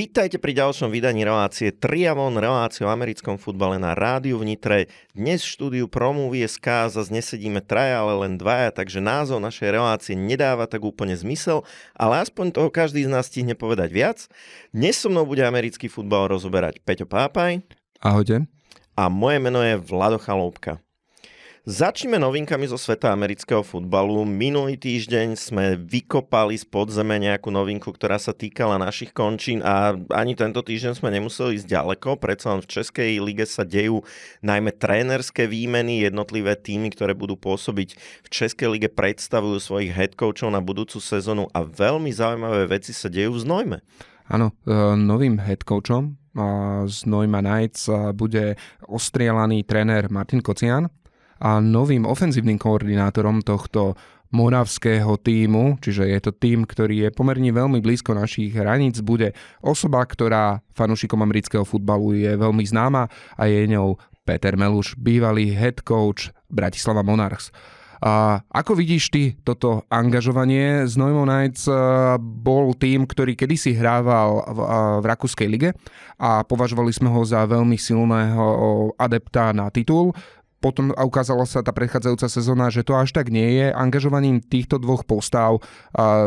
Vítajte pri ďalšom vydaní relácie Triavon, reláciu o americkom futbale na rádiu v Nitre. Dnes v štúdiu Promovie SK zase nesedíme traja, ale len dvaja, takže názov našej relácie nedáva tak úplne zmysel, ale aspoň toho každý z nás stihne povedať viac. Dnes so mnou bude americký futbal rozoberať Peťo Pápaj. Ahojte. A moje meno je Vlado Chaloupka. Začneme novinkami zo sveta amerického futbalu. Minulý týždeň sme vykopali z podzeme nejakú novinku, ktorá sa týkala našich končín a ani tento týždeň sme nemuseli ísť ďaleko, predsa len v Českej lige sa dejú najmä trénerské výmeny, jednotlivé týmy, ktoré budú pôsobiť v Českej lige predstavujú svojich head coachov na budúcu sezónu a veľmi zaujímavé veci sa dejú v Znojme. Áno, e, novým head coachom z Neumann Knights bude ostrielaný tréner Martin Kocian a novým ofenzívnym koordinátorom tohto moravského týmu, čiže je to tým, ktorý je pomerne veľmi blízko našich hraníc, bude osoba, ktorá fanúšikom amerického futbalu je veľmi známa a je ňou Peter Meluš, bývalý head coach Bratislava Monarchs. A ako vidíš ty toto angažovanie? Z Neumann Knights eh, bol tým, ktorý kedysi hrával v, eh, v Rakúskej lige a považovali sme ho za veľmi silného adepta na titul potom ukázala sa tá predchádzajúca sezóna, že to až tak nie je. Angažovaním týchto dvoch postav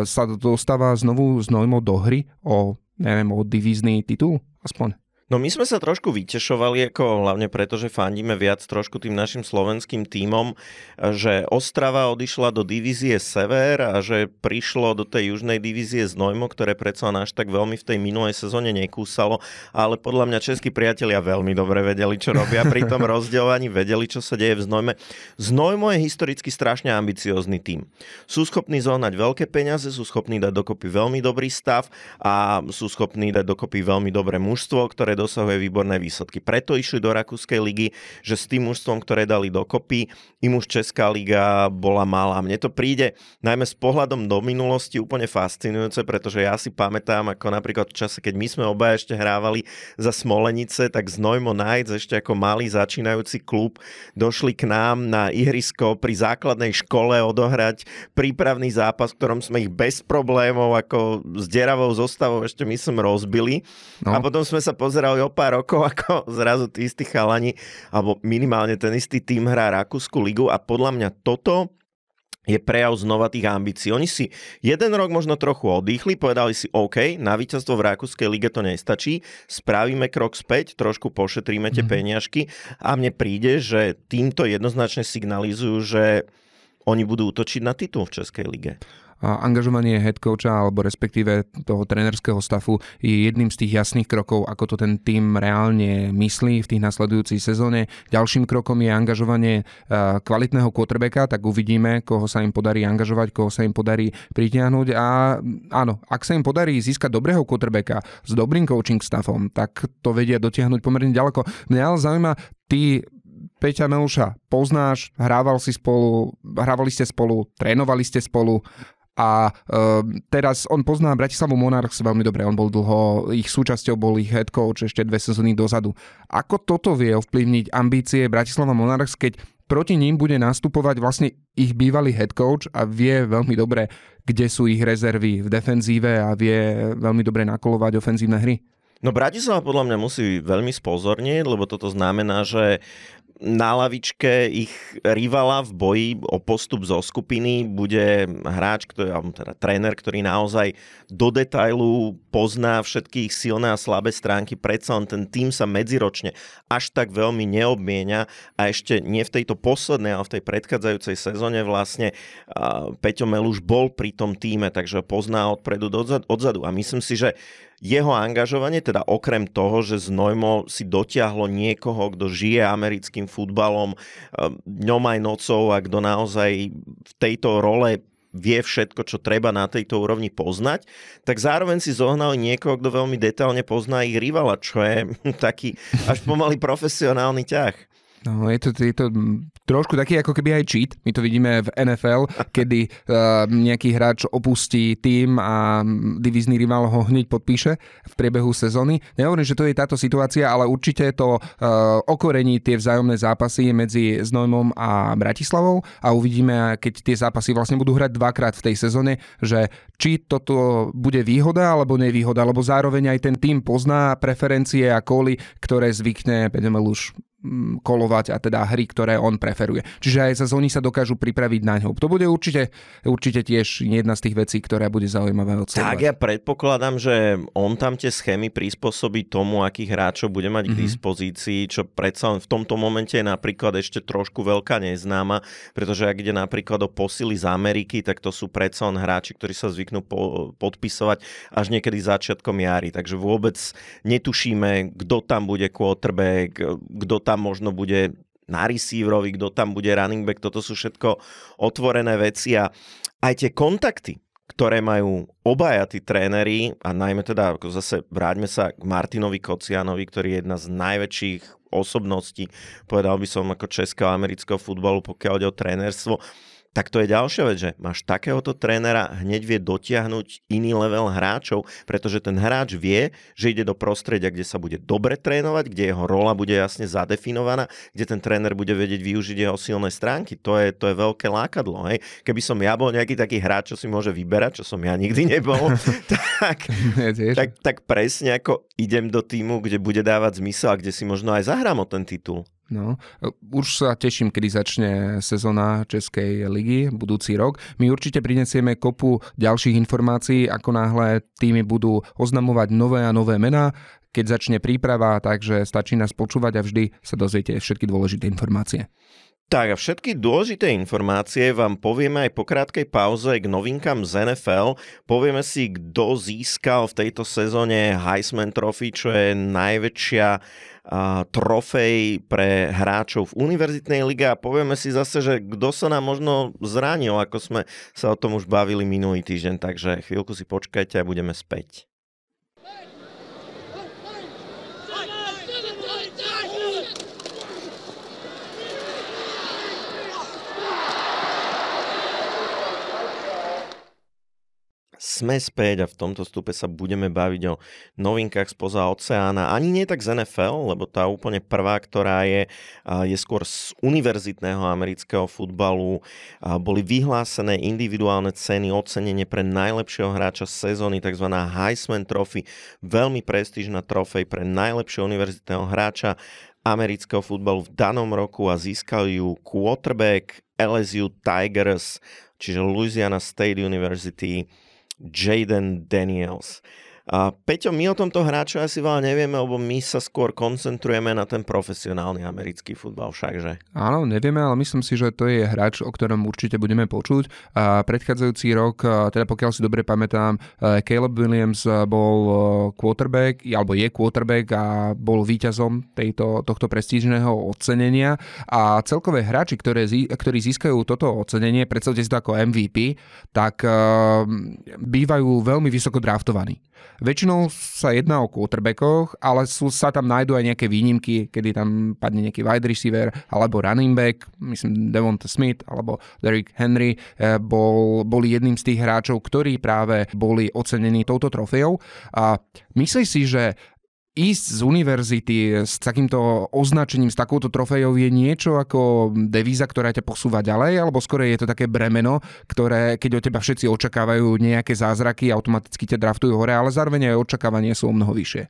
sa dostáva znovu z do hry o, neviem, o divízny titul aspoň. No my sme sa trošku vytešovali, ako hlavne preto, že fandíme viac trošku tým našim slovenským tímom, že Ostrava odišla do divízie Sever a že prišlo do tej južnej divízie Znojmo, ktoré predsa až tak veľmi v tej minulej sezóne nekúsalo, ale podľa mňa českí priatelia veľmi dobre vedeli, čo robia pri tom rozdeľovaní, vedeli, čo sa deje v Znojme. Znojmo je historicky strašne ambiciózny tým. Sú schopní zohnať veľké peniaze, sú schopní dať dokopy veľmi dobrý stav a sú schopní dať dokopy veľmi dobré mužstvo, ktoré ktoré dosahuje výborné výsledky. Preto išli do Rakúskej ligy, že s tým mužstvom, ktoré dali dokopy, im už Česká liga bola malá. Mne to príde najmä s pohľadom do minulosti úplne fascinujúce, pretože ja si pamätám, ako napríklad v čase, keď my sme obaja ešte hrávali za Smolenice, tak z Nojmo Knights ešte ako malý začínajúci klub došli k nám na ihrisko pri základnej škole odohrať prípravný zápas, v ktorom sme ich bez problémov ako s deravou zostavou ešte myslím rozbili. No. A potom sme sa pozerali pozerali o pár rokov, ako zrazu tí istí chalani, alebo minimálne ten istý tým hrá Rakúsku ligu a podľa mňa toto je prejav znova tých ambícií. Oni si jeden rok možno trochu oddychli, povedali si OK, na víťazstvo v Rakúskej lige to nestačí, spravíme krok späť, trošku pošetríme tie mm. peniažky a mne príde, že týmto jednoznačne signalizujú, že oni budú útočiť na titul v Českej lige angažovanie head coacha alebo respektíve toho trénerského stafu je jedným z tých jasných krokov, ako to ten tým reálne myslí v tých nasledujúcich sezóne. Ďalším krokom je angažovanie kvalitného quarterbacka, tak uvidíme, koho sa im podarí angažovať, koho sa im podarí pritiahnuť a áno, ak sa im podarí získať dobrého quarterbacka s dobrým coaching staffom, tak to vedia dotiahnuť pomerne ďaleko. Mňa ale zaujíma, ty Peťa Meluša poznáš, hrával si spolu, hrávali ste spolu, trénovali ste spolu a uh, teraz on pozná Bratislavu Monarchs veľmi dobre, on bol dlho, ich súčasťou bol ich head coach ešte dve sezóny dozadu. Ako toto vie ovplyvniť ambície Bratislava Monarchs, keď proti ním bude nastupovať vlastne ich bývalý head coach a vie veľmi dobre, kde sú ich rezervy v defenzíve a vie veľmi dobre nakolovať ofenzívne hry? No Bratislava podľa mňa musí veľmi spozornieť, lebo toto znamená, že na lavičke ich rivala v boji o postup zo skupiny bude hráč, ktorý, teda tréner, ktorý naozaj do detailu pozná všetky ich silné a slabé stránky. Predsa len ten tým sa medziročne až tak veľmi neobmienia a ešte nie v tejto poslednej, ale v tej predchádzajúcej sezóne vlastne Peťo Meluš bol pri tom týme, takže pozná odpredu odzadu. A myslím si, že jeho angažovanie, teda okrem toho, že z Nojmo si dotiahlo niekoho, kto žije americkým futbalom eh, dňom aj nocou a kto naozaj v tejto role vie všetko, čo treba na tejto úrovni poznať, tak zároveň si zohnali niekoho, kto veľmi detailne pozná ich rivala, čo je taký až pomaly profesionálny ťah. No, je to, je to trošku taký ako keby aj cheat. My to vidíme v NFL, kedy uh, nejaký hráč opustí tým a divízny rival ho hneď podpíše v priebehu sezóny. Nehovorím, že to je táto situácia, ale určite to uh, okorení tie vzájomné zápasy medzi Znojmom a Bratislavou a uvidíme, keď tie zápasy vlastne budú hrať dvakrát v tej sezóne, že či toto bude výhoda alebo nevýhoda, lebo zároveň aj ten tým pozná preferencie a kóly, ktoré zvykne Mm, kolovať a teda hry, ktoré on preferuje. Čiže aj sa oni sa dokážu pripraviť na ňo. To bude určite, určite tiež jedna z tých vecí, ktorá bude odsledovať. Tak ja predpokladám, že on tam tie schémy prispôsobí tomu, akých hráčov bude mať mm-hmm. k mhm. dispozícii, čo predsa v tomto momente je napríklad ešte trošku veľká neznáma, pretože ak ide napríklad o posily z Ameriky, tak to sú predsa len hráči, ktorí sa zvyknú po, podpisovať až niekedy začiatkom jary. Takže vôbec netušíme, kto tam bude quarterback, kto tam tam možno bude na receiverovi, kto tam bude running back, toto sú všetko otvorené veci a aj tie kontakty, ktoré majú obaja tí tréneri a najmä teda, ako zase vráťme sa k Martinovi Kocianovi, ktorý je jedna z najväčších osobností, povedal by som ako českého amerického futbalu, pokiaľ ide o trénerstvo tak to je ďalšia vec, že máš takéhoto trénera, hneď vie dotiahnuť iný level hráčov, pretože ten hráč vie, že ide do prostredia, kde sa bude dobre trénovať, kde jeho rola bude jasne zadefinovaná, kde ten tréner bude vedieť využiť jeho silné stránky. To je, to je veľké lákadlo. Hej. Keby som ja bol nejaký taký hráč, čo si môže vyberať, čo som ja nikdy nebol, tak, tak, tak presne ako idem do týmu, kde bude dávať zmysel a kde si možno aj zahrám o ten titul. No, už sa teším, kedy začne sezóna Českej ligy budúci rok. My určite prinesieme kopu ďalších informácií, ako náhle týmy budú oznamovať nové a nové mená, keď začne príprava, takže stačí nás počúvať a vždy sa dozviete všetky dôležité informácie. Tak a všetky dôležité informácie vám povieme aj po krátkej pauze k novinkám z NFL. Povieme si, kto získal v tejto sezóne Heisman Trophy, čo je najväčšia trofej pre hráčov v univerzitnej lige a povieme si zase, že kto sa nám možno zranil, ako sme sa o tom už bavili minulý týždeň, takže chvíľku si počkajte a budeme späť. Sme späť a v tomto stupe sa budeme baviť o novinkách spoza oceána. Ani nie tak z NFL, lebo tá úplne prvá, ktorá je, je skôr z univerzitného amerického futbalu. Boli vyhlásené individuálne ceny, ocenenie pre najlepšieho hráča sezóny, tzv. Heisman Trophy. Veľmi prestížna trofej pre najlepšieho univerzitného hráča amerického futbalu v danom roku a získal ju quarterback LSU Tigers, čiže Louisiana State University Jaden Daniels. A Peťo, my o tomto hráču asi veľa nevieme, lebo my sa skôr koncentrujeme na ten profesionálny americký futbal všakže. Áno, nevieme, ale myslím si, že to je hráč, o ktorom určite budeme počuť. A predchádzajúci rok, teda pokiaľ si dobre pamätám, Caleb Williams bol quarterback, alebo je quarterback a bol víťazom tejto, tohto prestížneho ocenenia. A celkové hráči, ktoré, ktorí získajú toto ocenenie, predstavte si to ako MVP, tak bývajú veľmi vysoko draftovaní. Väčšinou sa jedná o quarterbackoch, ale sú, sa tam nájdú aj nejaké výnimky, kedy tam padne nejaký wide receiver alebo running back, myslím Devonta Smith alebo Derrick Henry eh, bol, boli jedným z tých hráčov, ktorí práve boli ocenení touto trofejou. A myslí si, že ísť z univerzity s takýmto označením, s takouto trofejou je niečo ako devíza, ktorá ťa posúva ďalej, alebo skôr je to také bremeno, ktoré, keď od teba všetci očakávajú nejaké zázraky, automaticky ťa draftujú hore, ale zároveň aj očakávanie sú o mnoho vyššie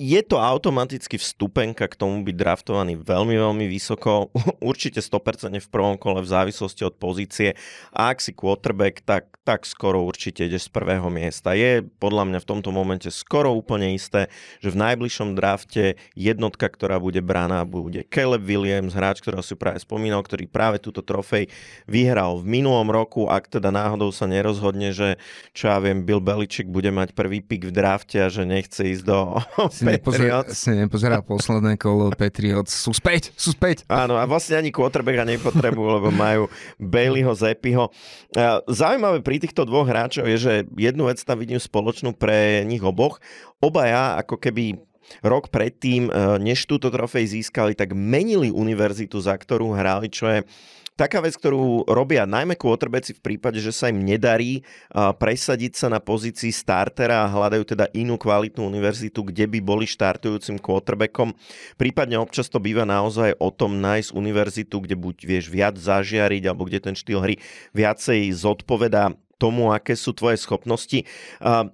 je to automaticky vstupenka k tomu byť draftovaný veľmi, veľmi vysoko, určite 100% v prvom kole v závislosti od pozície. A ak si quarterback, tak, tak skoro určite ideš z prvého miesta. Je podľa mňa v tomto momente skoro úplne isté, že v najbližšom drafte jednotka, ktorá bude braná, bude Caleb Williams, hráč, ktorého si práve spomínal, ktorý práve túto trofej vyhral v minulom roku, ak teda náhodou sa nerozhodne, že čo ja viem, Bill Belichick bude mať prvý pick v drafte a že nechce ísť do Patriots. Si nepozeral posledné kolo Patriots. Sú späť, sú späť. Áno, a vlastne ani quarterbacka nepotrebujú, lebo majú Baileyho, Zepiho. Zaujímavé pri týchto dvoch hráčov je, že jednu vec tam vidím spoločnú pre nich oboch. Obaja ako keby rok predtým, než túto trofej získali, tak menili univerzitu, za ktorú hrali, čo je taká vec, ktorú robia najmä quarterbacki v prípade, že sa im nedarí presadiť sa na pozícii startera a hľadajú teda inú kvalitnú univerzitu, kde by boli štartujúcim quarterbackom. Prípadne občas to býva naozaj o tom nájsť univerzitu, kde buď vieš viac zažiariť, alebo kde ten štýl hry viacej zodpovedá tomu, aké sú tvoje schopnosti.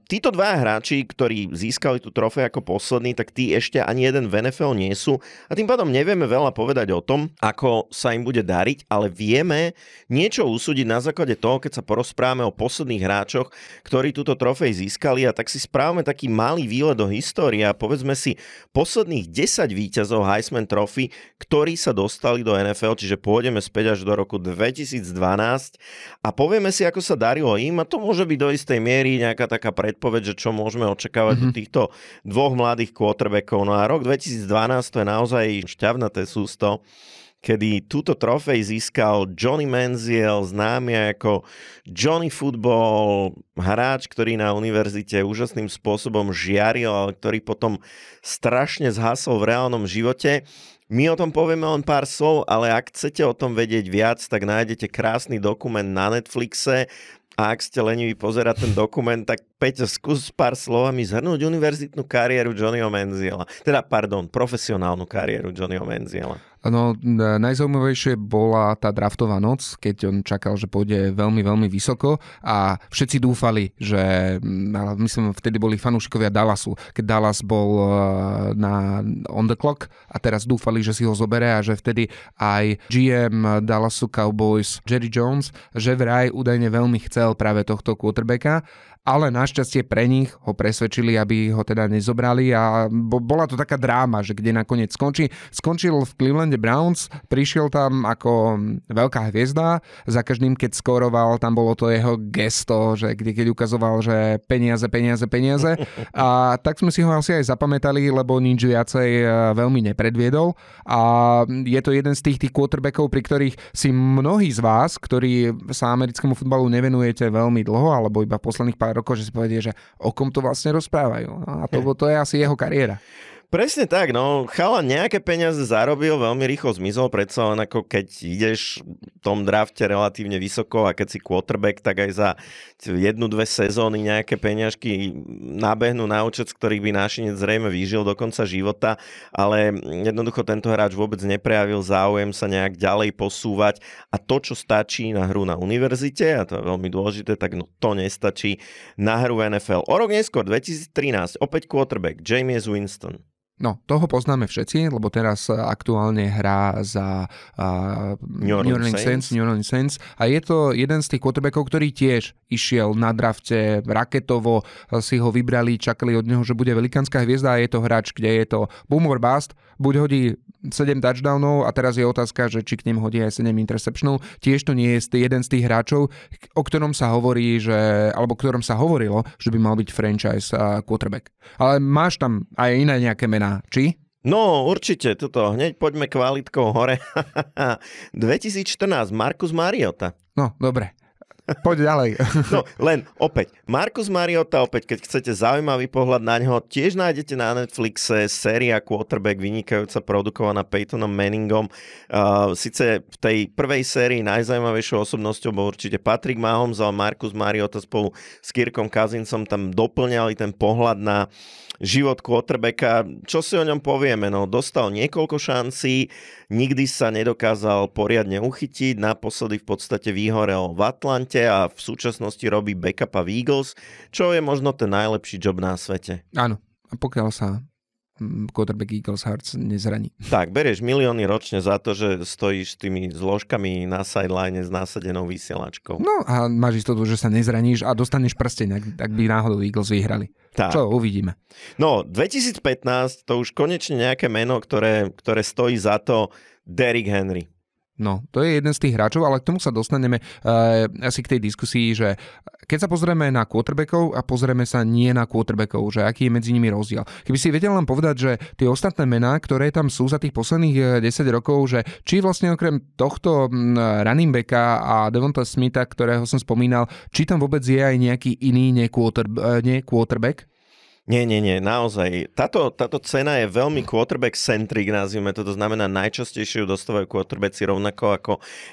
Títo dva hráči, ktorí získali tú trofej ako poslední, tak tí ešte ani jeden v NFL nie sú. A tým pádom nevieme veľa povedať o tom, ako sa im bude dariť, ale vieme niečo usúdiť na základe toho, keď sa porozprávame o posledných hráčoch, ktorí túto trofej získali. A tak si správame taký malý výlet do histórie a povedzme si posledných 10 víťazov Heisman Trophy, ktorí sa dostali do NFL, čiže pôjdeme späť až do roku 2012 a povieme si, ako sa darilo im a to môže byť do istej miery nejaká taká predpoveď, že čo môžeme očakávať mm-hmm. od týchto dvoch mladých quarterbackov. No a rok 2012 to je naozaj šťavnaté sústo kedy túto trofej získal Johnny Manziel, známy ako Johnny Football, hráč, ktorý na univerzite úžasným spôsobom žiaril, ale ktorý potom strašne zhasol v reálnom živote. My o tom povieme len pár slov, ale ak chcete o tom vedieť viac, tak nájdete krásny dokument na Netflixe a ak ste leniví pozerať ten dokument, tak Peťo, skús pár slovami zhrnúť univerzitnú kariéru Johnnyho Menziela. Teda, pardon, profesionálnu kariéru Johnnyho Menziela. No, najzaujímavejšie bola tá draftová noc, keď on čakal, že pôjde veľmi, veľmi vysoko a všetci dúfali, že, myslím, vtedy boli fanúšikovia Dallasu, keď Dallas bol na on the clock a teraz dúfali, že si ho zoberie a že vtedy aj GM Dallasu Cowboys Jerry Jones, že vraj údajne veľmi chcel práve tohto quarterbacka ale našťastie pre nich ho presvedčili, aby ho teda nezobrali a bola to taká dráma, že kde nakoniec skončí. Skončil v Clevelande Browns, prišiel tam ako veľká hviezda, za každým, keď skoroval, tam bolo to jeho gesto, že kde, keď ukazoval, že peniaze, peniaze, peniaze. A tak sme si ho asi aj zapamätali, lebo nič viacej e, veľmi nepredviedol. A je to jeden z tých, tých quarterbackov, pri ktorých si mnohí z vás, ktorí sa americkému futbalu nevenujete veľmi dlho, alebo iba posledných pár rokov, že si povedie, že o kom to vlastne rozprávajú. No a to, to je asi jeho kariéra. Presne tak, no. Chala nejaké peniaze zarobil, veľmi rýchlo zmizol, predsa len ako keď ideš v tom drafte relatívne vysoko a keď si quarterback, tak aj za jednu, dve sezóny nejaké peňažky nabehnú na účet, z ktorých by nášinec zrejme vyžil do konca života, ale jednoducho tento hráč vôbec neprejavil záujem sa nejak ďalej posúvať a to, čo stačí na hru na univerzite, a to je veľmi dôležité, tak no, to nestačí na hru NFL. O rok neskôr, 2013, opäť quarterback, James Winston. No, toho poznáme všetci, lebo teraz aktuálne hrá za uh, New Orleans, Saints. Saints. A je to jeden z tých quarterbackov, ktorý tiež išiel na drafte raketovo, si ho vybrali, čakali od neho, že bude velikánska hviezda a je to hráč, kde je to boom or bust, buď hodí 7 touchdownov a teraz je otázka, že či k ním hodí aj 7 interceptionov. Tiež to nie je jeden z tých hráčov, o ktorom sa hovorí, že, alebo ktorom sa hovorilo, že by mal byť franchise quarterback. Ale máš tam aj iné nejaké mená, či? No, určite, toto. Hneď poďme kvalitkou hore. 2014, Markus Mariota. No, dobre. Poď ďalej. No, len opäť, Markus Mariota, opäť, keď chcete zaujímavý pohľad na ňo, tiež nájdete na Netflixe séria Quarterback, vynikajúca, produkovaná Peytonom Manningom. Uh, Sice v tej prvej sérii najzaujímavejšou osobnosťou bol určite Patrick Mahomes, ale Markus Mariota spolu s Kirkom Kazincom tam doplňali ten pohľad na život quarterbacka. Čo si o ňom povieme? No, dostal niekoľko šancí, nikdy sa nedokázal poriadne uchytiť, naposledy v podstate vyhorel v Atlante a v súčasnosti robí backupa v Eagles, čo je možno ten najlepší job na svete. Áno, a pokiaľ sa quarterback Eagles Hearts nezraní. Tak, bereš milióny ročne za to, že stojíš tými zložkami na sideline s násadenou vysielačkou. No a máš istotu, že sa nezraníš a dostaneš prsteň, ak, ak by náhodou Eagles vyhrali. Tak. Čo uvidíme. No, 2015 to už konečne nejaké meno, ktoré, ktoré stojí za to Derrick Henry. No, to je jeden z tých hráčov, ale k tomu sa dostaneme uh, asi k tej diskusii, že keď sa pozrieme na quarterbackov a pozrieme sa nie na quarterbackov, že aký je medzi nimi rozdiel. Keby si vedel nám povedať, že tie ostatné mená, ktoré tam sú za tých posledných 10 eh, rokov, že či vlastne okrem tohto mm, running backa a Devonta Smitha, ktorého som spomínal, či tam vôbec je aj nejaký iný nie, quarter, eh, nie quarterback? Nie, nie, nie, naozaj. Táto, táto cena je veľmi quarterback-centric, nazvime to. To znamená, najčastejšie ju dostávajú quarterbacki rovnako ako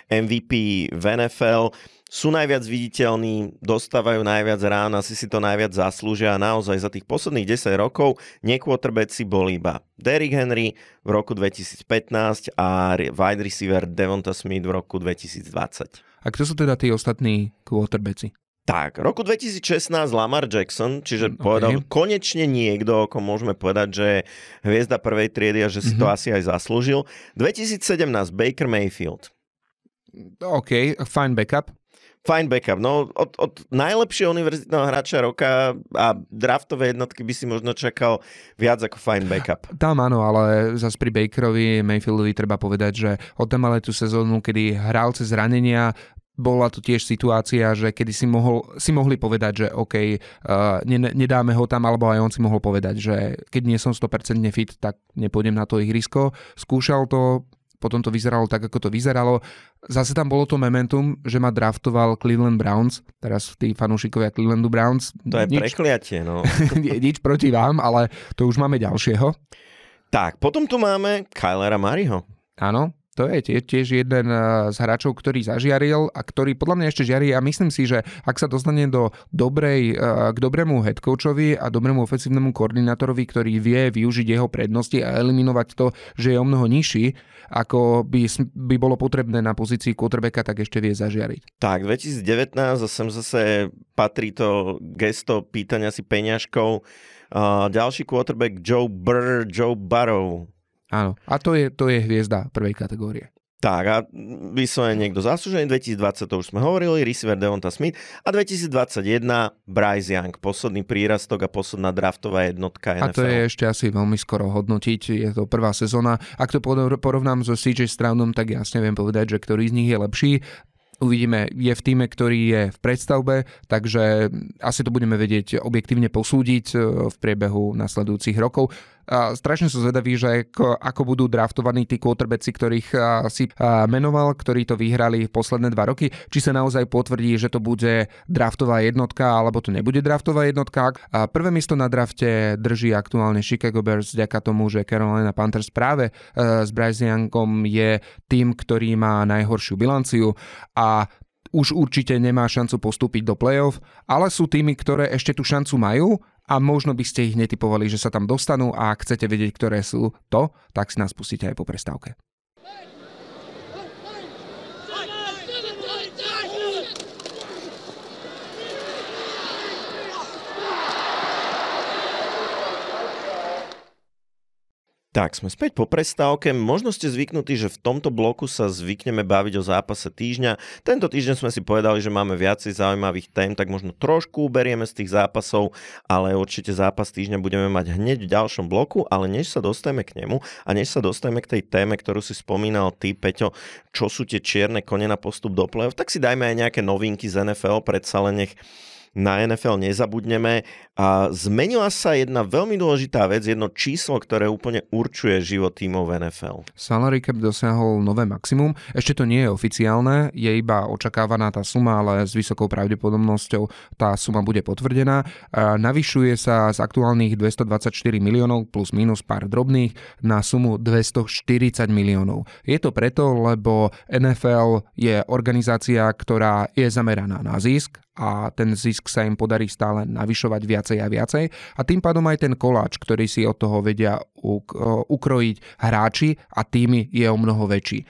MVP v NFL. Sú najviac viditeľní, dostávajú najviac rán, asi si to najviac zaslúžia a naozaj za tých posledných 10 rokov nekvotrbecí boli iba Derrick Henry v roku 2015 a wide receiver Devonta Smith v roku 2020. A kto sú teda tí ostatní quarterbacki? Tak, roku 2016 Lamar Jackson, čiže okay. povedal konečne niekto, ako môžeme povedať, že hviezda prvej triedy a že si mm-hmm. to mhm. asi aj zaslúžil. 2017 Baker Mayfield. OK, fine backup. Fine backup. No, od, od najlepšieho univerzitného hráča roka a draftové jednotky by si možno čakal viac ako fine backup. Tam áno, ale zase pri Bakerovi, Mayfieldovi treba povedať, že od tam ale tú sezónu, kedy hral cez zranenia, bola to tiež situácia, že kedy si, mohol, si mohli povedať, že OK, uh, nedáme ho tam, alebo aj on si mohol povedať, že keď nie som 100% fit, tak nepôjdem na to ihrisko. Skúšal to, potom to vyzeralo tak, ako to vyzeralo. Zase tam bolo to momentum, že ma draftoval Cleveland Browns, teraz tí fanúšikovia Clevelandu Browns. To je nič, prekliatie, no. nič proti vám, ale to už máme ďalšieho. Tak, potom tu máme Kylera Mariho. Áno, to je tiež, jeden eh, z hráčov, ktorý zažiaril a ktorý podľa mňa ešte žiari a myslím si, že ak sa dostane do dobrej, eh, k dobrému headcoachovi a dobrému ofensívnemu koordinátorovi, ktorý vie využiť jeho prednosti a eliminovať to, že je o mnoho nižší, ako by, by bolo potrebné na pozícii quarterbacka, tak ešte vie zažiariť. Tak, 2019 a sem zase patrí to gesto pýtania si peňažkov. Uh, ďalší quarterback Joe Burr, Joe Burrow Áno. A to je, to je hviezda prvej kategórie. Tak a vyslovene niekto zaslúžený, 2020 to už sme hovorili, receiver Devonta Smith a 2021 Bryce Young, posledný prírastok a posledná draftová jednotka NFL. A to je ešte asi veľmi skoro hodnotiť, je to prvá sezóna. Ak to porovnám so CJ Stroudom, tak jasne viem povedať, že ktorý z nich je lepší. Uvidíme, je v týme, ktorý je v predstavbe, takže asi to budeme vedieť objektívne posúdiť e, v priebehu nasledujúcich rokov. Strašne sú zvedaví, že ako budú draftovaní tí quarterbacki, ktorých si menoval, ktorí to vyhrali posledné dva roky. Či sa naozaj potvrdí, že to bude draftová jednotka, alebo to nebude draftová jednotka. A prvé miesto na drafte drží aktuálne Chicago Bears vďaka tomu, že Carolina Panthers práve e, s Bryce Youngom je tým, ktorý má najhoršiu bilanciu a už určite nemá šancu postúpiť do play-off, ale sú tými, ktoré ešte tú šancu majú a možno by ste ich netypovali, že sa tam dostanú a ak chcete vedieť, ktoré sú to, tak si nás pustíte aj po prestávke. Tak, sme späť po prestávke. Možno ste zvyknutí, že v tomto bloku sa zvykneme baviť o zápase týždňa. Tento týždeň sme si povedali, že máme viacej zaujímavých tém, tak možno trošku uberieme z tých zápasov, ale určite zápas týždňa budeme mať hneď v ďalšom bloku, ale než sa dostaneme k nemu a než sa dostaneme k tej téme, ktorú si spomínal ty, Peťo, čo sú tie čierne kone na postup do play tak si dajme aj nejaké novinky z NFL, predsa len nech na NFL nezabudneme. A zmenila sa jedna veľmi dôležitá vec, jedno číslo, ktoré úplne určuje život tímov NFL. Salary cap dosiahol nové maximum. Ešte to nie je oficiálne, je iba očakávaná tá suma, ale s vysokou pravdepodobnosťou tá suma bude potvrdená. Navyšuje sa z aktuálnych 224 miliónov plus minus pár drobných na sumu 240 miliónov. Je to preto, lebo NFL je organizácia, ktorá je zameraná na zisk a ten zisk sa im podarí stále navyšovať viacej a viacej a tým pádom aj ten koláč, ktorý si od toho vedia ukrojiť hráči a tými je o mnoho väčší.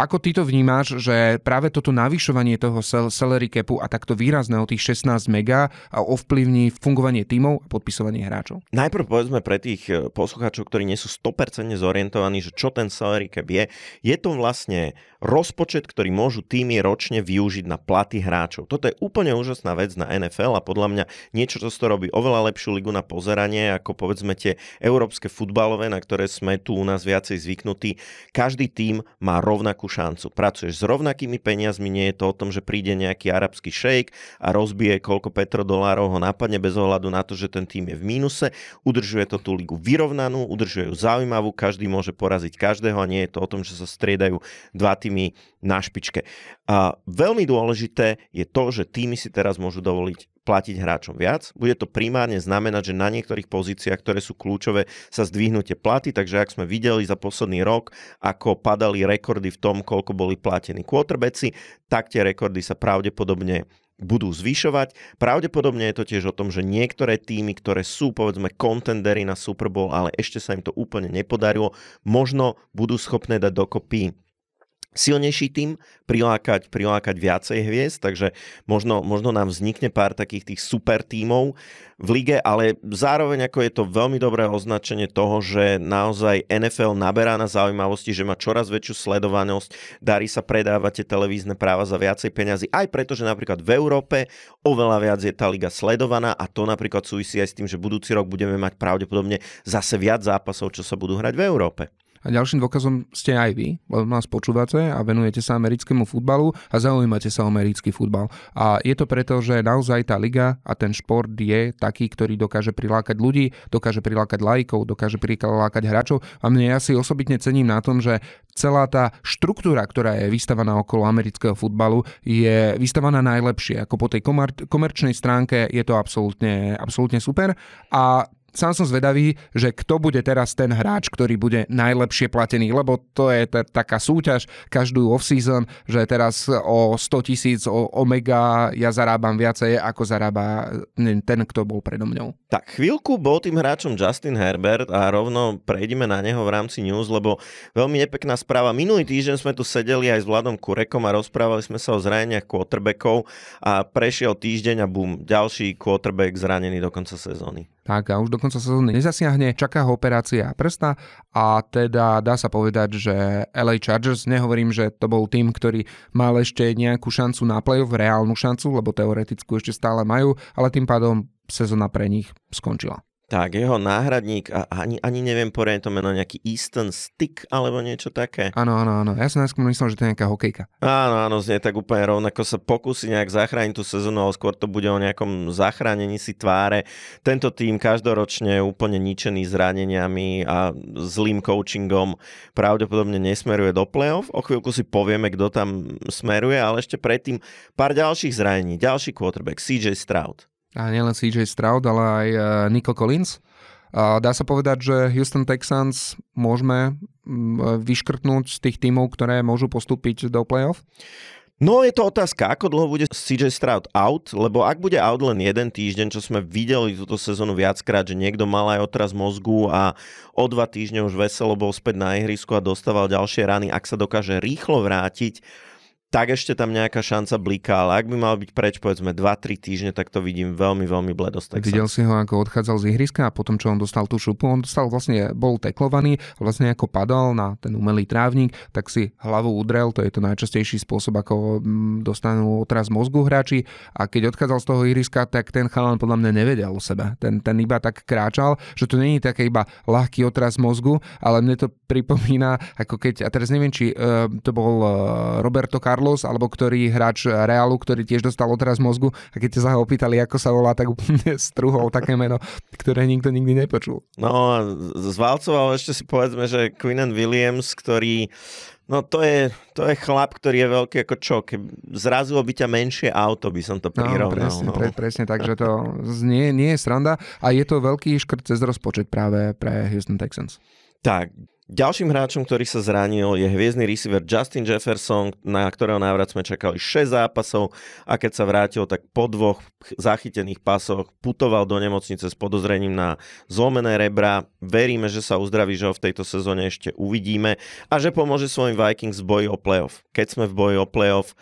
Ako ty to vnímáš, že práve toto navyšovanie toho salary capu a takto výrazného tých 16 mega ovplyvní fungovanie tímov a podpisovanie hráčov? Najprv povedzme pre tých e, poslucháčov, ktorí nie sú 100% zorientovaní, že čo ten salary cap je. Je to vlastne rozpočet, ktorý môžu týmy ročne využiť na platy hráčov. Toto je úplne úžasná vec na NFL a podľa mňa niečo, čo to robí oveľa lepšiu ligu na pozeranie, ako povedzme tie európske futbalové, na ktoré sme tu u nás viacej zvyknutí. Každý tým má rovnakú šancu. Pracuješ s rovnakými peniazmi, nie je to o tom, že príde nejaký arabský šejk a rozbije koľko petrodolárov ho napadne bez ohľadu na to, že ten tým je v mínuse. Udržuje to tú ligu vyrovnanú, udržuje ju zaujímavú, každý môže poraziť každého a nie je to o tom, že sa striedajú dva týmy na špičke. A veľmi dôležité je to, že týmy si teraz môžu dovoliť platiť hráčom viac. Bude to primárne znamenať, že na niektorých pozíciách, ktoré sú kľúčové, sa zdvihnú tie platy, takže ak sme videli za posledný rok, ako padali rekordy v tom, koľko boli platení quarterbacki, tak tie rekordy sa pravdepodobne budú zvyšovať. Pravdepodobne je to tiež o tom, že niektoré týmy, ktoré sú povedzme kontendery na Super Bowl, ale ešte sa im to úplne nepodarilo, možno budú schopné dať dokopy silnejší tým, prilákať, prilákať viacej hviezd, takže možno, možno nám vznikne pár takých tých super tímov v lige, ale zároveň ako je to veľmi dobré označenie toho, že naozaj NFL naberá na zaujímavosti, že má čoraz väčšiu sledovanosť, darí sa predávať tie televízne práva za viacej peňazí, aj preto, že napríklad v Európe oveľa viac je tá liga sledovaná a to napríklad súvisí aj s tým, že budúci rok budeme mať pravdepodobne zase viac zápasov, čo sa budú hrať v Európe. A ďalším dôkazom ste aj vy, lebo nás počúvate a venujete sa americkému futbalu a zaujímate sa o americký futbal. A je to preto, že naozaj tá liga a ten šport je taký, ktorý dokáže prilákať ľudí, dokáže prilákať lajkov, dokáže prilákať hráčov. A mne ja si osobitne cením na tom, že celá tá štruktúra, ktorá je vystavaná okolo amerického futbalu, je vystavaná najlepšie. Ako po tej komer- komerčnej stránke je to absolútne, absolútne super. A sám som zvedavý, že kto bude teraz ten hráč, ktorý bude najlepšie platený, lebo to je t- taká súťaž každú off-season, že teraz o 100 tisíc o Omega ja zarábam viacej, ako zarába ten, kto bol predo mňou. Tak chvíľku bol tým hráčom Justin Herbert a rovno prejdeme na neho v rámci news, lebo veľmi nepekná správa. Minulý týždeň sme tu sedeli aj s Vladom Kurekom a rozprávali sme sa o zraneniach quarterbackov a prešiel týždeň a bum, ďalší quarterback zranený do konca sezóny. Tak a už do konca sezóny nezasiahne, čaká ho operácia prsta a teda dá sa povedať, že LA Chargers, nehovorím, že to bol tým, ktorý mal ešte nejakú šancu na playoff, reálnu šancu, lebo teoreticky ešte stále majú, ale tým pádom sezóna pre nich skončila. Tak, jeho náhradník, a ani, ani neviem poriadne to meno, nejaký Easton Stick alebo niečo také. Áno, áno, áno. Ja som najskôr myslel, že to je nejaká hokejka. Áno, áno, znie tak úplne rovnako sa pokusí nejak zachrániť tú sezónu, ale skôr to bude o nejakom zachránení si tváre. Tento tým každoročne je úplne ničený zraneniami a zlým coachingom pravdepodobne nesmeruje do play-off. O chvíľku si povieme, kto tam smeruje, ale ešte predtým pár ďalších zranení. Ďalší quarterback, CJ Stroud a nielen CJ Stroud, ale aj e, Nico Collins. A dá sa povedať, že Houston Texans môžeme vyškrtnúť z tých tímov, ktoré môžu postúpiť do playoff? No je to otázka, ako dlho bude CJ Stroud out, lebo ak bude out len jeden týždeň, čo sme videli túto sezónu viackrát, že niekto mal aj otraz mozgu a o dva týždne už veselo bol späť na ihrisku a dostával ďalšie rany, ak sa dokáže rýchlo vrátiť, tak ešte tam nejaká šanca bliká, ale ak by mal byť preč povedzme 2-3 týždne, tak to vidím veľmi, veľmi bledosť. Videl si ho, ako odchádzal z ihriska a potom, čo on dostal tú šupu, on dostal vlastne, bol teklovaný, vlastne ako padal na ten umelý trávnik, tak si hlavu udrel, to je to najčastejší spôsob, ako mm, dostanú otraz mozgu hráči a keď odchádzal z toho ihriska, tak ten chalan podľa mňa nevedel o sebe. Ten, ten iba tak kráčal, že to není také iba ľahký otraz mozgu, ale mne to pripomína, ako keď, a teraz neviem, či uh, to bol uh, Roberto Carlos, Carlos, alebo ktorý hráč Realu, ktorý tiež dostal odraz mozgu a keď sa ho opýtali, ako sa volá, tak úplne struhol také meno, ktoré nikto nikdy nepočul. No, zvalcoval ešte si povedzme, že Quinnen Williams, ktorý No to je, to je chlap, ktorý je veľký ako čo. Keby zrazilo by ťa menšie auto, by som to prirovnal. No, presne, no. Pre, presne, takže to nie, nie je sranda a je to veľký škrt cez rozpočet práve pre Houston Texans. Tak, Ďalším hráčom, ktorý sa zranil, je hviezdny receiver Justin Jefferson, na ktorého návrat sme čakali 6 zápasov a keď sa vrátil, tak po dvoch zachytených pasoch putoval do nemocnice s podozrením na zlomené rebra. Veríme, že sa uzdraví, že ho v tejto sezóne ešte uvidíme a že pomôže svojim Vikings v boji o playoff. Keď sme v boji o playoff,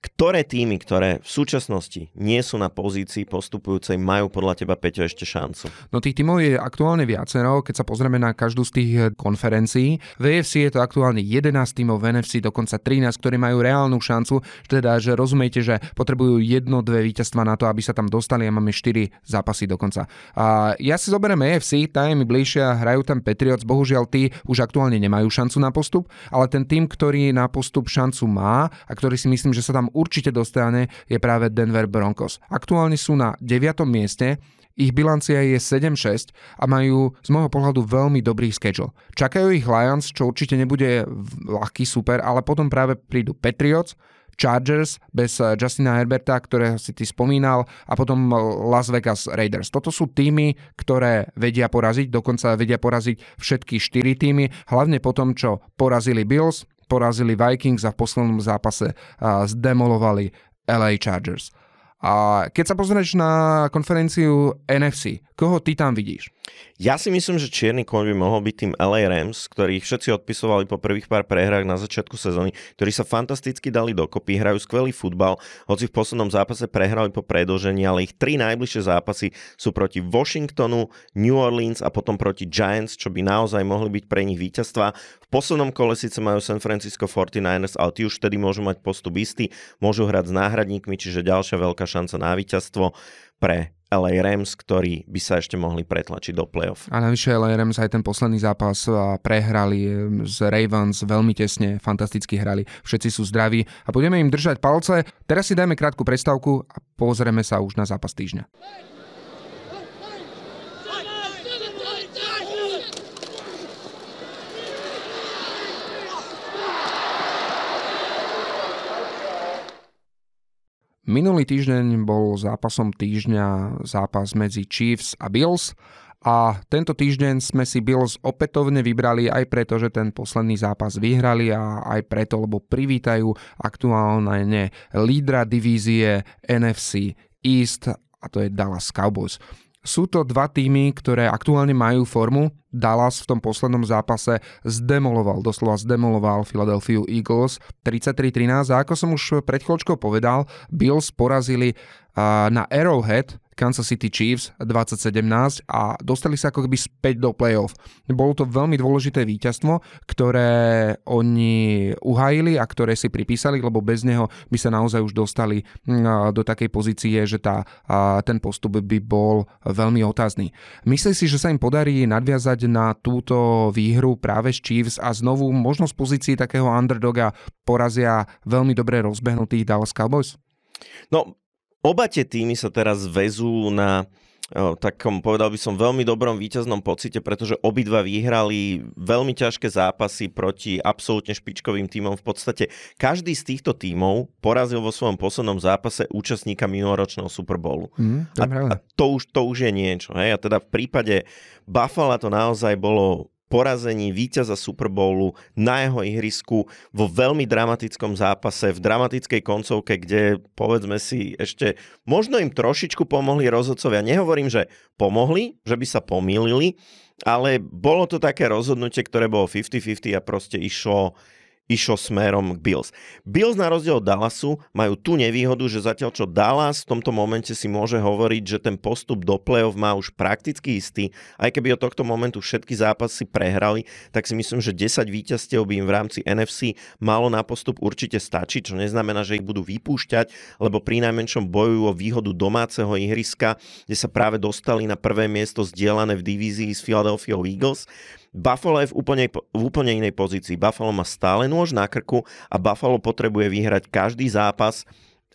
ktoré týmy, ktoré v súčasnosti nie sú na pozícii postupujúcej, majú podľa teba, Peťo, ešte šancu? No tých týmov je aktuálne viacero, keď sa pozrieme na každú z tých konferencií. V EFC je to aktuálne 11 týmov, v NFC dokonca 13, ktorí majú reálnu šancu, teda, že rozumiete, že potrebujú jedno, dve víťazstva na to, aby sa tam dostali a máme 4 zápasy dokonca. A ja si zoberiem EFC, tá je mi bližšia, hrajú tam Patriots, bohužiaľ tí už aktuálne nemajú šancu na postup, ale ten tým, ktorý na postup šancu má a ktorý si myslím, že sa tam určite dostane, je práve Denver Broncos. Aktuálne sú na 9. mieste, ich bilancia je 7-6 a majú z môjho pohľadu veľmi dobrý schedule. Čakajú ich Lions, čo určite nebude ľahký super, ale potom práve prídu Patriots, Chargers, bez Justina Herberta, ktorého si ty spomínal, a potom Las Vegas Raiders. Toto sú týmy, ktoré vedia poraziť, dokonca vedia poraziť všetky štyri týmy, hlavne po tom, čo porazili Bills, porazili Vikings a v poslednom zápase zdemolovali LA Chargers. A keď sa pozrieš na konferenciu NFC, koho ty tam vidíš? Ja si myslím, že čierny koň by mohol byť tým LA Rams, ktorých všetci odpisovali po prvých pár prehrách na začiatku sezóny, ktorí sa fantasticky dali dokopy, hrajú skvelý futbal, hoci v poslednom zápase prehrali po predlžení, ale ich tri najbližšie zápasy sú proti Washingtonu, New Orleans a potom proti Giants, čo by naozaj mohli byť pre nich víťazstva. V poslednom kole síce majú San Francisco 49ers, ale tí už vtedy môžu mať postup istý, môžu hrať s náhradníkmi, čiže ďalšia veľká šanca na víťazstvo pre LA Rams, ktorí by sa ešte mohli pretlačiť do playoff. A navyše LA Rams aj ten posledný zápas prehrali z Ravens veľmi tesne, fantasticky hrali, všetci sú zdraví a budeme im držať palce. Teraz si dajme krátku predstavku a pozrieme sa už na zápas týždňa. Minulý týždeň bol zápasom týždňa zápas medzi Chiefs a Bills a tento týždeň sme si Bills opätovne vybrali aj preto, že ten posledný zápas vyhrali a aj preto, lebo privítajú aktuálne lídra divízie NFC East a to je Dallas Cowboys. Sú to dva týmy, ktoré aktuálne majú formu. Dallas v tom poslednom zápase zdemoloval, doslova zdemoloval Philadelphia Eagles 33-13 a ako som už pred chvíľočkou povedal, Bills porazili na Arrowhead Kansas City Chiefs 2017 a dostali sa ako keby späť do playoff. Bolo to veľmi dôležité víťazstvo, ktoré oni uhajili a ktoré si pripísali, lebo bez neho by sa naozaj už dostali mm, do takej pozície, že tá, ten postup by bol veľmi otázny. Myslí si, že sa im podarí nadviazať na túto výhru práve z Chiefs a znovu možno z pozícii takého underdoga porazia veľmi dobre rozbehnutých Dallas Cowboys? No, Oba tie týmy sa teraz vezú na takom, povedal by som, veľmi dobrom víťaznom pocite, pretože obidva vyhrali veľmi ťažké zápasy proti absolútne špičkovým týmom. V podstate každý z týchto týmov porazil vo svojom poslednom zápase účastníka minuloročného Super Bowlu. Mm, to a, a to, už, to už je niečo. Hej? A teda v prípade Buffalo to naozaj bolo porazení víťaza Super Bowlu na jeho ihrisku vo veľmi dramatickom zápase, v dramatickej koncovke, kde povedzme si ešte možno im trošičku pomohli rozhodcovia. Nehovorím, že pomohli, že by sa pomýlili, ale bolo to také rozhodnutie, ktoré bolo 50-50 a proste išlo išlo smerom k Bills. Bills na rozdiel od Dallasu majú tú nevýhodu, že zatiaľ čo Dallas v tomto momente si môže hovoriť, že ten postup do play-off má už prakticky istý, aj keby od tohto momentu všetky zápasy prehrali, tak si myslím, že 10 víťazstiev by im v rámci NFC malo na postup určite stačiť, čo neznamená, že ich budú vypúšťať, lebo pri najmenšom bojujú o výhodu domáceho ihriska, kde sa práve dostali na prvé miesto zdieľané v divízii s Philadelphia Eagles. Buffalo je v úplne, v úplne inej pozícii. Buffalo má stále nôž na krku a Buffalo potrebuje vyhrať každý zápas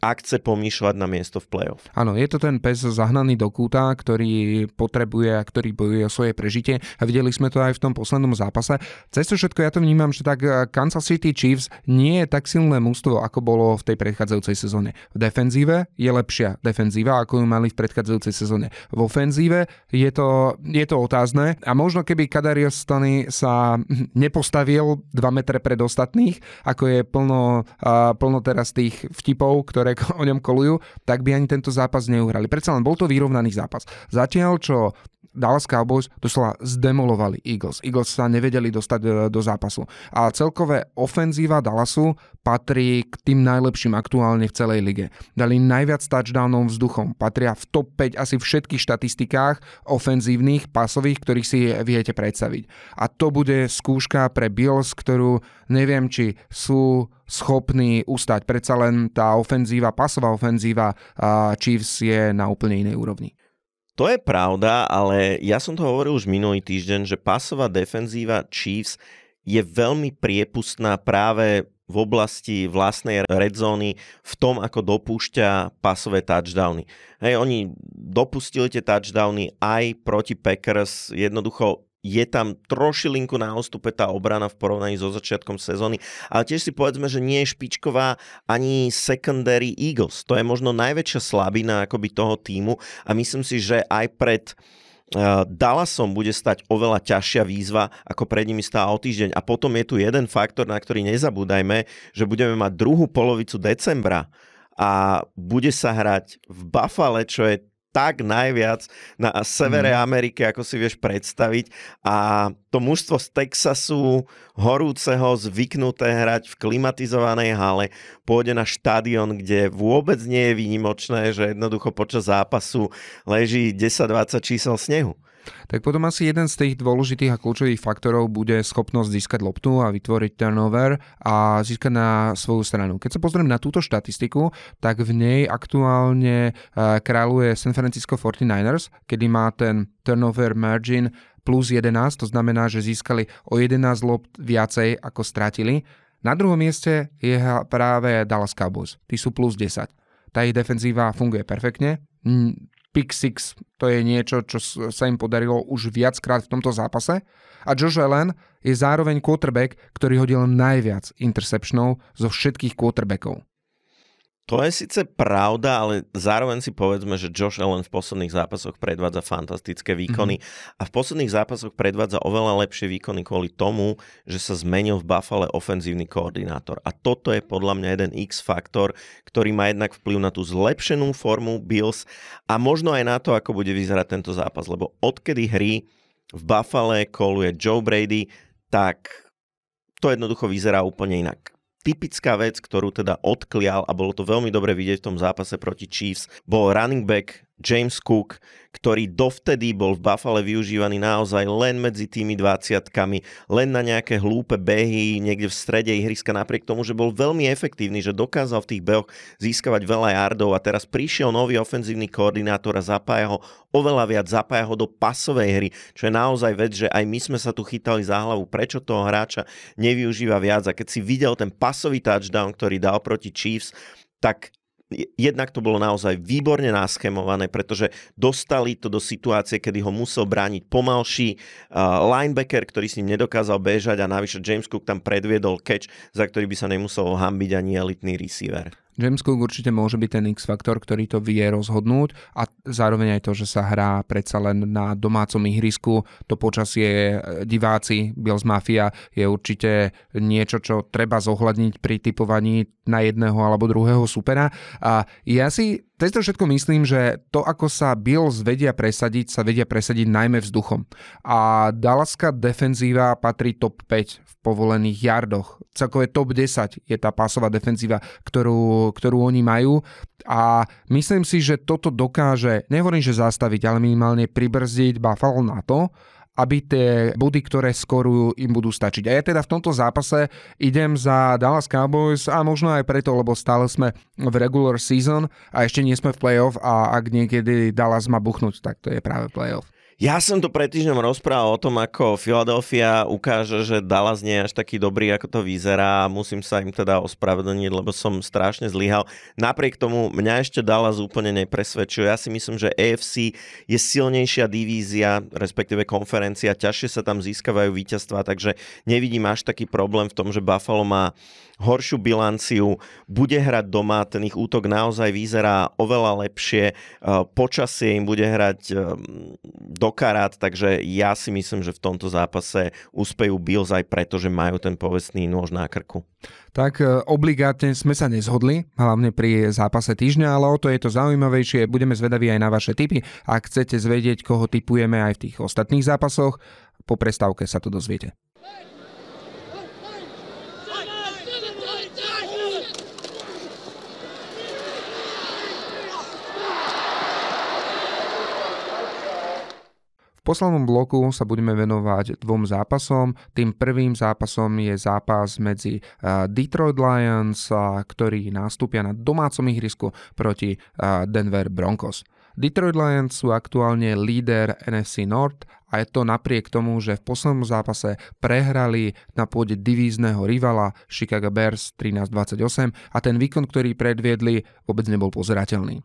ak chce pomýšľať na miesto v play-off. Áno, je to ten pes zahnaný do kúta, ktorý potrebuje a ktorý bojuje o svoje prežitie a videli sme to aj v tom poslednom zápase. Cez to všetko ja to vnímam, že tak eh, Kansas City Chiefs nie je tak silné mústvo, ako bolo v tej predchádzajúcej sezóne. V defenzíve je lepšia defenzíva, ako ju mali v predchádzajúcej sezóne. V ofenzíve je to, je to otázne a možno keby Kadarius Stony sa nepostavil 2 metre pred ostatných, ako je plno, plno teraz tých vtipov, ktoré ktoré o ňom kolujú, tak by ani tento zápas neuhrali. Predsa len bol to vyrovnaný zápas. Zatiaľ, čo Dallas Cowboys doslova zdemolovali Eagles. Eagles sa nevedeli dostať e, do zápasu. A celkové ofenzíva Dallasu patrí k tým najlepším aktuálne v celej lige. Dali najviac touchdownov vzduchom. Patria v top 5 asi všetkých štatistikách ofenzívnych, pasových, ktorých si viete predstaviť. A to bude skúška pre Bills, ktorú neviem, či sú schopní ustať. Predsa len tá ofenzíva, pasová ofenzíva Chiefs je na úplne inej úrovni. To je pravda, ale ja som to hovoril už minulý týždeň, že pasová defenzíva Chiefs je veľmi priepustná práve v oblasti vlastnej red zóny v tom, ako dopúšťa pasové touchdowny. Hej, oni dopustili tie touchdowny aj proti Packers, jednoducho je tam trošilinku na ostupe tá obrana v porovnaní so začiatkom sezóny, ale tiež si povedzme, že nie je špičková ani secondary Eagles. To je možno najväčšia slabina akoby toho týmu a myslím si, že aj pred uh, Dallasom bude stať oveľa ťažšia výzva, ako pred nimi stála o týždeň. A potom je tu jeden faktor, na ktorý nezabúdajme, že budeme mať druhú polovicu decembra a bude sa hrať v Buffale, čo je tak najviac na severe mm. Ameriky, ako si vieš predstaviť. A to mužstvo z Texasu, horúceho, zvyknuté hrať v klimatizovanej hale, pôjde na štadión, kde vôbec nie je výnimočné, že jednoducho počas zápasu leží 10-20 čísel snehu. Tak potom asi jeden z tých dôležitých a kľúčových faktorov bude schopnosť získať loptu a vytvoriť turnover a získať na svoju stranu. Keď sa pozriem na túto štatistiku, tak v nej aktuálne eh, kráľuje San Francisco 49ers, kedy má ten turnover margin plus 11, to znamená, že získali o 11 lopt viacej ako stratili. Na druhom mieste je práve Dallas Cowboys, tí sú plus 10. Tá ich defenzíva funguje perfektne, pick six, to je niečo, čo sa im podarilo už viackrát v tomto zápase. A Josh Allen je zároveň quarterback, ktorý hodil najviac interceptionov zo všetkých quarterbackov. To je síce pravda, ale zároveň si povedzme, že Josh Allen v posledných zápasoch predvádza fantastické výkony mm-hmm. a v posledných zápasoch predvádza oveľa lepšie výkony kvôli tomu, že sa zmenil v Buffale ofenzívny koordinátor. A toto je podľa mňa jeden X-faktor, ktorý má jednak vplyv na tú zlepšenú formu Bills a možno aj na to, ako bude vyzerať tento zápas. Lebo odkedy hry v Buffale koluje Joe Brady, tak to jednoducho vyzerá úplne inak typická vec, ktorú teda odklial a bolo to veľmi dobre vidieť v tom zápase proti Chiefs, bol running back James Cook, ktorý dovtedy bol v Buffale využívaný naozaj len medzi tými 20 len na nejaké hlúpe behy niekde v strede ihriska, napriek tomu, že bol veľmi efektívny, že dokázal v tých behoch získavať veľa yardov a teraz prišiel nový ofenzívny koordinátor a zapája ho oveľa viac, zapája ho do pasovej hry, čo je naozaj vec, že aj my sme sa tu chytali za hlavu, prečo toho hráča nevyužíva viac a keď si videl ten pasový touchdown, ktorý dal proti Chiefs, tak jednak to bolo naozaj výborne naschemované, pretože dostali to do situácie, kedy ho musel brániť pomalší uh, linebacker, ktorý s ním nedokázal bežať a navyše James Cook tam predviedol catch, za ktorý by sa nemusel hambiť ani elitný receiver. James Cook určite môže byť ten X-faktor, ktorý to vie rozhodnúť a zároveň aj to, že sa hrá predsa len na domácom ihrisku, to počasie e, diváci Bills Mafia je určite niečo, čo treba zohľadniť pri typovaní na jedného alebo druhého supera. A ja si to všetko myslím, že to, ako sa Bills vedia presadiť, sa vedia presadiť najmä vzduchom. A Dallaska defenzíva patrí top 5 v povolených jardoch. Celkové top 10 je tá pásová defenzíva, ktorú, ktorú oni majú. A myslím si, že toto dokáže, nehovorím, že zastaviť, ale minimálne pribrzdiť Buffalo na to, aby tie body, ktoré skorujú, im budú stačiť. A ja teda v tomto zápase idem za Dallas Cowboys a možno aj preto, lebo stále sme v regular season a ešte nie sme v playoff a ak niekedy Dallas má buchnúť, tak to je práve playoff. Ja som to pred týždňom rozprával o tom, ako Philadelphia ukáže, že Dallas nie je až taký dobrý, ako to vyzerá a musím sa im teda ospravedlniť, lebo som strašne zlyhal. Napriek tomu mňa ešte Dallas úplne nepresvedčuje. Ja si myslím, že AFC je silnejšia divízia, respektíve konferencia, ťažšie sa tam získavajú víťazstva, takže nevidím až taký problém v tom, že Buffalo má horšiu bilanciu, bude hrať doma, ten ich útok naozaj vyzerá oveľa lepšie, e, počasie im bude hrať e, do takže ja si myslím, že v tomto zápase úspejú Bills aj preto, že majú ten povestný nôž na krku. Tak e, obligátne sme sa nezhodli, hlavne pri zápase týždňa, ale o to je to zaujímavejšie. Budeme zvedaví aj na vaše tipy. Ak chcete zvedieť, koho typujeme aj v tých ostatných zápasoch, po prestávke sa to dozviete. Poslednom bloku sa budeme venovať dvom zápasom. Tým prvým zápasom je zápas medzi eh, Detroit Lions, ktorí nástupia na domácom ihrisku proti eh, Denver Broncos. Detroit Lions sú aktuálne líder NFC North a je to napriek tomu, že v poslednom zápase prehrali na pôde divízneho rivala Chicago Bears 13-28 a ten výkon, ktorý predviedli, vôbec nebol pozerateľný.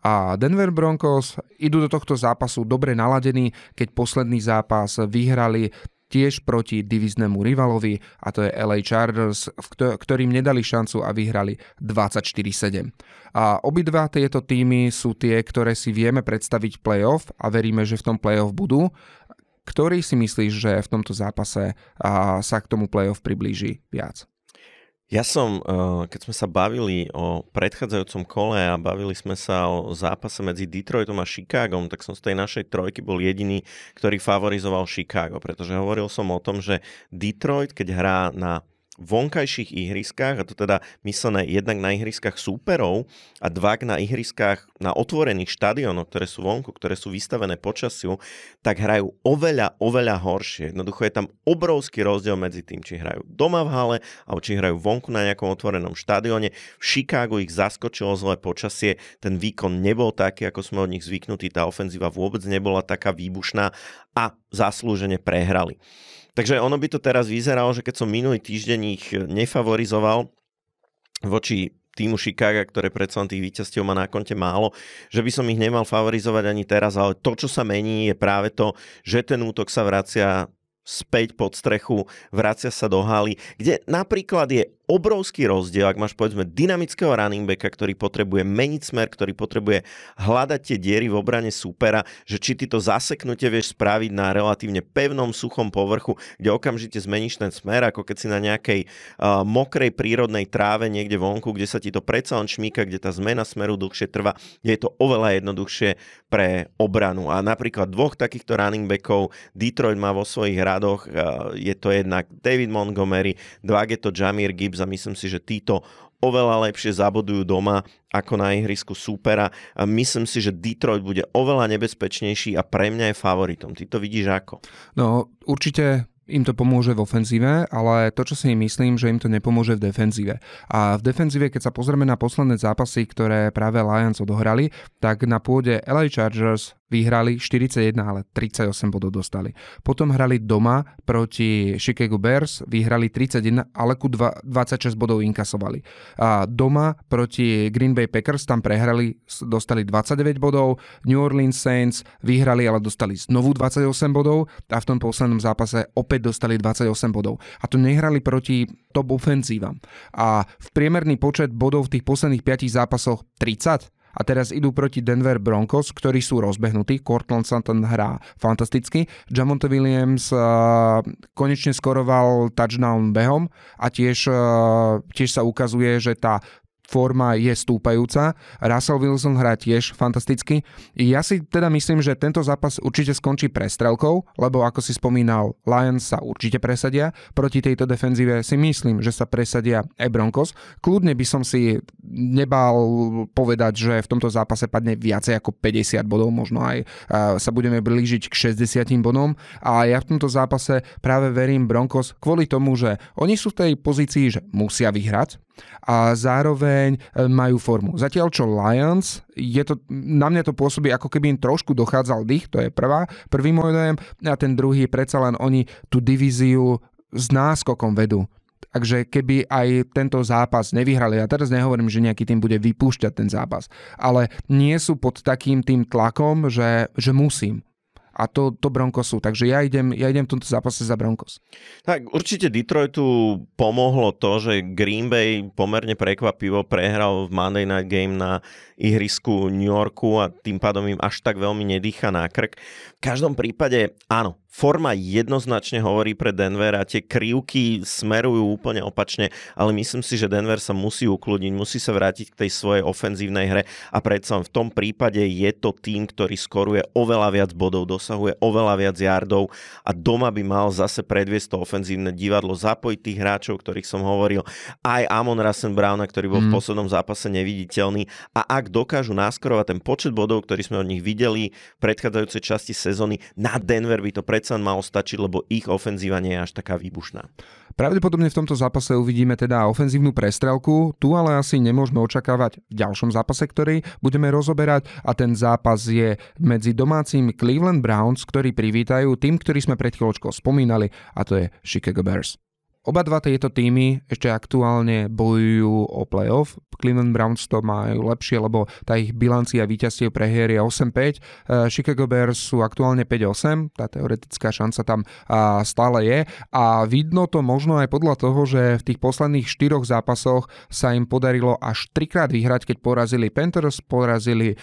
A Denver Broncos idú do tohto zápasu dobre naladení, keď posledný zápas vyhrali tiež proti diviznému rivalovi a to je LA Chargers, ktorým nedali šancu a vyhrali 24-7. A obidva tieto týmy sú tie, ktoré si vieme predstaviť playoff a veríme, že v tom playoff budú. Ktorý si myslíš, že v tomto zápase sa k tomu playoff priblíži viac? Ja som, eh, keď sme sa bavili o predchádzajúcom kole a bavili sme sa o zápase medzi Detroitom a Chicagom, tak som z tej našej trojky bol jediný, ktorý favorizoval Chicago, pretože hovoril som o tom, že Detroit, keď hrá na vonkajších ihriskách, a to teda myslené jednak na ihriskách súperov a dva na ihriskách na otvorených štadionoch, ktoré sú vonku, ktoré sú vystavené počasiu, tak hrajú oveľa, oveľa horšie. Jednoducho je tam obrovský rozdiel medzi tým, či hrajú doma v hale, alebo či hrajú vonku na nejakom otvorenom štadióne. V Chicagu ich zaskočilo zlé počasie, ten výkon nebol taký, ako sme od nich zvyknutí, tá ofenzíva vôbec nebola taká výbušná a zaslúžene prehrali. Takže ono by to teraz vyzeralo, že keď som minulý týždeň ich nefavorizoval voči týmu Chicago, ktoré predsa tých víťazstiev má na konte málo, že by som ich nemal favorizovať ani teraz, ale to, čo sa mení, je práve to, že ten útok sa vracia späť pod strechu, vracia sa do haly, kde napríklad je obrovský rozdiel, ak máš povedzme dynamického running backa, ktorý potrebuje meniť smer, ktorý potrebuje hľadať tie diery v obrane supera, že či ty to zaseknutie vieš spraviť na relatívne pevnom, suchom povrchu, kde okamžite zmeníš ten smer, ako keď si na nejakej uh, mokrej prírodnej tráve niekde vonku, kde sa ti to predsa len šmíka, kde tá zmena smeru dlhšie trvá, kde je to oveľa jednoduchšie pre obranu. A napríklad dvoch takýchto running backov Detroit má vo svojich radoch, uh, je to jednak David Montgomery, dva je to Jamir Gibbs a myslím si, že títo oveľa lepšie zabodujú doma ako na ihrisku súpera. A myslím si, že Detroit bude oveľa nebezpečnejší a pre mňa je favoritom. Ty to vidíš ako? No určite im to pomôže v ofenzíve, ale to, čo si myslím, že im to nepomôže v defenzíve. A v defenzíve, keď sa pozrieme na posledné zápasy, ktoré práve Lions odohrali, tak na pôde LA Chargers vyhrali 41, ale 38 bodov dostali. Potom hrali doma proti Chicago Bears, vyhrali 31, ale ku 26 bodov inkasovali. A doma proti Green Bay Packers tam prehrali, dostali 29 bodov, New Orleans Saints vyhrali, ale dostali znovu 28 bodov a v tom poslednom zápase opäť dostali 28 bodov. A to nehrali proti top ofenzívam. A v priemerný počet bodov v tých posledných 5 zápasoch 30, a teraz idú proti Denver Broncos, ktorí sú rozbehnutí. Cortland Sutton hrá fantasticky. Jamonte Williams uh, konečne skoroval touchdown behom a tiež, uh, tiež sa ukazuje, že tá forma je stúpajúca. Russell Wilson hrá tiež fantasticky. Ja si teda myslím, že tento zápas určite skončí prestrelkou, lebo ako si spomínal, Lions sa určite presadia. Proti tejto defenzíve si myslím, že sa presadia aj Broncos. Kľudne by som si nebal povedať, že v tomto zápase padne viacej ako 50 bodov, možno aj sa budeme blížiť k 60 bodom. A ja v tomto zápase práve verím Broncos kvôli tomu, že oni sú v tej pozícii, že musia vyhrať, a zároveň e, majú formu. Zatiaľ čo Lions, je to, na mňa to pôsobí ako keby im trošku dochádzal dých, to je prvá, prvý môj dojem a ten druhý, predsa len oni tú divíziu s náskokom vedú. Takže keby aj tento zápas nevyhrali, ja teraz nehovorím, že nejaký tým bude vypúšťať ten zápas, ale nie sú pod takým tým tlakom, že, že musím a to, to Broncos. Takže ja idem, ja idem v tomto zápase za Broncos. Tak určite Detroitu pomohlo to, že Green Bay pomerne prekvapivo prehral v Monday Night Game na ihrisku New Yorku a tým pádom im až tak veľmi nedýcha na krk. V každom prípade áno, forma jednoznačne hovorí pre Denver a tie krivky smerujú úplne opačne, ale myslím si, že Denver sa musí ukludniť, musí sa vrátiť k tej svojej ofenzívnej hre a predsa v tom prípade je to tým, ktorý skoruje oveľa viac bodov, dosahuje oveľa viac yardov a doma by mal zase predviesť to ofenzívne divadlo, zapojiť tých hráčov, ktorých som hovoril, aj Amon Rasen Browna, ktorý bol mm. v poslednom zápase neviditeľný a ak dokážu naskorovať ten počet bodov, ktorý sme od nich videli v predchádzajúcej časti sezóny, na Denver by to pred predsa malo stačiť, lebo ich ofenzíva nie je až taká výbušná. Pravdepodobne v tomto zápase uvidíme teda ofenzívnu prestrelku, tu ale asi nemôžeme očakávať v ďalšom zápase, ktorý budeme rozoberať a ten zápas je medzi domácimi Cleveland Browns, ktorí privítajú tým, ktorý sme pred chvíľočkou spomínali a to je Chicago Bears. Oba dva tieto týmy ešte aktuálne bojujú o playoff. Cleveland Browns to majú lepšie, lebo tá ich bilancia víťazstiev prehier je 8-5. Chicago Bears sú aktuálne 5-8, tá teoretická šanca tam stále je. A vidno to možno aj podľa toho, že v tých posledných štyroch zápasoch sa im podarilo až trikrát vyhrať, keď porazili Panthers, porazili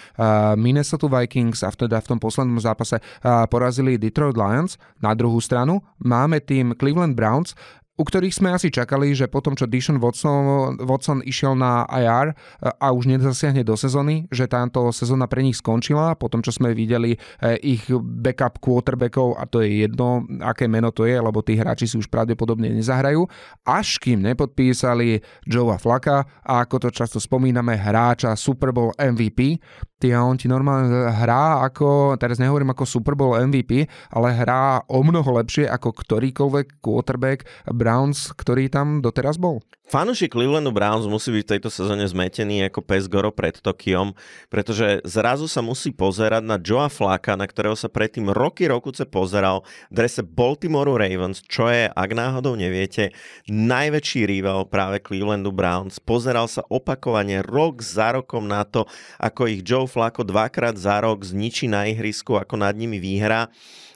Minnesota Vikings a vtedy v tom poslednom zápase porazili Detroit Lions. Na druhú stranu máme tým Cleveland Browns, u ktorých sme asi čakali, že potom, čo Dishon Watson, Watson išiel na IR a už nezasiahne do sezóny, že táto sezóna pre nich skončila, potom čo sme videli eh, ich backup quarterbackov a to je jedno, aké meno to je, lebo tí hráči si už pravdepodobne nezahrajú, až kým nepodpísali Joea Flaka a ako to často spomíname, hráča Super Bowl MVP, Ty, on ti normálne hrá ako, teraz nehovorím ako Super Bowl MVP, ale hrá o mnoho lepšie ako ktorýkoľvek quarterback Browns, ktorý tam doteraz bol. Fanuši Clevelandu Browns musí byť v tejto sezóne zmetený ako pes Goro pred Tokiom, pretože zrazu sa musí pozerať na Joa Flaka, na ktorého sa predtým roky rokuce pozeral v drese Baltimore Ravens, čo je, ak náhodou neviete, najväčší rival práve Clevelandu Browns. Pozeral sa opakovane rok za rokom na to, ako ich Joe Flacco dvakrát za rok zničí na ihrisku, ako nad nimi výhra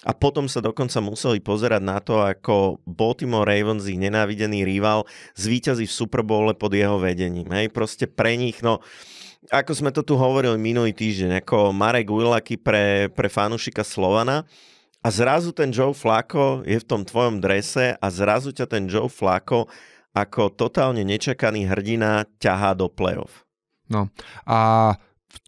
a potom sa dokonca museli pozerať na to, ako Baltimore Ravens, ich nenávidený rival, zvíťazí v Super Bowle pod jeho vedením. Hej, proste pre nich, no, ako sme to tu hovorili minulý týždeň, ako Marek Ujlaky pre, pre fanúšika Slovana, a zrazu ten Joe Flacco je v tom tvojom drese a zrazu ťa ten Joe Flacco ako totálne nečakaný hrdina ťahá do playoff. No a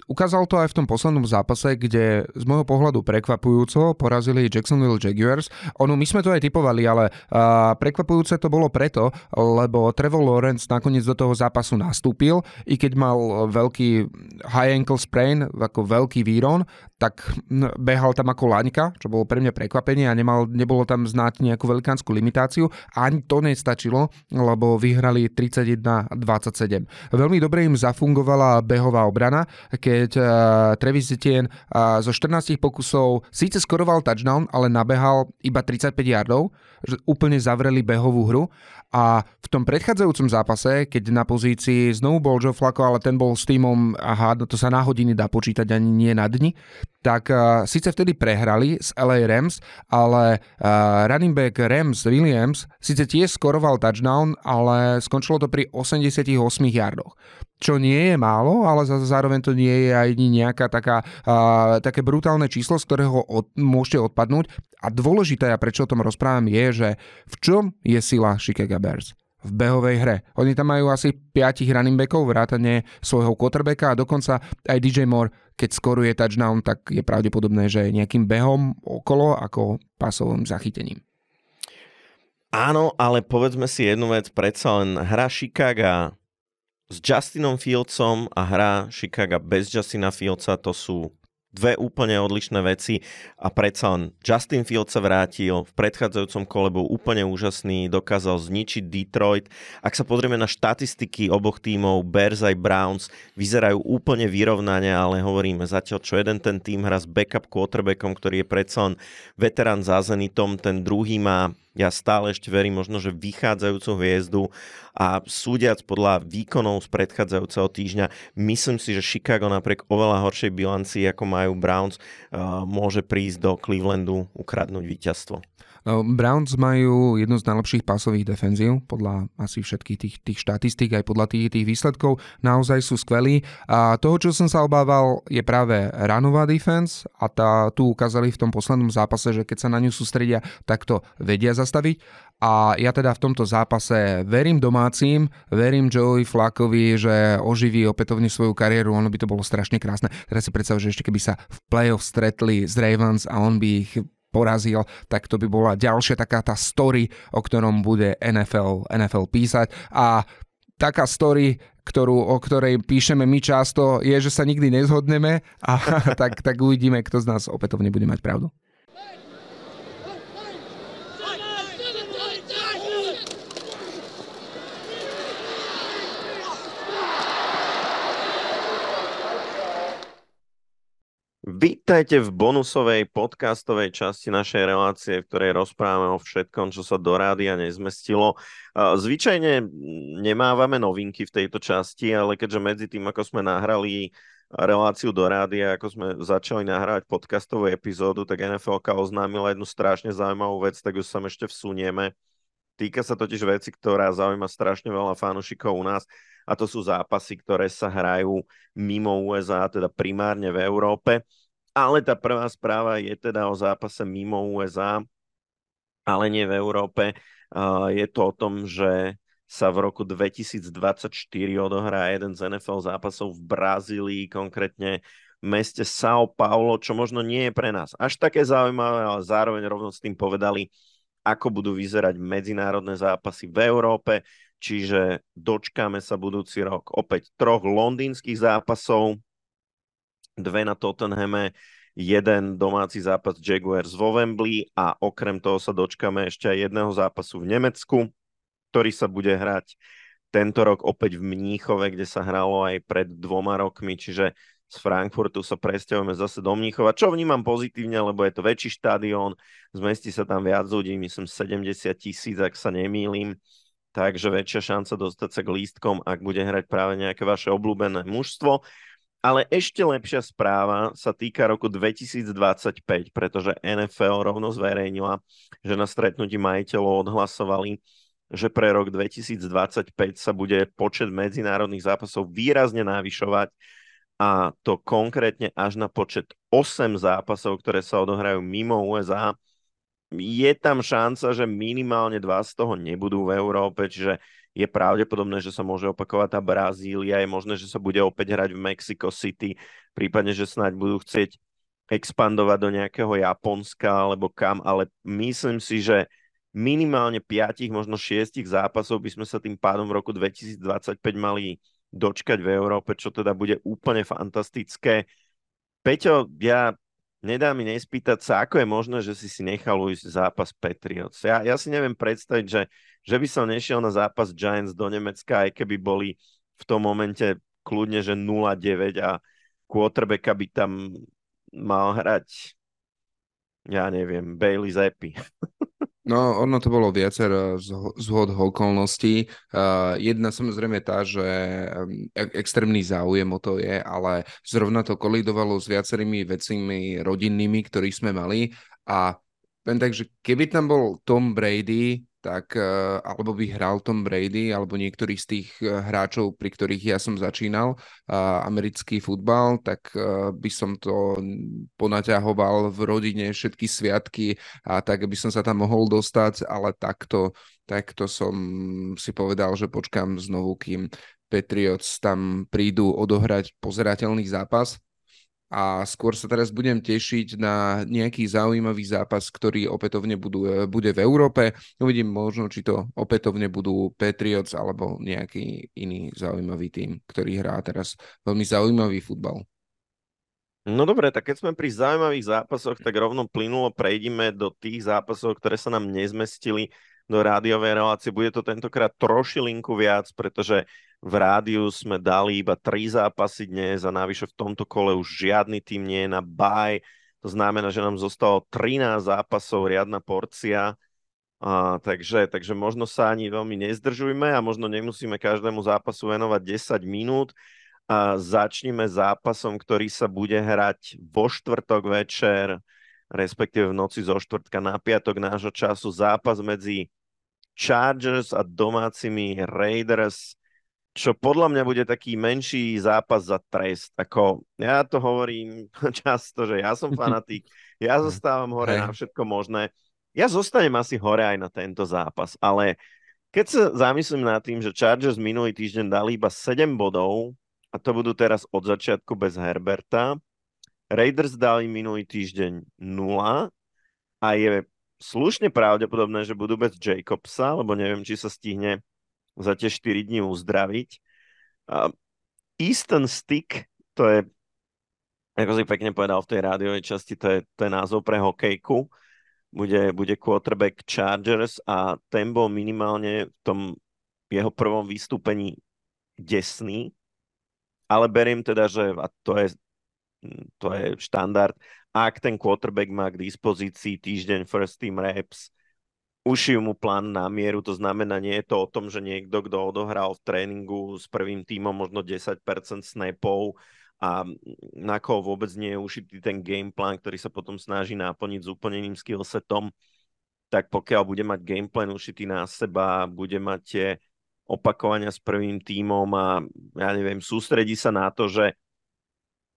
Ukázal to aj v tom poslednom zápase, kde z môjho pohľadu prekvapujúco porazili Jacksonville Jaguars. Ono, my sme to aj typovali, ale uh, prekvapujúce to bolo preto, lebo Trevor Lawrence nakoniec do toho zápasu nastúpil, i keď mal veľký high ankle sprain, ako veľký výron, tak behal tam ako laňka, čo bolo pre mňa prekvapenie a nemal, nebolo tam znať nejakú velikánsku limitáciu. Ani to nestačilo, lebo vyhrali 31-27. Veľmi dobre im zafungovala behová obrana, keď uh, Travis Etienne uh, zo 14 pokusov síce skoroval touchdown, ale nabehal iba 35 yardov, že úplne zavreli behovú hru a v tom predchádzajúcom zápase, keď na pozícii znovu bol Joe Flacco, ale ten bol s týmom, aha, no to sa na hodiny dá počítať, ani nie na dni, tak uh, síce vtedy prehrali s LA Rams, ale uh, running back Rams Williams síce tiež skoroval touchdown, ale skončilo to pri 88 yardoch čo nie je málo, ale zároveň to nie je aj nejaká taká, uh, také brutálne číslo, z ktorého od, môžete odpadnúť. A dôležité, a prečo o tom rozprávam, je, že v čom je sila Chicago Bears? v behovej hre. Oni tam majú asi 5 running backov, vrátane svojho quarterbacka a dokonca aj DJ Moore, keď skoruje touchdown, tak je pravdepodobné, že nejakým behom okolo ako pasovým zachytením. Áno, ale povedzme si jednu vec, predsa len hra Chicago s Justinom Fieldsom a hra Chicago bez Justina Fieldsa to sú dve úplne odlišné veci a predsa len Justin Fields sa vrátil, v predchádzajúcom kole bol úplne úžasný, dokázal zničiť Detroit. Ak sa pozrieme na štatistiky oboch tímov, Bears aj Browns, vyzerajú úplne vyrovnane, ale hovoríme zatiaľ, čo jeden ten tým hrá s backup quarterbackom, ktorý je predsa len veterán za Zenitom, ten druhý má ja stále ešte verím možno, že vychádzajúcu hviezdu a súdiac podľa výkonov z predchádzajúceho týždňa, myslím si, že Chicago napriek oveľa horšej bilancii, ako majú Browns, uh, môže prísť do Clevelandu ukradnúť víťazstvo. No, Browns majú jednu z najlepších pásových defenzív, podľa asi všetkých tých, tých štatistík, aj podľa tých, tých výsledkov, naozaj sú skvelí. A toho, čo som sa obával, je práve ranová defense a tá, tu ukázali v tom poslednom zápase, že keď sa na ňu sústredia, tak to vedia zastaviť. A ja teda v tomto zápase verím domácim, verím Joey Flakovi, že oživí opätovne svoju kariéru, ono by to bolo strašne krásne. Teraz si predstav, že ešte keby sa v playoff stretli s Ravens a on by ich porazil, tak to by bola ďalšia taká tá story, o ktorom bude NFL, NFL písať. A taká story, ktorú, o ktorej píšeme my často, je, že sa nikdy nezhodneme a tak, tak uvidíme, kto z nás opätovne bude mať pravdu. Vítajte v bonusovej podcastovej časti našej relácie, v ktorej rozprávame o všetkom, čo sa do rádia nezmestilo. Zvyčajne nemávame novinky v tejto časti, ale keďže medzi tým, ako sme nahrali reláciu do rádia, ako sme začali nahrávať podcastovú epizódu, tak NFL oznámila jednu strašne zaujímavú vec, tak ju sa ešte vsunieme. Týka sa totiž veci, ktorá zaujíma strašne veľa fanúšikov u nás a to sú zápasy, ktoré sa hrajú mimo USA, teda primárne v Európe. Ale tá prvá správa je teda o zápase mimo USA, ale nie v Európe. Je to o tom, že sa v roku 2024 odohrá jeden z NFL zápasov v Brazílii, konkrétne v meste São Paulo, čo možno nie je pre nás až také zaujímavé, ale zároveň rovno s tým povedali, ako budú vyzerať medzinárodné zápasy v Európe, čiže dočkáme sa budúci rok opäť troch londýnskych zápasov, dve na Tottenhame, jeden domáci zápas Jaguars vo Wembley a okrem toho sa dočkame ešte aj jedného zápasu v Nemecku, ktorý sa bude hrať tento rok opäť v Mníchove, kde sa hralo aj pred dvoma rokmi, čiže z Frankfurtu sa presťahujeme zase do Mníchova, čo vnímam pozitívne, lebo je to väčší štadión, zmestí sa tam viac ľudí, myslím 70 tisíc, ak sa nemýlim, takže väčšia šanca dostať sa k lístkom, ak bude hrať práve nejaké vaše obľúbené mužstvo. Ale ešte lepšia správa sa týka roku 2025, pretože NFL rovno zverejnila, že na stretnutí majiteľov odhlasovali, že pre rok 2025 sa bude počet medzinárodných zápasov výrazne navyšovať a to konkrétne až na počet 8 zápasov, ktoré sa odohrajú mimo USA. Je tam šanca, že minimálne dva z toho nebudú v Európe, čiže je pravdepodobné, že sa môže opakovať tá Brazília, je možné, že sa bude opäť hrať v Mexico City, prípadne, že snáď budú chcieť expandovať do nejakého Japonska alebo kam, ale myslím si, že minimálne 5, možno 6 zápasov by sme sa tým pádom v roku 2025 mali dočkať v Európe, čo teda bude úplne fantastické. Peťo, ja nedá mi nespýtať sa, ako je možné, že si si nechal ujsť zápas Patriots. Ja, ja si neviem predstaviť, že, že by som nešiel na zápas Giants do Nemecka, aj keby boli v tom momente kľudne, že 0-9 a quarterbacka by tam mal hrať ja neviem, Bailey Zappi. No, ono to bolo viacero zhod okolností. Uh, jedna samozrejme tá, že um, extrémny záujem o to je, ale zrovna to kolidovalo s viacerými vecimi rodinnými, ktorých sme mali a len tak, že keby tam bol Tom Brady, tak eh, alebo by hral Tom Brady alebo niektorý z tých eh, hráčov, pri ktorých ja som začínal americký futbal, tak eh, by som to ponaťahoval v rodine všetky sviatky a tak by som sa tam mohol dostať, ale takto, takto som si povedal, že počkám znovu, kým Patriots tam prídu odohrať pozerateľný zápas a skôr sa teraz budem tešiť na nejaký zaujímavý zápas, ktorý opätovne budú, e, bude v Európe. Uvidím možno, či to opätovne budú Patriots alebo nejaký iný zaujímavý tým, ktorý hrá teraz veľmi zaujímavý futbal. No dobre, tak keď sme pri zaujímavých zápasoch, tak rovno plynulo prejdime do tých zápasov, ktoré sa nám nezmestili do rádiovej relácie. Bude to tentokrát trošilinku viac, pretože v rádiu sme dali iba tri zápasy dnes a navyše v tomto kole už žiadny tým nie je na baj. To znamená, že nám zostalo 13 zápasov, riadna porcia. A, takže, takže možno sa ani veľmi nezdržujme a možno nemusíme každému zápasu venovať 10 minút. A začneme zápasom, ktorý sa bude hrať vo štvrtok večer, respektíve v noci zo štvrtka na piatok nášho času. Zápas medzi Chargers a domácimi Raiders čo podľa mňa bude taký menší zápas za trest. Ako, ja to hovorím často, že ja som fanatik, ja zostávam hore na všetko možné. Ja zostanem asi hore aj na tento zápas, ale keď sa zamyslím nad tým, že Chargers minulý týždeň dali iba 7 bodov a to budú teraz od začiatku bez Herberta, Raiders dali minulý týždeň 0 a je slušne pravdepodobné, že budú bez Jacobsa, lebo neviem, či sa stihne za tie 4 dní uzdraviť. Easton Stick, to je, ako si pekne povedal v tej rádiovej časti, to je, to je názov pre hokejku. Bude, bude quarterback Chargers a ten bol minimálne v tom jeho prvom vystúpení desný, ale beriem teda, že a to je to je štandard. Ak ten quarterback má k dispozícii týždeň first team reps, ušijú mu plán na mieru, to znamená, nie je to o tom, že niekto, kto odohral v tréningu s prvým tímom možno 10% snapov a na koho vôbec nie je ušitý ten game plan, ktorý sa potom snaží naplniť s úplneným skillsetom, tak pokiaľ bude mať gameplan ušitý na seba, bude mať tie opakovania s prvým tímom a ja neviem, sústredí sa na to, že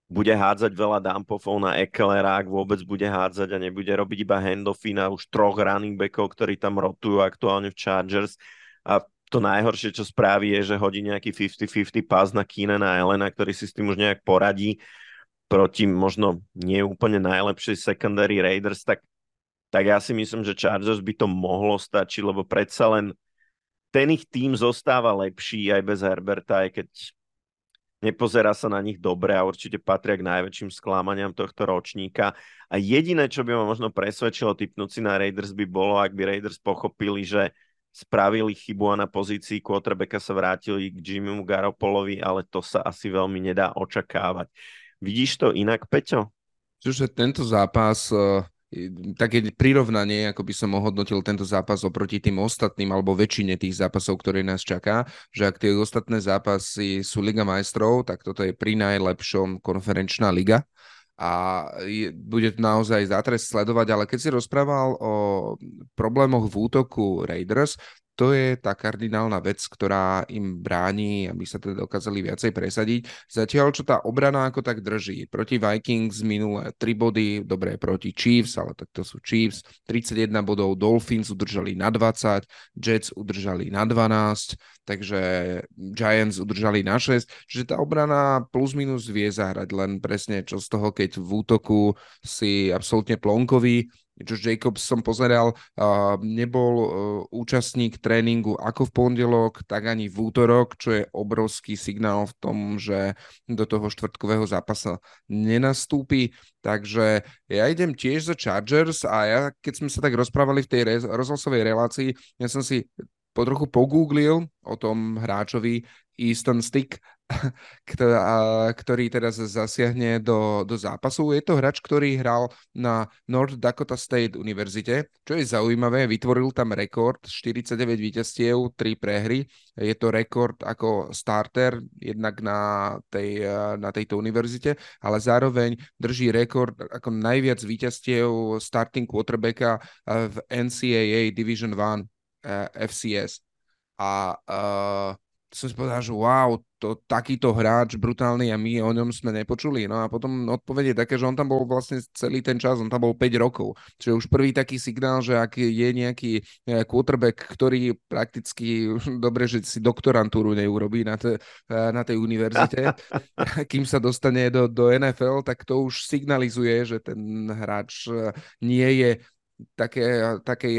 bude hádzať veľa dumpofov na Ekelera, ak vôbec bude hádzať a nebude robiť iba handoffy na už troch running backov, ktorí tam rotujú aktuálne v Chargers. A to najhoršie, čo spraví, je, že hodí nejaký 50-50 pás na Keenana Elena, ktorý si s tým už nejak poradí proti možno nie úplne najlepšej secondary Raiders, tak, tak ja si myslím, že Chargers by to mohlo stačiť, lebo predsa len ten ich tým zostáva lepší aj bez Herberta, aj keď nepozerá sa na nich dobre a určite patria k najväčším sklámaniam tohto ročníka. A jediné, čo by ma možno presvedčilo typnúť si na Raiders by bolo, ak by Raiders pochopili, že spravili chybu a na pozícii quarterbacka sa vrátili k Jimmymu Garopolovi, ale to sa asi veľmi nedá očakávať. Vidíš to inak, Peťo? Čiže tento zápas eh, také prirovnanie, ako by som ohodnotil tento zápas oproti tým ostatným alebo väčšine tých zápasov, ktoré nás čaká, že ak tie ostatné zápasy sú Liga majstrov, tak toto je pri najlepšom konferenčná liga. A je, bude to naozaj zátres sledovať, ale keď si rozprával o problémoch v útoku Raiders, to je tá kardinálna vec, ktorá im bráni, aby sa teda dokázali viacej presadiť. Zatiaľ, čo tá obrana ako tak drží. Proti Vikings minulé 3 body, dobre, proti Chiefs, ale tak to sú Chiefs. 31 bodov, Dolphins udržali na 20, Jets udržali na 12, takže Giants udržali na 6. Čiže tá obrana plus minus vie zahrať len presne čo z toho, keď v útoku si absolútne plonkový, Josh Jacobs som pozeral, nebol uh, účastník tréningu ako v pondelok, tak ani v útorok, čo je obrovský signál v tom, že do toho štvrtkového zápasa nenastúpi. Takže ja idem tiež za Chargers a ja, keď sme sa tak rozprávali v tej re- rozhlasovej relácii, ja som si potrochu pogooglil o tom hráčovi Easton Stick ktorý teraz zasiahne do, do zápasu. Je to hráč, ktorý hral na North Dakota State univerzite, čo je zaujímavé, vytvoril tam rekord 49 víťazstiev, 3 prehry. Je to rekord ako starter jednak na, tej, na tejto univerzite, ale zároveň drží rekord ako najviac víťazstiev starting quarterbacka v NCAA Division 1 FCS. A uh, som si povedal, že wow, to, takýto hráč brutálny a my o ňom sme nepočuli. No a potom odpovedie také, že on tam bol vlastne celý ten čas, on tam bol 5 rokov. Čiže už prvý taký signál, že ak je nejaký e, quarterback, ktorý prakticky, dobre, že si doktorantúru neurobí na, te, e, na tej univerzite, kým sa dostane do, do NFL, tak to už signalizuje, že ten hráč e, nie je také, také,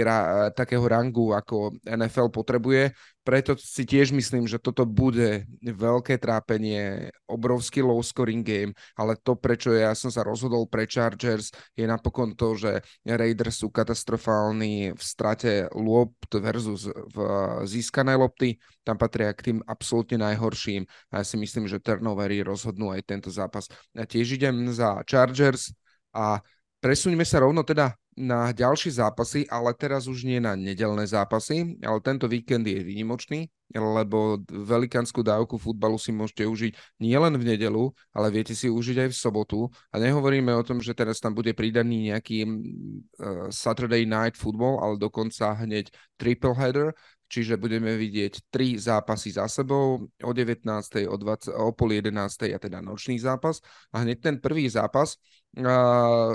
takého rangu, ako NFL potrebuje. Preto si tiež myslím, že toto bude veľké trápenie, obrovský low scoring game, ale to, prečo ja som sa rozhodol pre Chargers, je napokon to, že Raiders sú katastrofálni v strate lopt versus v získané lopty. Tam patria k tým absolútne najhorším a ja si myslím, že turnovery rozhodnú aj tento zápas. Ja tiež idem za Chargers a presuňme sa rovno teda na ďalšie zápasy, ale teraz už nie na nedelné zápasy, ale tento víkend je výnimočný, lebo velikánsku dávku futbalu si môžete užiť nielen v nedelu, ale viete si užiť aj v sobotu. A nehovoríme o tom, že teraz tam bude pridaný nejaký uh, Saturday Night Football, ale dokonca hneď triple header, čiže budeme vidieť tri zápasy za sebou, o 19. o, 20, o pol 11. a teda nočný zápas. A hneď ten prvý zápas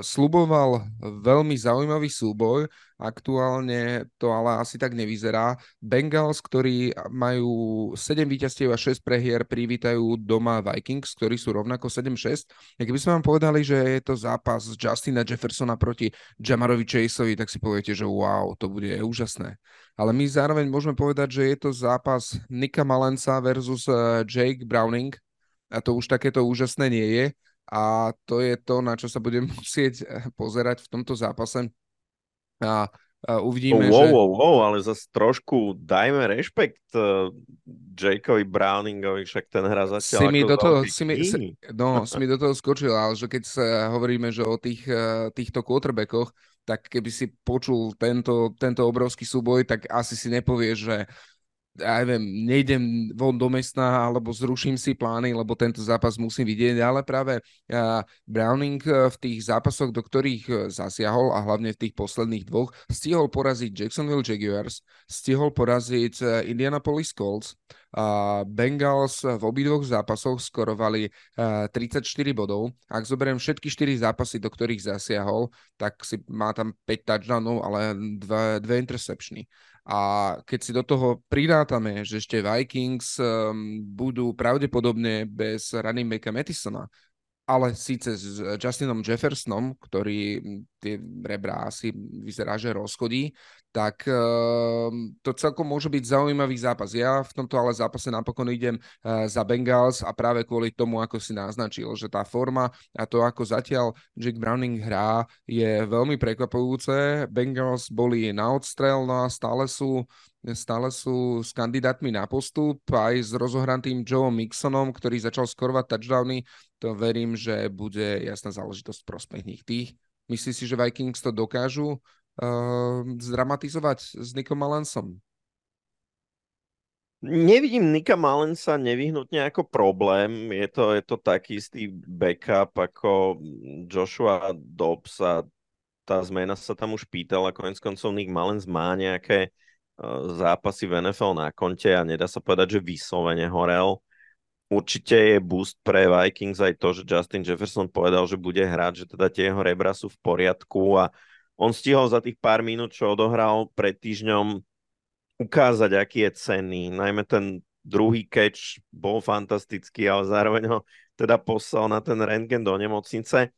sluboval veľmi zaujímavý súboj, aktuálne to ale asi tak nevyzerá. Bengals, ktorí majú 7 víťazstiev a 6 prehier, privítajú doma Vikings, ktorí sú rovnako 7-6. A keby sme vám povedali, že je to zápas Justina Jeffersona proti Jamarovi Chaseovi, tak si poviete, že wow, to bude úžasné. Ale my zároveň môžeme povedať, že je to zápas Nika Malensa versus eh, Jake Browning a to už takéto úžasné nie je a to je to, na čo sa budem musieť eh, pozerať v tomto zápase. A uvidíme, wow, že... Wow, wow, ale zase trošku dajme rešpekt uh, Jakeovi Browningovi, však ten hra zatiaľ si mi do toho, si mi, si, no, si mi do toho skočil, ale že keď sa hovoríme, že o tých, uh, týchto quarterbackoch, tak keby si počul tento, tento obrovský súboj, tak asi si nepovieš, že ja neviem, nejdem von do mesta alebo zruším si plány, lebo tento zápas musím vidieť, ale práve Browning e, v tých zápasoch, do ktorých e, zasiahol a hlavne v tých posledných dvoch, stihol poraziť Jacksonville Jaguars, stihol poraziť e, Indianapolis Colts, Bengals v obidvoch zápasoch skorovali 34 bodov. Ak zoberiem všetky 4 zápasy, do ktorých zasiahol, tak si má tam 5 touchdownov, ale dve, dve interceptiony. A keď si do toho pridátame, že ešte Vikings um, budú pravdepodobne bez running backa Mattisona, ale síce s Justinom Jeffersonom, ktorý tie rebra asi vyzerá, že rozchodí, tak uh, to celkom môže byť zaujímavý zápas. Ja v tomto ale zápase napokon idem uh, za Bengals a práve kvôli tomu, ako si naznačil, že tá forma a to, ako zatiaľ Jack Browning hrá, je veľmi prekvapujúce. Bengals boli na odstrel, no a stále sú stále sú s kandidátmi na postup, aj s rozohrantým Joe Mixonom, ktorý začal skorovať touchdowny, to verím, že bude jasná záležitosť prospech tých. Myslíš si, že Vikings to dokážu uh, zdramatizovať s Nikom Malensom? Nevidím Nika Malensa nevyhnutne ako problém. Je to, je to taký istý backup ako Joshua Dobbs a tá zmena sa tam už pýtala. Konec koncov Nick Malens má nejaké uh, zápasy v NFL na konte a nedá sa povedať, že vyslovene horel. Určite je boost pre Vikings aj to, že Justin Jefferson povedal, že bude hrať, že teda tie jeho rebra sú v poriadku a on stihol za tých pár minút, čo odohral pred týždňom, ukázať, aký je cenný. Najmä ten druhý catch bol fantastický, ale zároveň ho teda poslal na ten rentgen do nemocnice.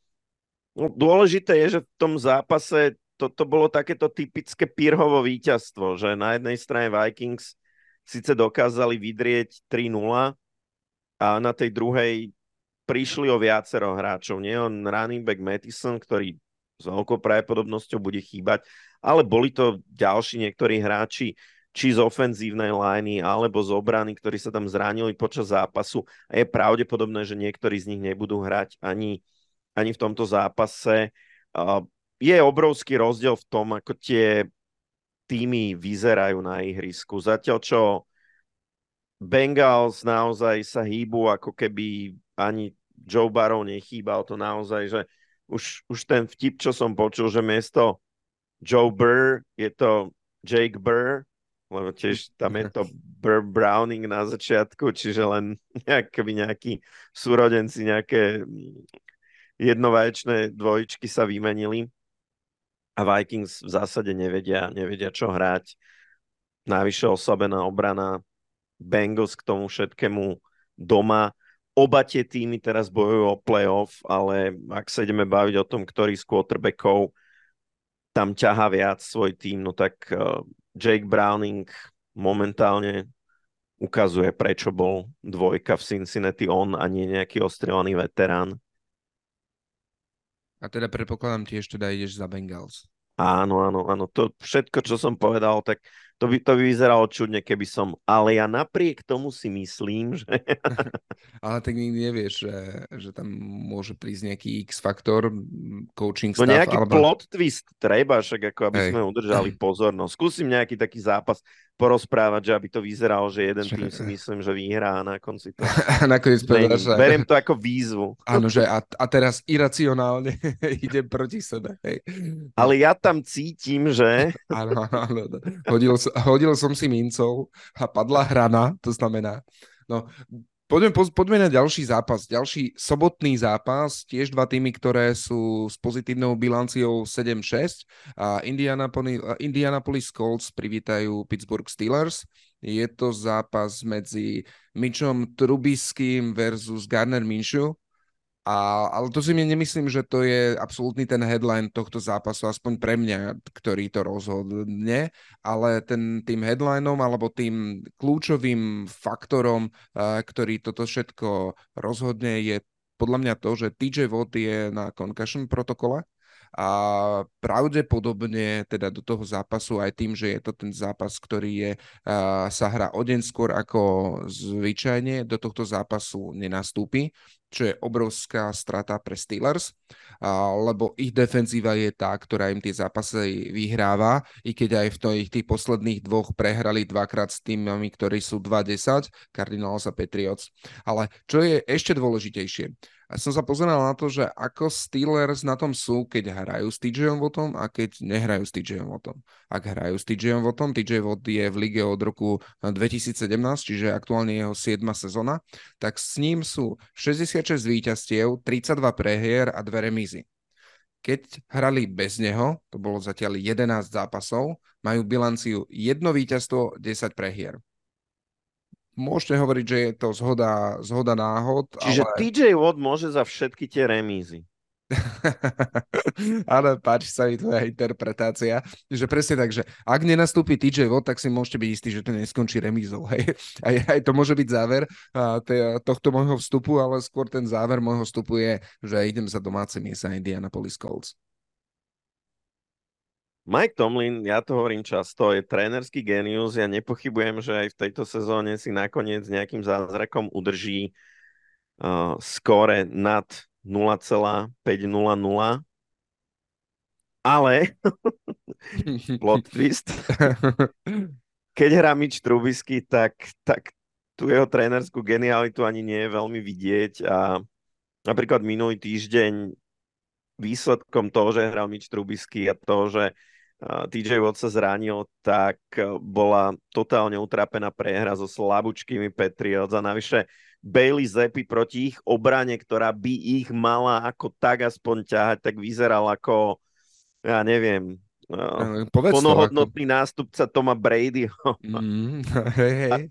No, dôležité je, že v tom zápase toto bolo takéto typické Pirhovo víťazstvo, že na jednej strane Vikings síce dokázali vydrieť 3-0, a na tej druhej prišli o viacero hráčov. Nie on running back Mattison, ktorý s veľkou pravdepodobnosťou bude chýbať, ale boli to ďalší niektorí hráči, či z ofenzívnej liney, alebo z obrany, ktorí sa tam zranili počas zápasu a je pravdepodobné, že niektorí z nich nebudú hrať ani, ani v tomto zápase. Je obrovský rozdiel v tom, ako tie týmy vyzerajú na ihrisku. Zatiaľ, čo Bengals naozaj sa hýbu, ako keby ani Joe Barrow nechýbal. To naozaj, že už, už ten vtip, čo som počul, že miesto Joe Burr je to Jake Burr, lebo tiež tam je to Burr Browning na začiatku, čiže len nejaký, nejakí súrodenci, nejaké jednovaječné dvojičky sa vymenili. A Vikings v zásade nevedia, nevedia čo hrať. Najvyššie oslabená obrana, Bengals k tomu všetkému doma. Oba tie týmy teraz bojujú o playoff, ale ak sa ideme baviť o tom, ktorý z quarterbackov tam ťaha viac svoj tým, no tak uh, Jake Browning momentálne ukazuje, prečo bol dvojka v Cincinnati on a nie nejaký ostrelaný veterán. A teda predpokladám tiež teda ideš za Bengals. Áno, áno, áno. To všetko, čo som povedal, tak to by, to by vyzeralo čudne, keby som... Ale ja napriek tomu si myslím, že... ale tak nikdy nevieš, že, že tam môže prísť nejaký X-faktor, coaching no staff. No nejaký alebo... plot twist treba, však ako aby Hej. sme udržali pozornosť. Skúsim nejaký taký zápas porozprávať, že aby to vyzeralo, že jeden tým si myslím, že vyhrá a na konci to... Nakoniec povedať, že... Beriem to ako výzvu. Áno, že a, a teraz iracionálne idem proti sebe. Hej. Ale ja tam cítim, že... áno, áno, áno. Hodil, hodil som si mincov a padla hrana, to znamená... No, Poďme, poďme na ďalší zápas. Ďalší sobotný zápas, tiež dva týmy, ktoré sú s pozitívnou bilanciou 7-6. A Indianapolis, Colts privítajú Pittsburgh Steelers. Je to zápas medzi Mitchom Trubiským versus Garner Minshew. A, ale to si mi nemyslím, že to je absolútny ten headline tohto zápasu, aspoň pre mňa, ktorý to rozhodne, ale ten, tým headlineom alebo tým kľúčovým faktorom, uh, ktorý toto všetko rozhodne, je podľa mňa to, že TJ Watt je na concussion protokole a pravdepodobne teda do toho zápasu aj tým, že je to ten zápas, ktorý je, uh, sa hrá o deň skôr ako zvyčajne, do tohto zápasu nenastúpi čo je obrovská strata pre Steelers, lebo ich defenzíva je tá, ktorá im tie zápasy vyhráva, i keď aj v tých, tých posledných dvoch prehrali dvakrát s týmami, ktorí sú 2-10, Cardinals a Patriots. Ale čo je ešte dôležitejšie, a som sa pozeral na to, že ako Steelers na tom sú, keď hrajú s TJom Votom a keď nehrajú s TJom Votom. Ak hrajú s TJom Votom, TJ Vot je v lige od roku 2017, čiže aktuálne jeho 7. sezóna, tak s ním sú 66 víťazstiev, 32 prehier a dve remízy. Keď hrali bez neho, to bolo zatiaľ 11 zápasov, majú bilanciu jedno víťazstvo, 10 prehier môžete hovoriť, že je to zhoda, zhoda náhod. Čiže ale... TJ Watt môže za všetky tie remízy. ale páči sa mi tvoja interpretácia, že presne tak, že ak nenastúpi TJ Watt, tak si môžete byť istí, že to neskončí remízou. Hej. Aj, aj to môže byť záver tohto môjho vstupu, ale skôr ten záver môjho vstupu je, že idem za domáce miesta Indianapolis Colts. Mike Tomlin, ja to hovorím často, je trénerský genius. Ja nepochybujem, že aj v tejto sezóne si nakoniec nejakým zázrakom udrží uh, skóre nad 0,500. Ale, plot twist, keď hrá Mitch Trubisky, tak, tak tu jeho trénerskú genialitu ani nie je veľmi vidieť a napríklad minulý týždeň výsledkom toho, že hral Mitch Trubisky a toho, že TJ Watt sa zranil, tak e, bola totálne utrapená prehra so slabúčkými Patriots a navyše Bailey Zepi proti ich obrane, ktorá by ich mala ako tak aspoň ťahať, tak vyzeral ako, ja neviem, e, Povedz plnohodnotný to, ako... nástupca Toma Brady. Mm, hej, hej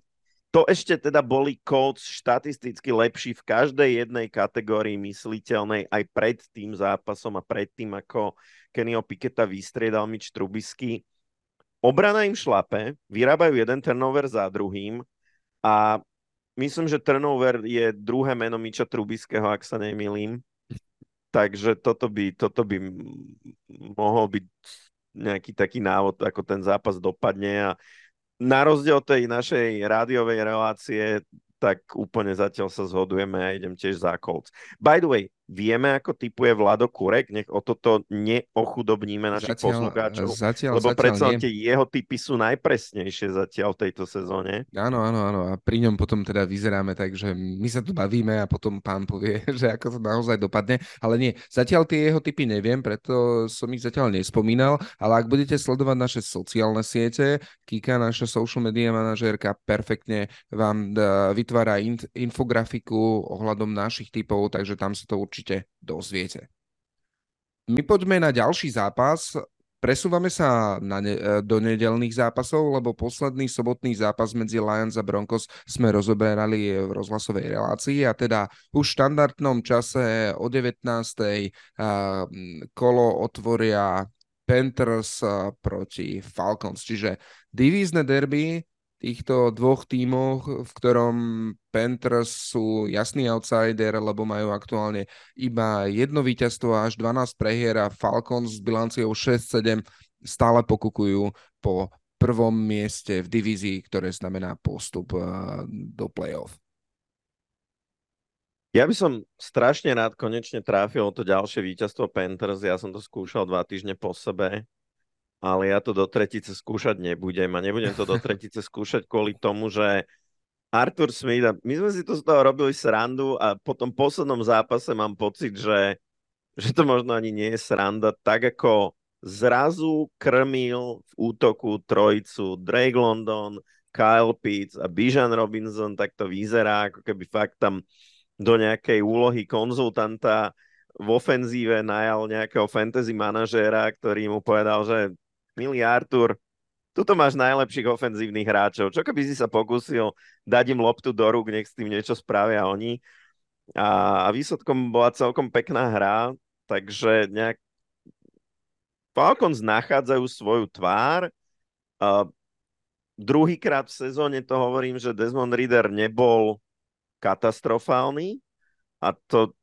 to ešte teda boli Colts štatisticky lepší v každej jednej kategórii mysliteľnej aj pred tým zápasom a pred tým, ako Kennyho Piketa vystriedal Mitch Trubisky. Obrana im šlape, vyrábajú jeden turnover za druhým a myslím, že turnover je druhé meno Miča Trubiského, ak sa nemýlim. Takže toto by, toto by mohol byť nejaký taký návod, ako ten zápas dopadne a na rozdiel tej našej rádiovej relácie, tak úplne zatiaľ sa zhodujeme a idem tiež za Colts. By the way, Vieme, ako typuje Vlado Kurek? Nech o toto neochudobníme našich zatiaľ, poslucháčov. Zatiaľ, lebo zatiaľ predsa tie jeho typy sú najpresnejšie zatiaľ v tejto sezóne. Áno, áno, áno. A pri ňom potom teda vyzeráme tak, že my sa tu bavíme a potom pán povie, že ako to naozaj dopadne. Ale nie, zatiaľ tie jeho typy neviem, preto som ich zatiaľ nespomínal, ale ak budete sledovať naše sociálne siete, Kika, naša social media manažérka, perfektne vám vytvára infografiku ohľadom našich typov, takže tam sa to určite určite dozviete. My poďme na ďalší zápas. Presúvame sa na ne, e, do nedelných zápasov, lebo posledný sobotný zápas medzi Lions a Broncos sme rozoberali v rozhlasovej relácii a teda už v štandardnom čase o 19. kolo otvoria Panthers proti Falcons, čiže divízne derby týchto dvoch tímoch, v ktorom Panthers sú jasný outsider, lebo majú aktuálne iba jedno víťazstvo až 12 prehier a Falcons s bilanciou 6-7 stále pokukujú po prvom mieste v divízii, ktoré znamená postup eh, do playoff. Ja by som strašne rád konečne trafil to ďalšie víťazstvo Panthers. Ja som to skúšal dva týždne po sebe ale ja to do tretice skúšať nebudem a nebudem to do tretice skúšať kvôli tomu, že Arthur Smith, my sme si to z toho robili srandu a po tom poslednom zápase mám pocit, že, že to možno ani nie je sranda, tak ako zrazu krmil v útoku trojicu Drake London, Kyle Pitts a Bijan Robinson, tak to vyzerá, ako keby fakt tam do nejakej úlohy konzultanta v ofenzíve najal nejakého fantasy manažéra, ktorý mu povedal, že milý Artur, tuto máš najlepších ofenzívnych hráčov. Čo keby si sa pokúsil dať im loptu do rúk, nech s tým niečo spravia oni. A, a výsledkom bola celkom pekná hra, takže nejak Falcons nachádzajú svoju tvár. Uh, druhýkrát v sezóne to hovorím, že Desmond Reader nebol katastrofálny a to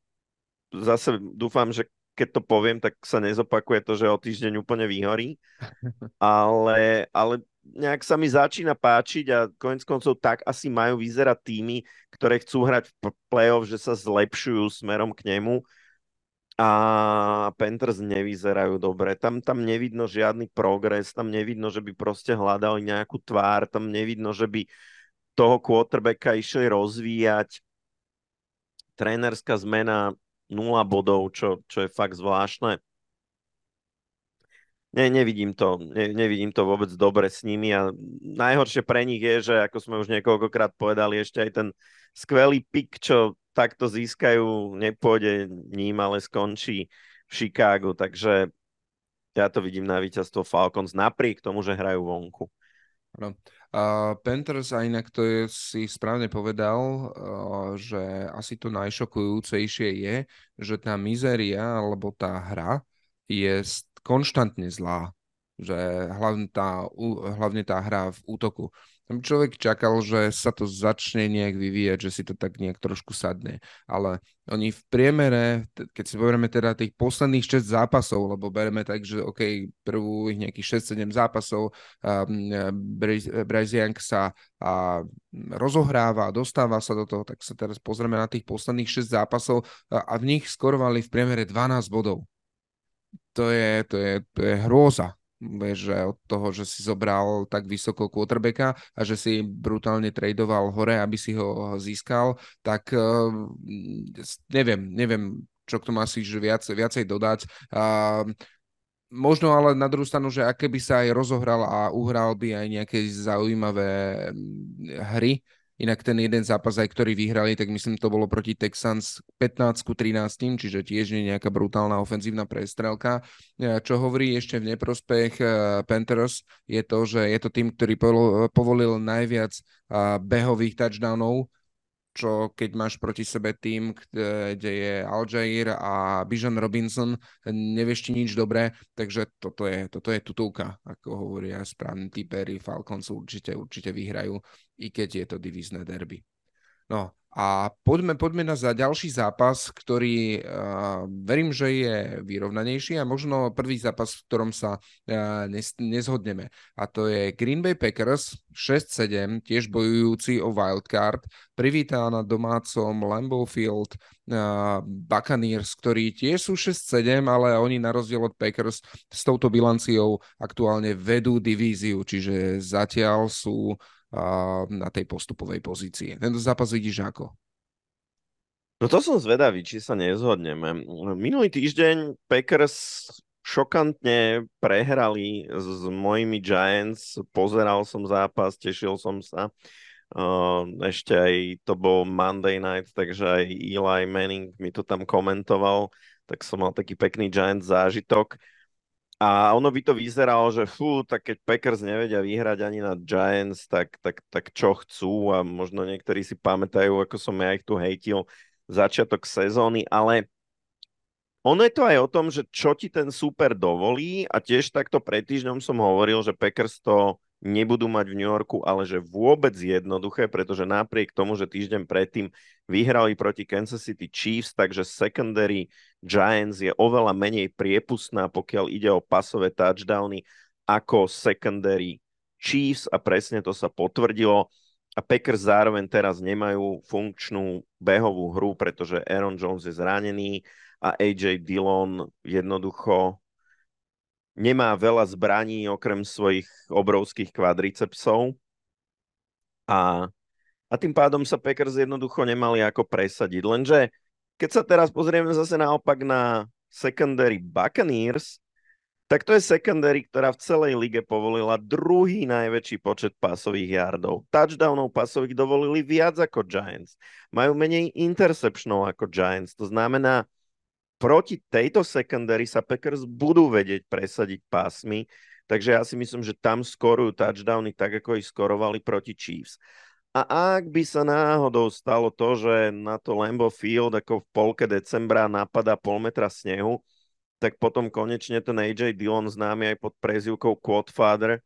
zase dúfam, že keď to poviem, tak sa nezopakuje to, že o týždeň úplne vyhorí. Ale, ale nejak sa mi začína páčiť a konec koncov tak asi majú vyzerať týmy, ktoré chcú hrať v play-off, že sa zlepšujú smerom k nemu a Panthers nevyzerajú dobre. Tam, tam nevidno žiadny progres, tam nevidno, že by proste hľadali nejakú tvár, tam nevidno, že by toho quarterbacka išli rozvíjať. Trénerská zmena 0 bodov, čo, čo je fakt zvláštne. Ne, nevidím to, ne, nevidím to vôbec dobre s nimi a najhoršie pre nich je, že ako sme už niekoľkokrát povedali, ešte aj ten skvelý pik, čo takto získajú, nepôjde ním, ale skončí v Chicagu, takže ja to vidím na víťazstvo Falcons napriek tomu, že hrajú vonku. No. Uh, Panthers a inak to je, si správne povedal, uh, že asi to najšokujúcejšie je, že tá mizéria alebo tá hra je konštantne zlá. Že hlavne tá, hlavne tá hra v útoku. Tam človek čakal, že sa to začne nejak vyvíjať, že si to tak nejak trošku sadne. Ale oni v priemere, keď si poverieme teda tých posledných 6 zápasov, lebo bereme tak, že OK, prvú ich nejakých 6-7 zápasov, um, Young sa a, rozohráva, dostáva sa do toho, tak sa teraz pozrieme na tých posledných 6 zápasov a v nich skorovali v priemere 12 bodov. To je, to je, to je hrôza vieš, že od toho, že si zobral tak vysoko quarterbacka a že si brutálne tradoval hore, aby si ho získal, tak uh, neviem, neviem, čo k tomu asi viac, viacej dodať. Uh, možno ale na druhú stranu, že aké by sa aj rozohral a uhral by aj nejaké zaujímavé hry, Inak ten jeden zápas, aj ktorý vyhrali, tak myslím, to bolo proti Texans 15 13, čiže tiež nie nejaká brutálna ofenzívna prestrelka. E, čo hovorí ešte v neprospech e, Panthers, je to, že je to tým, ktorý povolil najviac behových touchdownov čo keď máš proti sebe tým, kde je Aljair a Bijan Robinson, nevieš ti nič dobré, takže toto je, toto je tutulka, ako hovoria správni typery, Falcons určite, určite vyhrajú, i keď je to divízne derby. No, a poďme, poďme na za ďalší zápas, ktorý uh, verím, že je vyrovnanejší a možno prvý zápas, v ktorom sa uh, nes, nezhodneme. A to je Green Bay Packers 6-7, tiež bojujúci o wildcard, privítá na domácom Lambeau Field uh, Buccaneers, ktorí tiež sú 6-7, ale oni na rozdiel od Packers s touto bilanciou aktuálne vedú divíziu, čiže zatiaľ sú na tej postupovej pozícii. Tento zápas vidíš ako? No to som zvedavý, či sa nezhodneme. Minulý týždeň Packers šokantne prehrali s mojimi Giants. Pozeral som zápas, tešil som sa. ešte aj to bol Monday night, takže aj Eli Manning mi to tam komentoval, tak som mal taký pekný Giants zážitok. A ono by to vyzeralo, že fú, tak keď Packers nevedia vyhrať ani na Giants, tak, tak, tak čo chcú a možno niektorí si pamätajú, ako som ja ich tu hejtil začiatok sezóny, ale ono je to aj o tom, že čo ti ten super dovolí a tiež takto pred týždňom som hovoril, že Packers to nebudú mať v New Yorku, ale že vôbec jednoduché, pretože napriek tomu, že týždeň predtým vyhrali proti Kansas City Chiefs, takže secondary Giants je oveľa menej priepustná, pokiaľ ide o pasové touchdowny, ako secondary Chiefs a presne to sa potvrdilo. A Packers zároveň teraz nemajú funkčnú behovú hru, pretože Aaron Jones je zranený a AJ Dillon jednoducho nemá veľa zbraní okrem svojich obrovských kvadricepsov a, a tým pádom sa Packers jednoducho nemali ako presadiť. Lenže keď sa teraz pozrieme zase naopak na secondary Buccaneers, tak to je secondary, ktorá v celej lige povolila druhý najväčší počet pasových yardov. Touchdownov pasových dovolili viac ako Giants. Majú menej interceptionov ako Giants. To znamená, proti tejto secondary sa Packers budú vedieť presadiť pásmy, takže ja si myslím, že tam skorujú touchdowny tak, ako ich skorovali proti Chiefs. A ak by sa náhodou stalo to, že na to Lambo Field ako v polke decembra napadá pol metra snehu, tak potom konečne ten AJ Dillon známy aj pod prezivkou Quadfather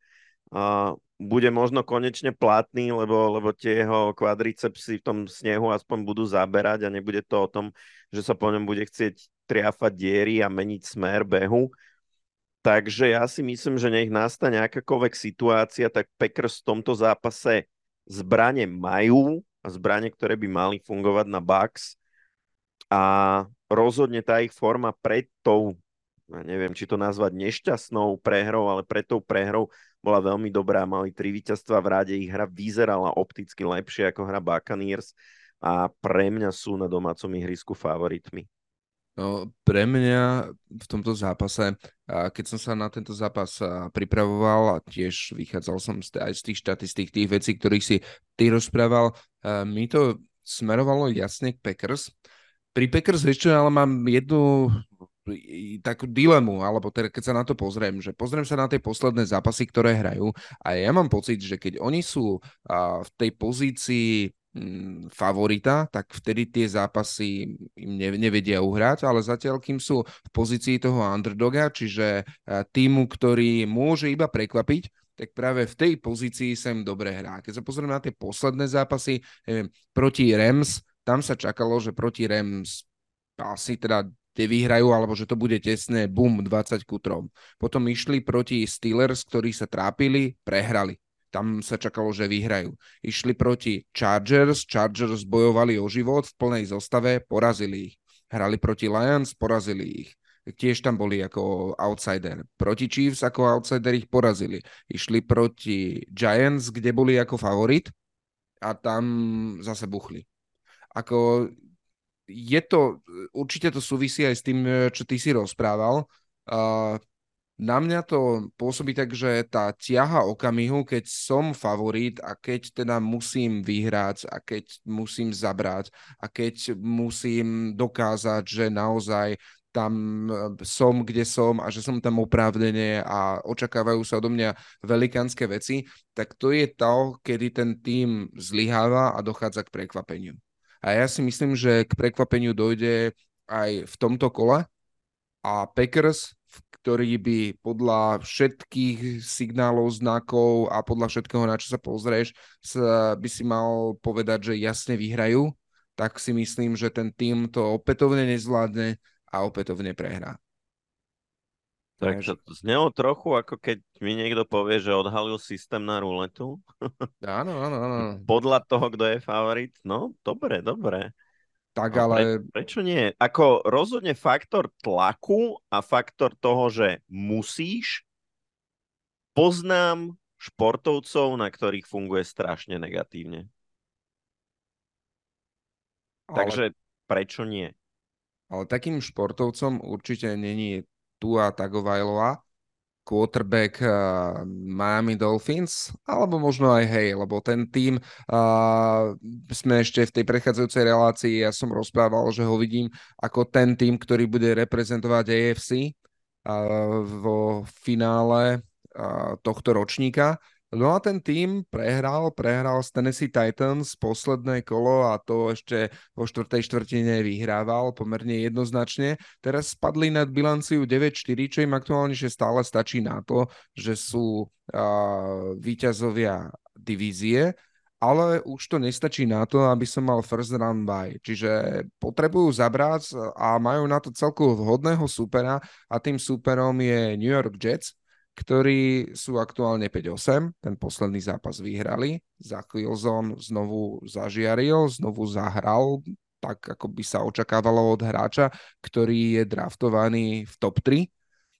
uh, bude možno konečne platný, lebo, lebo tie jeho kvadricepsy v tom snehu aspoň budú zaberať a nebude to o tom, že sa po ňom bude chcieť triafať diery a meniť smer behu. Takže ja si myslím, že nech nastane akákoľvek situácia, tak Packers v tomto zápase zbranie majú, a zbranie, ktoré by mali fungovať na Bucks a rozhodne tá ich forma pred tou, neviem, či to nazvať nešťastnou prehrou, ale pred tou prehrou bola veľmi dobrá, mali tri víťazstva v rade, ich hra vyzerala opticky lepšie ako hra Buccaneers a pre mňa sú na domácom ihrisku favoritmi. No, pre mňa v tomto zápase, keď som sa na tento zápas pripravoval a tiež vychádzal som aj z tých štatistík, tých vecí, ktorých si ty rozprával, mi to smerovalo jasne k Packers. Pri Packers ešte ale mám jednu takú dilemu, alebo teda keď sa na to pozriem, že pozriem sa na tie posledné zápasy, ktoré hrajú a ja mám pocit, že keď oni sú v tej pozícii Mm, favorita, tak vtedy tie zápasy im nevedia uhrať, ale zatiaľ, kým sú v pozícii toho underdoga, čiže týmu, ktorý môže iba prekvapiť, tak práve v tej pozícii sa im dobre hrá. Keď sa pozrieme na tie posledné zápasy neviem, proti Rams, tam sa čakalo, že proti Rams asi teda vyhrajú, alebo že to bude tesné, bum, 20 ku 3. Potom išli proti Steelers, ktorí sa trápili, prehrali tam sa čakalo, že vyhrajú. Išli proti Chargers, Chargers bojovali o život v plnej zostave, porazili ich. Hrali proti Lions, porazili ich. Tiež tam boli ako outsider. Proti Chiefs ako outsider ich porazili. Išli proti Giants, kde boli ako favorit a tam zase buchli. Ako je to, určite to súvisí aj s tým, čo ty si rozprával. Uh, na mňa to pôsobí tak, že tá ťaha okamihu, keď som favorit a keď teda musím vyhrať a keď musím zabrať a keď musím dokázať, že naozaj tam e, som, kde som a že som tam oprávnene a očakávajú sa odo mňa velikánske veci, tak to je to, kedy ten tým zlyháva a dochádza k prekvapeniu. A ja si myslím, že k prekvapeniu dojde aj v tomto kole a Packers ktorý by podľa všetkých signálov, znakov a podľa všetkého, na čo sa pozrieš, by si mal povedať, že jasne vyhrajú, tak si myslím, že ten tým to opätovne nezvládne a opätovne prehrá. Tak to znelo trochu, ako keď mi niekto povie, že odhalil systém na ruletu. Áno, áno, áno. Podľa toho, kto je favorit. No, dobre, dobre. Tak no, ale... Pre, prečo nie? Ako rozhodne faktor tlaku a faktor toho, že musíš, poznám športovcov, na ktorých funguje strašne negatívne. Ale... Takže prečo nie? Ale takým športovcom určite není Tua Tagovailoa, quarterback uh, Miami Dolphins, alebo možno aj hej, lebo ten tým uh, sme ešte v tej prechádzajúcej relácii, ja som rozprával, že ho vidím ako ten tým, ktorý bude reprezentovať AFC uh, vo finále uh, tohto ročníka No a ten tým prehral, prehral z Tennessee Titans posledné kolo a to ešte vo štvrtej štvrtine vyhrával pomerne jednoznačne. Teraz spadli nad bilanciu 9-4, čo im aktuálne stále stačí na to, že sú uh, víťazovia divízie, ale už to nestačí na to, aby som mal first run by. Čiže potrebujú zabrať a majú na to celku vhodného supera a tým superom je New York Jets, ktorí sú aktuálne 5-8. Ten posledný zápas vyhrali. Za Wilson znovu zažiaril, znovu zahral tak, ako by sa očakávalo od hráča, ktorý je draftovaný v top 3.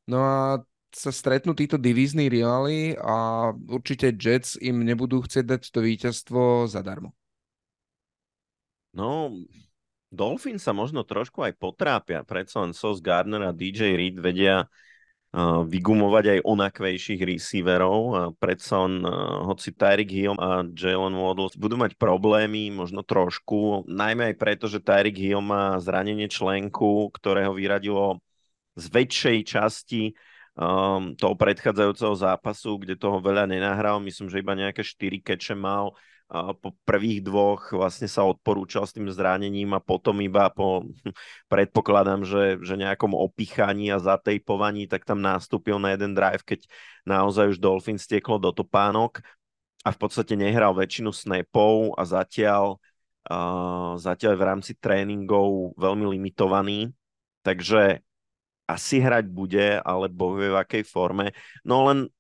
No a sa stretnú títo divízni riváli a určite Jets im nebudú chcieť dať to víťazstvo zadarmo. No, Dolphin sa možno trošku aj potrápia, predsa len Sos Gardner a DJ Reed vedia vygumovať aj onakvejších receiverov. Predsa on, hoci Tyreek Hill a Jalen Waddle budú mať problémy, možno trošku, najmä aj preto, že Tyreek Hill má zranenie členku, ktorého vyradilo z väčšej časti um, toho predchádzajúceho zápasu, kde toho veľa nenahral. Myslím, že iba nejaké 4 keče mal po prvých dvoch vlastne sa odporúčal s tým zranením a potom iba po, predpokladám, že, že nejakom opichaní a zatejpovaní, tak tam nastúpil na jeden drive, keď naozaj už Dolphin stieklo do topánok a v podstate nehral väčšinu snapov a zatiaľ, uh, zatiaľ v rámci tréningov veľmi limitovaný, takže asi hrať bude, ale bohuje v akej forme. No len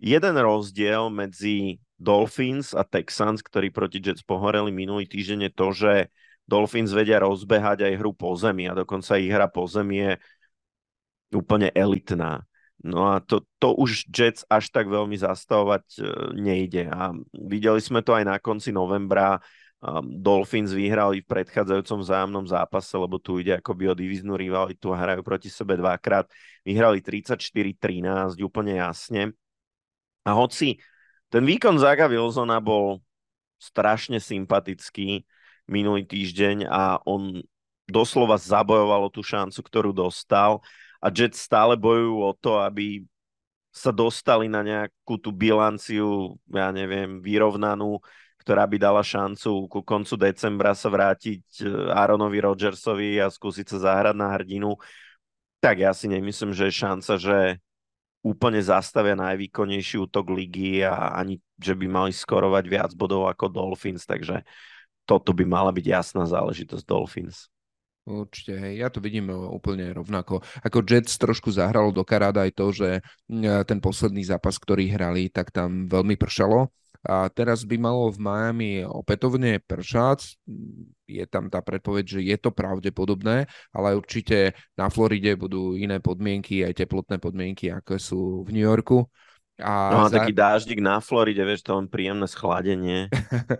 jeden rozdiel medzi Dolphins a Texans, ktorí proti Jets pohoreli minulý týždeň, je to, že Dolphins vedia rozbehať aj hru po zemi a dokonca ich hra po zemi je úplne elitná. No a to, to už Jets až tak veľmi zastavovať e, nejde. A videli sme to aj na konci novembra. Dolphins vyhrali v predchádzajúcom vzájomnom zápase, lebo tu ide akoby o divíznu rivalitu a hrajú proti sebe dvakrát. Vyhrali 34-13 úplne jasne. A hoci ten výkon Zaga Wilsona bol strašne sympatický minulý týždeň a on doslova zabojoval tú šancu, ktorú dostal. A Jets stále bojujú o to, aby sa dostali na nejakú tú bilanciu, ja neviem, vyrovnanú, ktorá by dala šancu ku koncu decembra sa vrátiť eh, Aaronovi Rodgersovi a skúsiť sa zahrať na hrdinu, tak ja si nemyslím, že je šanca, že úplne zastavia najvýkonnejší útok ligy a ani, že by mali skorovať viac bodov ako Dolphins, takže toto by mala byť jasná záležitosť Dolphins. Určite, hej, ja to vidím e, úplne rovnako. Ako Jets trošku zahralo do karáda aj to, že e, ten posledný zápas, ktorý hrali, tak tam veľmi pršalo a teraz by malo v Miami opätovne pršať. Je tam tá predpoveď, že je to pravdepodobné, ale určite na Floride budú iné podmienky, aj teplotné podmienky, ako sú v New Yorku. A no a za... taký dáždik na Floride, vieš, to len príjemné schladenie.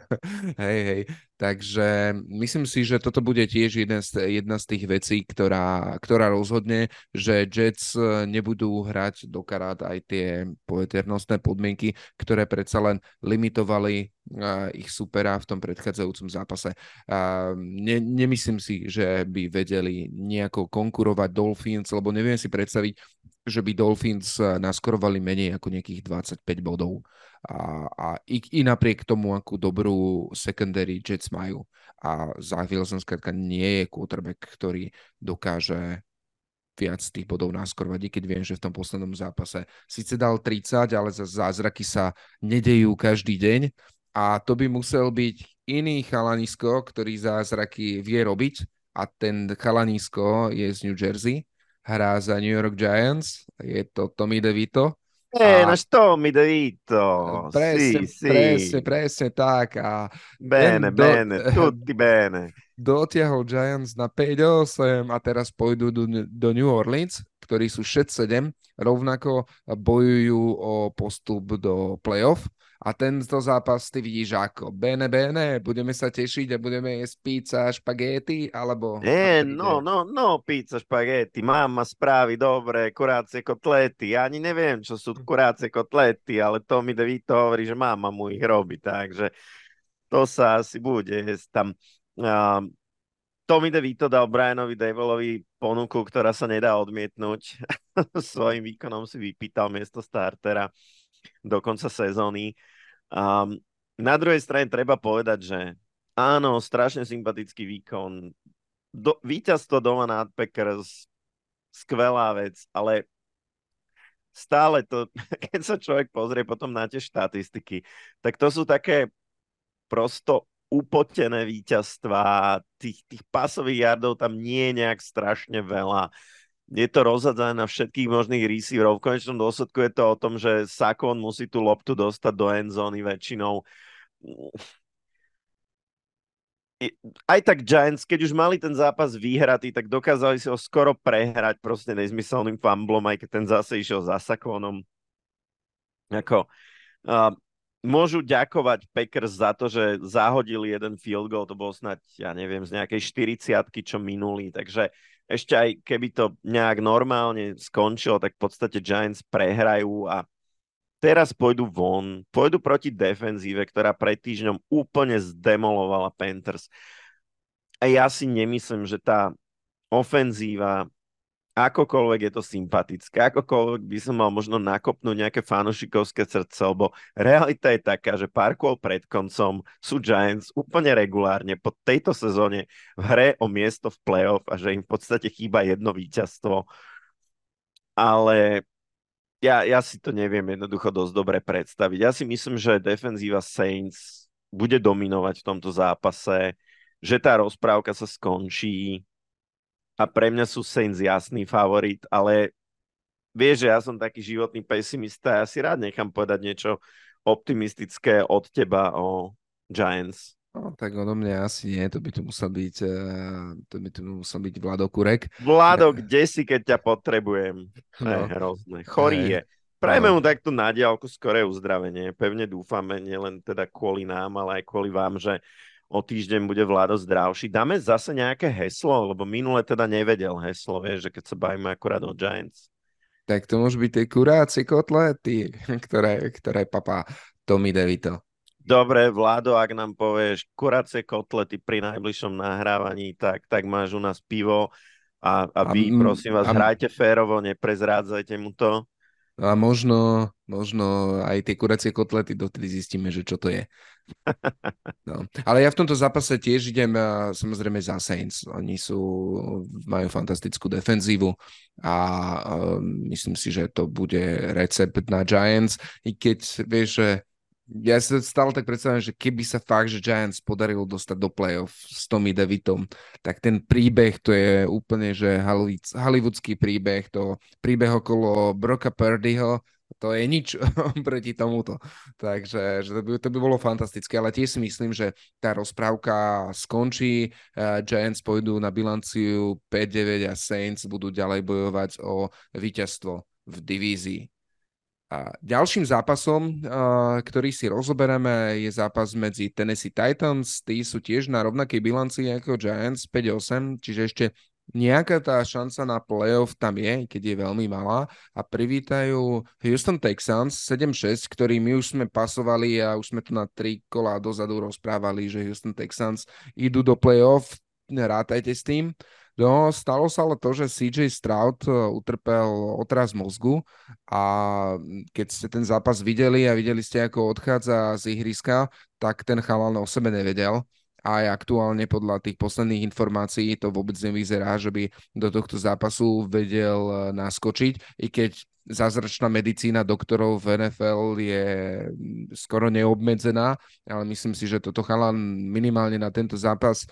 hej, hej. Takže myslím si, že toto bude tiež jedna z, jedna z tých vecí, ktorá, ktorá rozhodne, že Jets e, nebudú hrať do karát aj tie poveternostné podmienky, ktoré predsa len limitovali uh, ich supera v tom predchádzajúcom zápase. Uh, ne, nemyslím si, že by vedeli nejako konkurovať Dolphins, lebo neviem si predstaviť, že by Dolphins e, naskorovali menej ako nejakých 25 bodov. A, a i, i napriek tomu, akú dobrú secondary Jets majú. A Zach Wilson skrátka nie je quarterback, ktorý dokáže viac tých bodov náskorovať, keď viem, že v tom poslednom zápase síce dal 30, ale za zázraky sa nedejú každý deň. A to by musel byť iný chalanisko, ktorý zázraky vie robiť. A ten chalanisko je z New Jersey, hrá za New York Giants, je to Tommy DeVito Eh, a... náš Tommy DeVito. Presne, sì, presne, sì. presne tak. A bene, bene, do... tutti bene. Dotiahol Giants na 5-8 a teraz pôjdu do, do New Orleans, ktorí sú 6-7, rovnako bojujú o postup do playoff a tento zápas ty vidíš ako? Bene, bene, budeme sa tešiť a budeme jesť pizza a špagéty, alebo... Nie, no, no, no, pizza, špagéty, máma spraví dobre, kurácie kotlety. Ja ani neviem, čo sú kurácie kotlety, ale to mi DeVito hovorí, že máma mu ich robí, takže to sa asi bude jesť tam. Uh, Tommy DeVito dal Brianovi Davolovi ponuku, ktorá sa nedá odmietnúť. Svojím výkonom si vypýtal miesto startera do konca sezóny. Um, na druhej strane treba povedať, že áno, strašne sympatický výkon. Do, víťazstvo doma nad Packers, skvelá vec, ale stále to, keď sa človek pozrie potom na tie štatistiky, tak to sú také prosto upotené víťazstva, tých, tých pasových jardov tam nie je nejak strašne veľa je to rozhadzané na všetkých možných receiverov. V konečnom dôsledku je to o tom, že Sakon musí tú loptu dostať do endzóny väčšinou. Aj tak Giants, keď už mali ten zápas vyhratý, tak dokázali si ho skoro prehrať proste nezmyselným fumblom, aj keď ten zase išiel za Sakonom. Ako, uh, môžu ďakovať Packers za to, že zahodili jeden field goal, to bol snať, ja neviem, z nejakej 40 čo minulý, takže ešte aj keby to nejak normálne skončilo, tak v podstate Giants prehrajú a teraz pôjdu von, pôjdu proti defenzíve, ktorá pred týždňom úplne zdemolovala Panthers. A ja si nemyslím, že tá ofenzíva akokoľvek je to sympatické, akokoľvek by som mal možno nakopnúť nejaké fanušikovské srdce, lebo realita je taká, že pár kôl pred koncom sú Giants úplne regulárne po tejto sezóne v hre o miesto v playoff a že im v podstate chýba jedno víťazstvo. Ale ja, ja si to neviem jednoducho dosť dobre predstaviť. Ja si myslím, že defenzíva Saints bude dominovať v tomto zápase, že tá rozprávka sa skončí, a pre mňa sú Saints jasný favorit, ale vieš, že ja som taký životný pesimista, ja si rád nechám povedať niečo optimistické od teba o Giants. No, tak odo mňa asi nie, to by tu musel byť, uh, to by tu musel byť Vlado Kurek. Vlado, kde si, keď ťa potrebujem? No. Je hrozné. Chorý je. Prajme no. mu takto na diálku skoré uzdravenie. Pevne dúfame, nielen teda kvôli nám, ale aj kvôli vám, že o týždeň bude Vlado zdravší. Dáme zase nejaké heslo, lebo minule teda nevedel heslo, vieš, že keď sa bavíme akurát o Giants. Tak to môže byť tie kuráci kotlety, ktoré, ktoré papá Tommy DeVito. Dobre, Vlado, ak nám povieš kurácie kotlety pri najbližšom nahrávaní, tak, tak máš u nás pivo a, a vy, a, prosím vás, a, hrajte férovo, neprezrádzajte mu to. A možno, možno aj tie kuracie kotlety, dotedy zistíme, že čo to je. No. Ale ja v tomto zápase tiež idem samozrejme za Saints. Oni sú, majú fantastickú defenzívu a um, myslím si, že to bude recept na Giants. I keď vieš, že ja sa stále tak predstavím, že keby sa fakt, že Giants podarilo dostať do playoff s Tommy Devitom, tak ten príbeh to je úplne, že hollywoodský príbeh, to príbeh okolo Broka Purdyho, to je nič proti tomuto. Takže že to, by, to by bolo fantastické, ale tiež si myslím, že tá rozprávka skončí, uh, Giants pôjdu na bilanciu 5-9 a Saints budú ďalej bojovať o víťazstvo v divízii. A ďalším zápasom, ktorý si rozoberieme, je zápas medzi Tennessee Titans. Tí sú tiež na rovnakej bilancii ako Giants 5-8, čiže ešte nejaká tá šanca na playoff tam je, keď je veľmi malá a privítajú Houston Texans 7-6, ktorý my už sme pasovali a už sme tu na tri kola dozadu rozprávali, že Houston Texans idú do playoff, rátajte s tým. No, stalo sa ale to, že CJ Stroud e, utrpel otraz mozgu a keď ste ten zápas videli a videli ste, ako odchádza z ihriska, tak ten chalan o sebe nevedel aj aktuálne podľa tých posledných informácií to vôbec nevyzerá, že by do tohto zápasu vedel e, naskočiť, i keď zázračná medicína doktorov v NFL je mm, skoro neobmedzená, ale myslím si, že toto chalan minimálne na tento zápas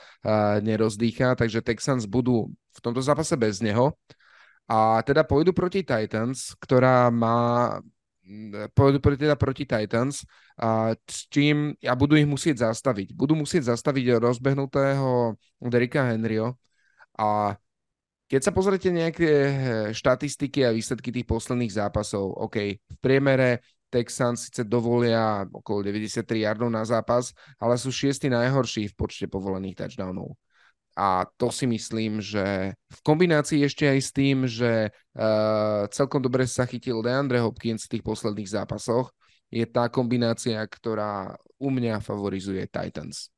nerozdýcha, takže Texans budú v tomto zápase bez neho. A teda pôjdu proti Titans, ktorá má pôjdu teda proti Titans, a s čím a budú ich musieť zastaviť. Budú musieť zastaviť rozbehnutého Derika Henryho a keď sa pozrite nejaké eh, štatistiky a výsledky tých posledných zápasov, OK, v priemere Texans síce dovolia okolo 93 yardov na zápas, ale sú šiesti najhorší v počte povolených touchdownov. A to si myslím, že v kombinácii ešte aj s tým, že uh, celkom dobre sa chytil DeAndre Hopkins v tých posledných zápasoch, je tá kombinácia, ktorá u mňa favorizuje Titans.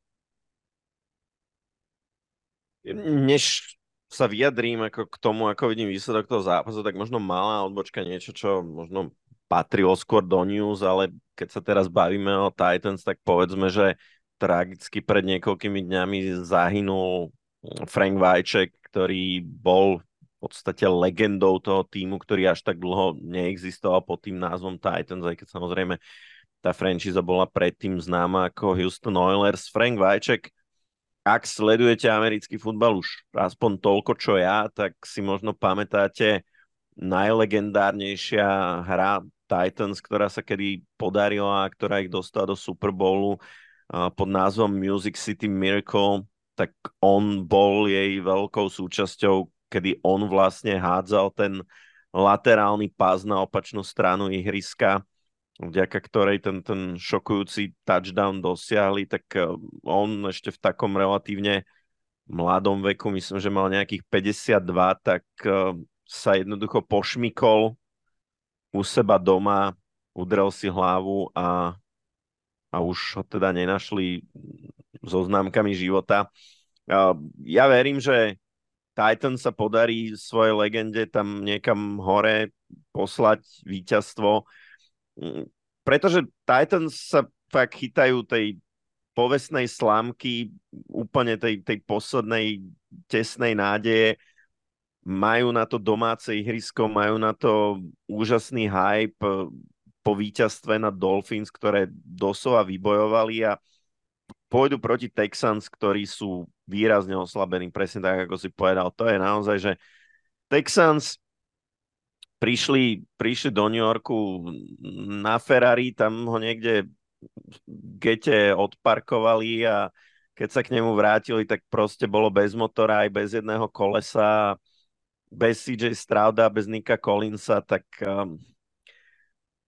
Než sa vyjadrím ako k tomu, ako vidím výsledok toho zápasu, tak možno malá odbočka niečo, čo možno patrilo skôr do news, ale keď sa teraz bavíme o Titans, tak povedzme, že tragicky pred niekoľkými dňami zahynul Frank Vajček, ktorý bol v podstate legendou toho týmu, ktorý až tak dlho neexistoval pod tým názvom Titans, aj keď samozrejme tá franchíza bola predtým známa ako Houston Oilers. Frank Vajček ak sledujete americký futbal už aspoň toľko, čo ja, tak si možno pamätáte najlegendárnejšia hra Titans, ktorá sa kedy podarila a ktorá ich dostala do Super Bowlu pod názvom Music City Miracle, tak on bol jej veľkou súčasťou, kedy on vlastne hádzal ten laterálny pás na opačnú stranu ihriska vďaka ktorej ten, ten šokujúci touchdown dosiahli, tak eh, on ešte v takom relatívne mladom veku, myslím, že mal nejakých 52, tak eh, sa jednoducho pošmikol u seba doma, udrel si hlavu a, a už ho teda nenašli so známkami života. Ja verím, že Titan sa podarí svojej legende tam niekam hore poslať víťazstvo. Mm, pretože Titans sa fakt chytajú tej povestnej slámky, úplne tej, tej poslednej tesnej nádeje. Majú na to domáce ihrisko, majú na to úžasný hype po víťazstve na Dolphins, ktoré doslova vybojovali a pôjdu proti Texans, ktorí sú výrazne oslabení, presne tak, ako si povedal. To je naozaj, že Texans prišli, prišli do New Yorku na Ferrari, tam ho niekde gete odparkovali a keď sa k nemu vrátili, tak proste bolo bez motora aj bez jedného kolesa, bez CJ Strauda, bez Nika Collinsa, tak um,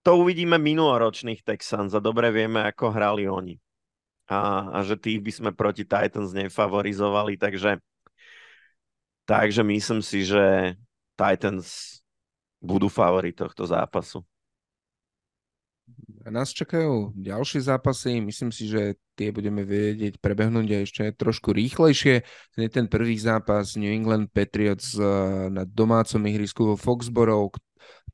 to uvidíme minuloročných Texans a dobre vieme, ako hrali oni. A, a že tých by sme proti Titans nefavorizovali, takže takže myslím si, že Titans budú favori tohto zápasu. Nás čakajú ďalšie zápasy, myslím si, že tie budeme vedieť prebehnúť aj ešte trošku rýchlejšie. Ten, ten prvý zápas New England Patriots eh, na domácom ihrisku vo Foxborough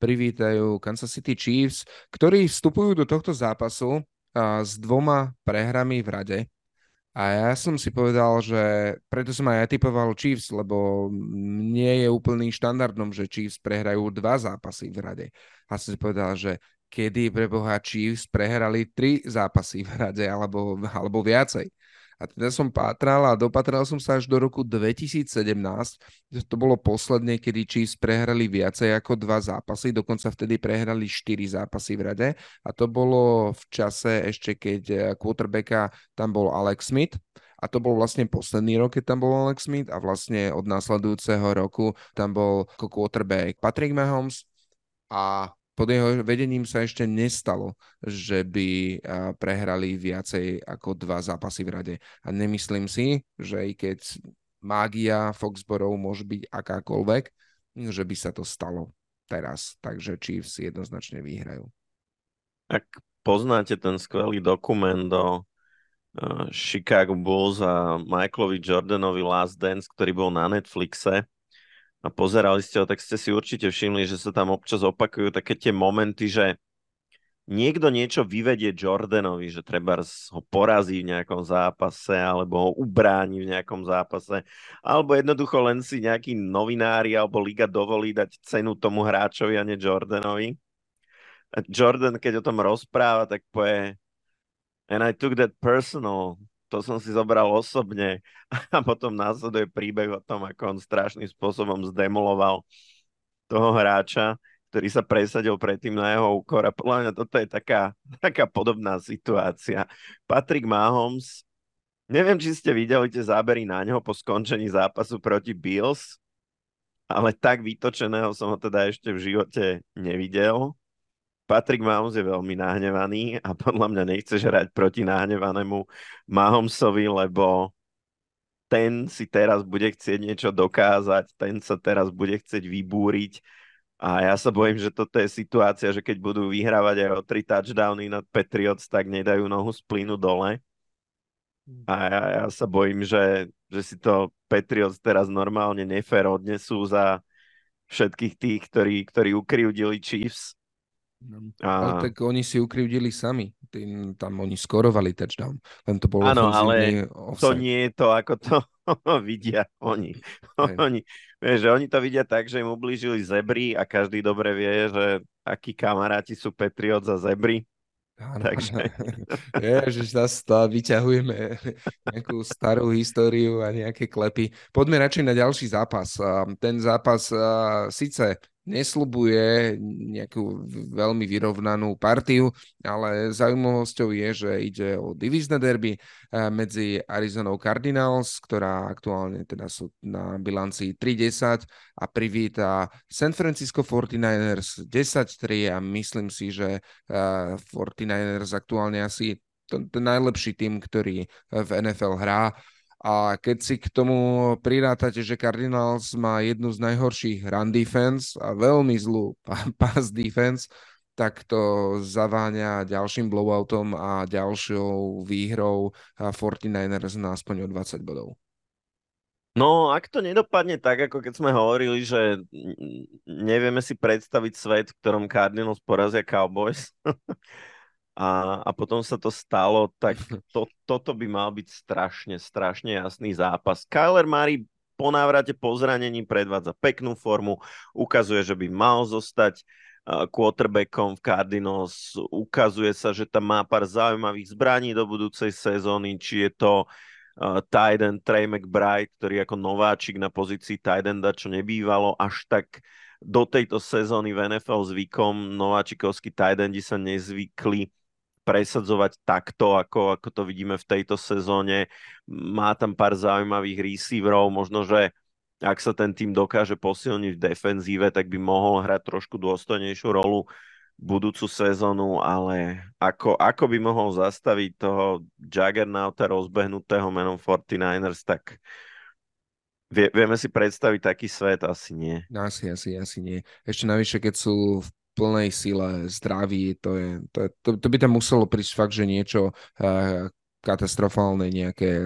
privítajú Kansas City Chiefs, ktorí vstupujú do tohto zápasu s dvoma prehrami v rade. A ja som si povedal, že preto som aj typoval Chiefs, lebo nie je úplný štandardom, že Chiefs prehrajú dva zápasy v rade. A som si povedal, že kedy pre Boha Chiefs prehrali tri zápasy v rade alebo, alebo viacej. A teda som pátral a dopatral som sa až do roku 2017. To bolo posledné, kedy Chiefs prehrali viacej ako dva zápasy, dokonca vtedy prehrali štyri zápasy v rade. A to bolo v čase ešte, keď eh, quarterbacka tam bol Alex Smith. A to bol vlastne posledný rok, keď tam bol Alex Smith a vlastne od následujúceho roku tam bol ako quarterback Patrick Mahomes a pod jeho vedením sa ešte nestalo, že by prehrali viacej ako dva zápasy v rade. A nemyslím si, že i keď mágia Foxborov môže byť akákoľvek, že by sa to stalo teraz. Takže Chiefs jednoznačne vyhrajú. Ak poznáte ten skvelý dokument o Chicago Bulls a Michaelovi Jordanovi Last Dance, ktorý bol na Netflixe, a pozerali ste ho, tak ste si určite všimli, že sa tam občas opakujú také tie momenty, že niekto niečo vyvedie Jordanovi, že treba ho porazí v nejakom zápase, alebo ho ubráni v nejakom zápase, alebo jednoducho len si nejakí novinári alebo liga dovolí dať cenu tomu hráčovi a nie Jordanovi. A Jordan, keď o tom rozpráva, tak povie and I took that personal to som si zobral osobne a potom následuje príbeh o tom, ako on strašným spôsobom zdemoloval toho hráča, ktorý sa presadil predtým na jeho úkor a podľa mňa toto je taká, taká podobná situácia. Patrick Mahomes, neviem, či ste videli tie zábery na ňo po skončení zápasu proti Bills, ale tak vytočeného som ho teda ešte v živote nevidel. Patrick Mahomes je veľmi nahnevaný a podľa mňa nechce hrať proti nahnevanému Mahomesovi, lebo ten si teraz bude chcieť niečo dokázať, ten sa teraz bude chcieť vybúriť a ja sa bojím, že toto je situácia, že keď budú vyhrávať aj o tri touchdowny nad Patriots, tak nedajú nohu z dole. A ja, ja sa bojím, že, že si to Patriots teraz normálne nefér odnesú za všetkých tých, ktorí, ktorí ukryvdili Chiefs. A... Ale tak oni si ukrivdili sami. Tým, tam oni skorovali touchdown. Len to bolo Áno, ale offside. to nie je to, ako to vidia oni. oni vieš, oni to vidia tak, že im ublížili zebry a každý dobre vie, že akí kamaráti sú Patriot za zebry. Áno, Takže... že zase to vyťahujeme nejakú starú históriu a nejaké klepy. Poďme radšej na ďalší zápas. Ten zápas síce neslubuje nejakú veľmi vyrovnanú partiu, ale zaujímavosťou je, že ide o divízne derby eh, medzi Arizona Cardinals, ktorá aktuálne teda sú na bilancii 3-10 a privíta San Francisco 49ers 10-3 a myslím si, že 49ers eh, aktuálne asi ten najlepší tým, ktorý v NFL hrá a keď si k tomu prirátate, že Cardinals má jednu z najhorších run defense a veľmi zlú pass defense, tak to zaváňa ďalším blowoutom a ďalšou výhrou 49ers na aspoň o 20 bodov. No, ak to nedopadne tak, ako keď sme hovorili, že nevieme si predstaviť svet, v ktorom Cardinals porazia Cowboys a, a potom sa to stalo, tak to, toto by mal byť strašne, strašne jasný zápas. Kyler Murray po návrate po zranení predvádza peknú formu, ukazuje, že by mal zostať quarterbackom v Cardinals, ukazuje sa, že tam má pár zaujímavých zbraní do budúcej sezóny, či je to uh, tight end Trey McBride, ktorý ako nováčik na pozícii tight čo nebývalo až tak do tejto sezóny v NFL zvykom. Nováčikovskí tight sa nezvykli presadzovať takto, ako, ako to vidíme v tejto sezóne. Má tam pár zaujímavých receiverov, možno, že ak sa ten tým dokáže posilniť v defenzíve, tak by mohol hrať trošku dôstojnejšiu rolu budúcu sezónu, ale ako, ako by mohol zastaviť toho Juggernauta rozbehnutého menom 49ers, tak vie, vieme si predstaviť taký svet? Asi nie. Asi, asi, asi nie. Ešte navyše, keď sú v plnej sile, zdraví, to, je, to, je, to, to by tam muselo prísť fakt, že niečo, uh, katastrofálne nejaké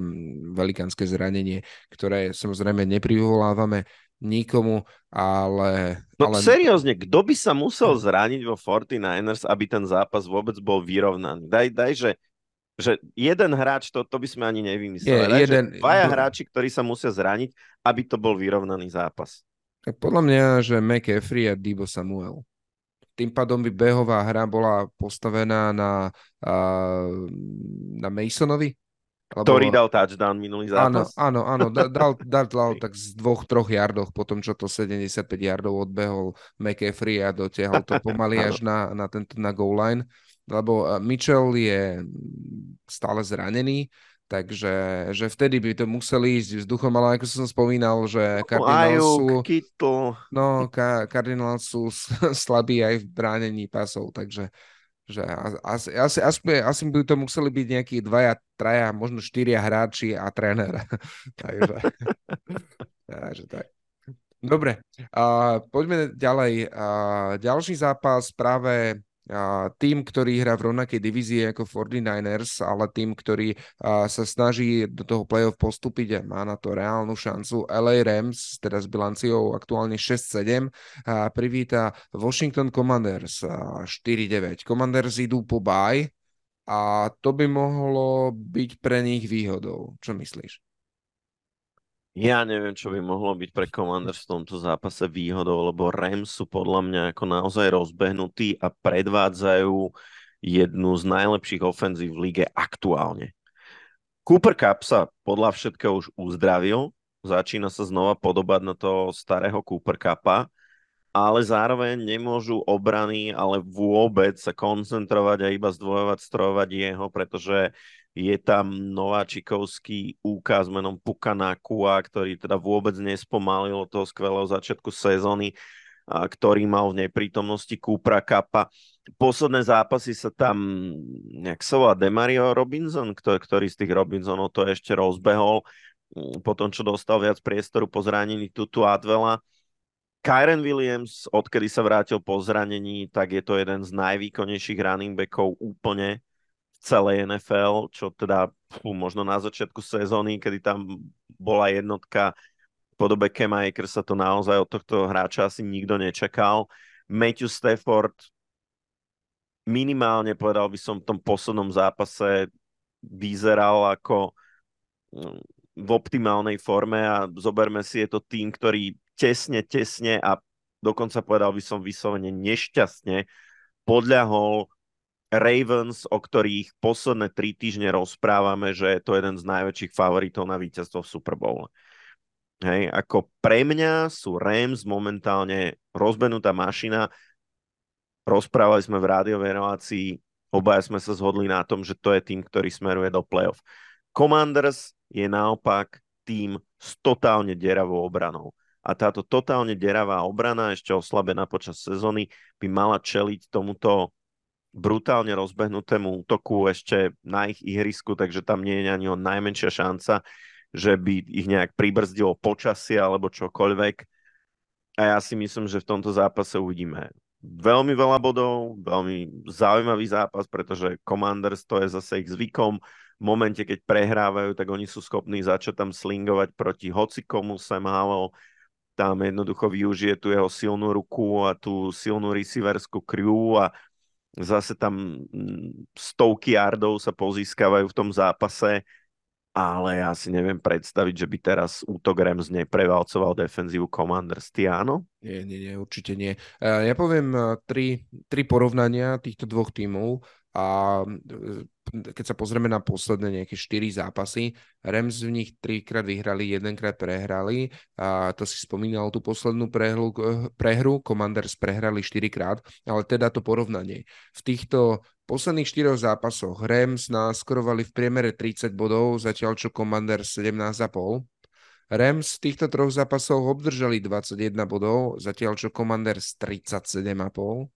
velikánske zranenie, ktoré samozrejme neprivolávame nikomu, ale... No ale... seriózne, kto by sa musel zraniť vo 49ers, aby ten zápas vôbec bol vyrovnaný? Daj, daj že, že jeden hráč, to, to by sme ani nevymysleli. Je, daj, jeden... Dvaja hráči, ktorí sa musia zraniť, aby to bol vyrovnaný zápas. Tak podľa mňa, že McAfee a Divo Samuel tým pádom by behová hra bola postavená na, na Masonovi. Lebo... Ktorý dal touchdown minulý zápas. Áno, áno, áno dal, dal, dal, tak z dvoch, troch jardoch, potom čo to 75 yardov odbehol McAfee a dotiahol to pomaly až na, na, tento, na goal line. Lebo Mitchell je stále zranený, Takže že vtedy by to museli ísť vzduchom, ale ako som spomínal, že Cardinals sú, no, ka, Cardinals sú slabí aj v bránení pasov, takže že asi, asi, asi, asi by to museli byť nejakí dvaja, traja, možno štyria hráči a tréner. takže, takže tak. Dobre, uh, poďme ďalej. Uh, ďalší zápas práve tým, ktorý hrá v rovnakej divízii ako 49ers, ale tým, ktorý sa snaží do toho playoff postúpiť a má na to reálnu šancu. LA Rams, teda s bilanciou aktuálne 6-7, privíta Washington Commanders 4-9. Commanders idú po bye a to by mohlo byť pre nich výhodou. Čo myslíš? Ja neviem, čo by mohlo byť pre Commanders v tomto zápase výhodou, lebo Rams sú podľa mňa ako naozaj rozbehnutí a predvádzajú jednu z najlepších ofenzív v lige aktuálne. Cooper Cup sa podľa všetkého už uzdravil, začína sa znova podobať na toho starého Cooper Cupa, ale zároveň nemôžu obrany, ale vôbec sa koncentrovať a iba zdvojovať, strojovať jeho, pretože je tam nováčikovský úkaz menom Pukanakua, ktorý teda vôbec nespomalil toho skvelého začiatku sezóny, a ktorý mal v neprítomnosti Kúpra Kapa. Posledné zápasy sa tam, nejak sa volá Demario Robinson, ktorý, z tých Robinsonov to ešte rozbehol, mm, potom čo dostal viac priestoru po zranení Tutu Advela. Kyren Williams, odkedy sa vrátil po zranení, tak je to jeden z najvýkonnejších running backov úplne celej NFL, čo teda fú, možno na začiatku sezóny, kedy tam bola jednotka v podobe Akers sa to naozaj od tohto hráča asi nikto nečakal. Matthew Stafford minimálne, povedal by som, v tom poslednom zápase vyzeral ako mm, v optimálnej forme a zoberme si, je to tým, ktorý tesne, tesne a dokonca povedal by som vyslovene nešťastne podľahol Ravens, o ktorých posledné tri týždne rozprávame, že je to jeden z najväčších favoritov na víťazstvo v Super Bowl. Hej, ako pre mňa sú Rams momentálne rozbenutá mašina. Rozprávali sme v rádiovej relácii, obaja sme sa zhodli na tom, že to je tým, ktorý smeruje do playoff. Commanders je naopak tým s totálne deravou obranou. A táto totálne deravá obrana, ešte oslabená počas sezóny, by mala čeliť tomuto brutálne rozbehnutému útoku ešte na ich ihrisku, takže tam nie je ani o najmenšia šanca, že by ich nejak pribrzdilo počasie alebo čokoľvek. A ja si myslím, že v tomto zápase uvidíme veľmi veľa bodov, veľmi zaujímavý zápas, pretože Commanders to je zase ich zvykom, v momente, keď prehrávajú, tak oni sú schopní začať tam slingovať proti hocikomu Sam Howell, tam jednoducho využije tú jeho silnú ruku a tú silnú receiverskú crew a zase tam mm, stovky yardov sa pozískavajú v tom zápase ale ja si neviem predstaviť, že by teraz útok Rams neprevalcoval defenzívu Commanders. Ty áno? Nie, nie, nie, určite nie. Ja poviem eh, tri, tri porovnania týchto dvoch tímov a eh, keď sa pozrieme na posledné nejaké štyri zápasy, Rams v nich trikrát vyhrali, jedenkrát prehrali a to si spomínal tú poslednú prehru, eh, prehru Commanders prehrali štyrikrát, ale teda to porovnanie. V týchto posledných štyroch zápasoch Rams náskorovali v priemere 30 bodov, zatiaľ čo Commander 17,5. Rams v týchto troch zápasoch obdržali 21 bodov, zatiaľ čo Commanders 37,5.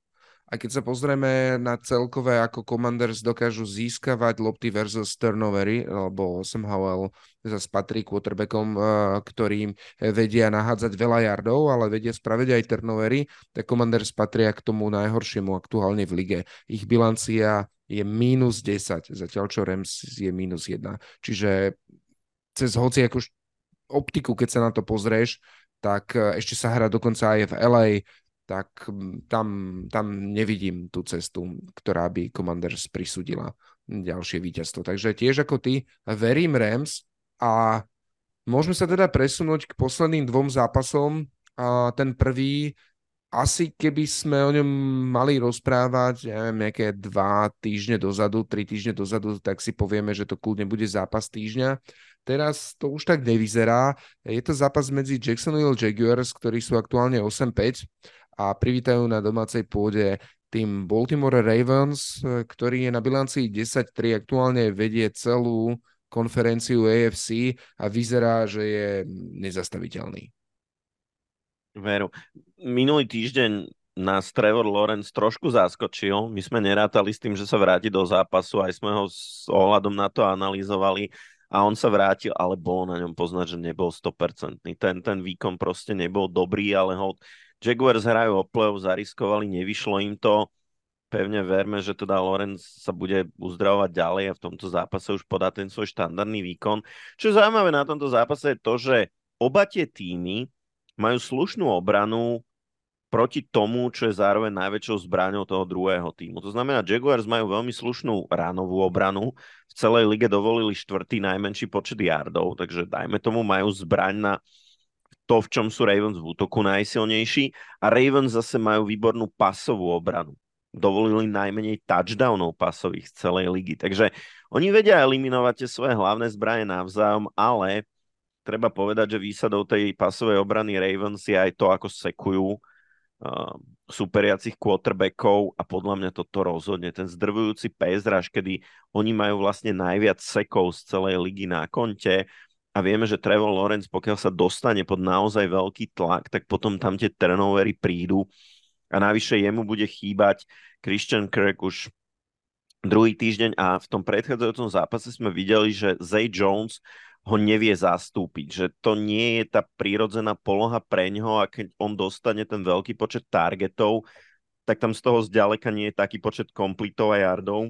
A keď sa pozrieme na celkové, ako Commanders dokážu získavať lopty versus turnovery, lebo Sam Howell zase patrí quarterbackom, eh, ktorým vedia nahádzať veľa yardov, ale vedia spraviť aj turnovery, tak Commanders patria k tomu najhoršiemu aktuálne v lige. Ich bilancia je minus 10, zatiaľ čo Rams je minus 1. Čiže cez hoci ako optiku, keď sa na to pozrieš, tak eh, ešte sa hrá dokonca aj v LA, tak tam, tam nevidím tú cestu, ktorá by Commanders prisudila ďalšie víťazstvo. Takže tiež ako ty, verím Rams a môžeme sa teda presunúť k posledným dvom zápasom. A ten prvý, asi keby sme o ňom mali rozprávať, neviem, nejaké dva týždne dozadu, tri týždne dozadu, tak si povieme, že to kľudne bude zápas týždňa. Teraz to už tak nevyzerá. Je to zápas medzi Jacksonville Jaguars, ktorí sú aktuálne 8-5 a privítajú na domácej pôde tým Baltimore Ravens, ktorý je na bilancii 10-3, aktuálne vedie celú konferenciu AFC a vyzerá, že je nezastaviteľný. Veru. Minulý týždeň nás Trevor Lawrence trošku zaskočil. My sme nerátali s tým, že sa vráti do zápasu, aj sme ho s ohľadom na to analyzovali a on sa vrátil, ale bolo na ňom poznať, že nebol 100%. Ten, ten výkon proste nebol dobrý, ale ho Jaguars hrajú o play zariskovali, nevyšlo im to. Pevne verme, že teda Lorenz sa bude uzdravovať ďalej a v tomto zápase už podá ten svoj štandardný výkon. Čo je zaujímavé na tomto zápase je to, že oba tie týmy majú slušnú obranu proti tomu, čo je zároveň najväčšou zbraňou toho druhého týmu. To znamená, Jaguars majú veľmi slušnú ránovú obranu. V celej lige dovolili štvrtý najmenší počet yardov, takže dajme tomu majú zbraň na to, v čom sú Ravens v útoku najsilnejší a Ravens zase majú výbornú pasovú obranu. Dovolili najmenej touchdownov pasových z celej ligy. Takže oni vedia eliminovať tie svoje hlavné zbranie navzájom, ale treba povedať, že výsadou tej pasovej obrany Ravens je aj to, ako sekujú uh, superiacich quarterbackov a podľa mňa toto rozhodne. Ten zdrvujúci pézraž, kedy oni majú vlastne najviac sekov z celej ligy na konte, a vieme, že Trevor Lawrence, pokiaľ sa dostane pod naozaj veľký tlak, tak potom tam tie turnovery prídu. A navyše jemu bude chýbať Christian Kirk už druhý týždeň. A v tom predchádzajúcom zápase sme videli, že Zay Jones ho nevie zastúpiť, že to nie je tá prírodzená poloha pre ňoho a keď on dostane ten veľký počet targetov, tak tam z toho zďaleka nie je taký počet komplitov a yardov,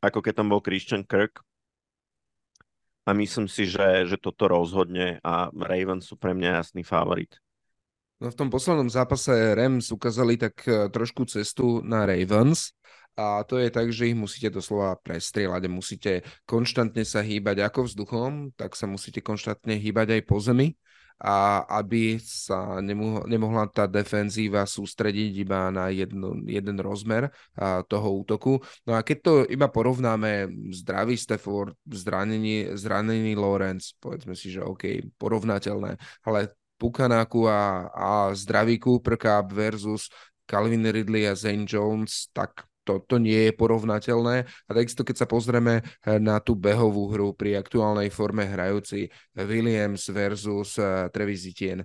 ako keď tam bol Christian Kirk a myslím si, že, že toto rozhodne a Ravens sú pre mňa jasný favorit. No v tom poslednom zápase Rams ukázali tak e, trošku cestu na Ravens a to je tak, že ich musíte doslova prestrieľať a musíte konštantne sa hýbať ako vzduchom, tak sa musíte konštantne hýbať aj po zemi a aby sa nemohla, nemohla tá defenzíva sústrediť iba na jedno, jeden rozmer a, toho útoku. No a keď to iba porovnáme zdravý Stafford, zranený, zranený Lawrence, povedzme si, že OK, porovnateľné, ale Pukanáku a, a zdravý Cooper Cup versus Calvin Ridley a Zane Jones, tak to, to nie je porovnateľné. A takisto, keď sa pozrieme eh, na tú behovú hru pri aktuálnej forme hrajúci Williams versus uh, Travis Etienne,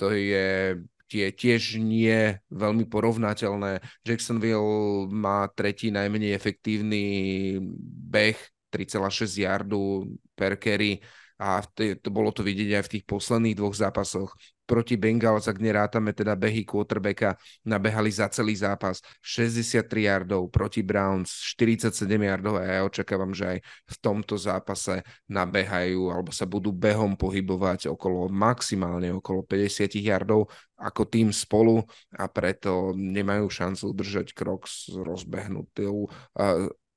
to je tie tiež nie veľmi porovnateľné. Jacksonville má tretí najmenej efektívny beh, 3,6 yardu per carry a to bolo to vidieť aj v tých posledných dvoch zápasoch. Proti Bengals, ak nerátame teda behy quarterbacka, nabehali za celý zápas 63 yardov, proti Browns 47 yardov a ja očakávam, že aj v tomto zápase nabehajú alebo sa budú behom pohybovať okolo maximálne okolo 50 yardov ako tým spolu a preto nemajú šancu udržať krok s rozbehnutou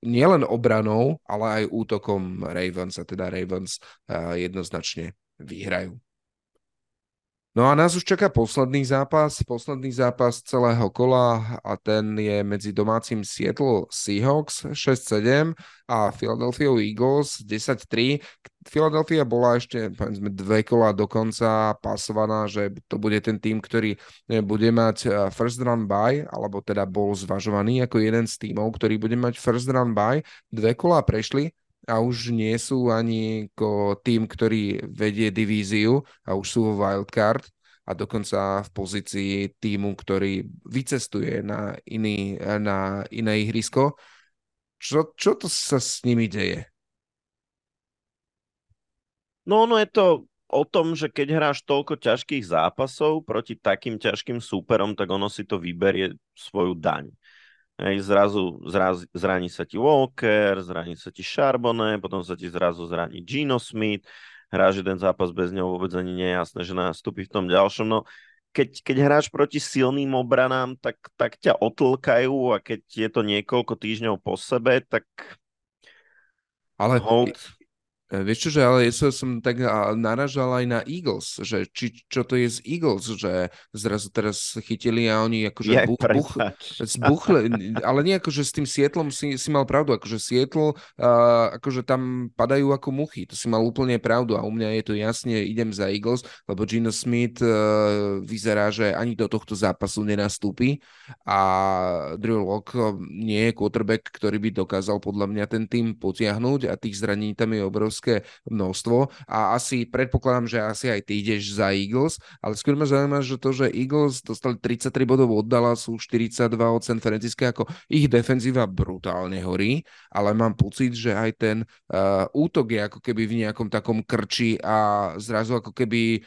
nielen obranou, ale aj útokom Ravens a teda Ravens uh, jednoznačne vyhrajú. No a nás už čaká posledný zápas, posledný zápas celého kola a ten je medzi domácim Seattle Seahawks 6-7 a Philadelphia Eagles 10-3. Philadelphia bola ešte povedzme, dve kola dokonca pasovaná, že to bude ten tým, ktorý e, bude mať e, first run by, alebo teda bol zvažovaný ako jeden z tímov, ktorý bude mať first run by. Dve kola prešli, a už nie sú ani ako tým, ktorý vedie divíziu a už sú vo wildcard a dokonca v pozícii týmu, ktorý vycestuje na, iný, na iné ihrisko. Čo, čo to sa s nimi deje? No ono je to o tom, že keď hráš toľko ťažkých zápasov proti takým ťažkým súperom, tak ono si to vyberie svoju daň. Hej, zrazu zraz, zraní sa ti Walker, zraní sa ti Charbonnet, potom sa ti zrazu zraní Gino Smith, hráš jeden zápas bez neho, vôbec ani nie je jasné, že nastúpi v tom ďalšom. No, keď, keď hráš proti silným obranám, tak, tak ťa otlkajú a keď je to niekoľko týždňov po sebe, tak ale hold, vieš čo, že ale ja som tak naražal aj na Eagles, že či, čo to je z Eagles, že zrazu teraz chytili a oni akože buch, buch, zbuchli, ale nie akože s tým Sietlom si, si mal pravdu, akože Sietl, uh, akože tam padajú ako muchy, to si mal úplne pravdu a u mňa je to jasne, idem za Eagles, lebo Gino Smith uh, vyzerá, že ani do tohto zápasu nenastúpi a Drew Lock nie je quarterback, ktorý by dokázal podľa mňa ten tým potiahnuť a tých zranení tam je obrovské obrovské množstvo a asi predpokladám, že asi aj ty ideš za Eagles, ale skôr ma zaujíma, že to, že Eagles dostali 33 bodov od Dallasu, 42 od San Francisco, ako ich defenzíva brutálne horí, ale mám pocit, že aj ten uh, útok je ako keby v nejakom takom krči a zrazu ako keby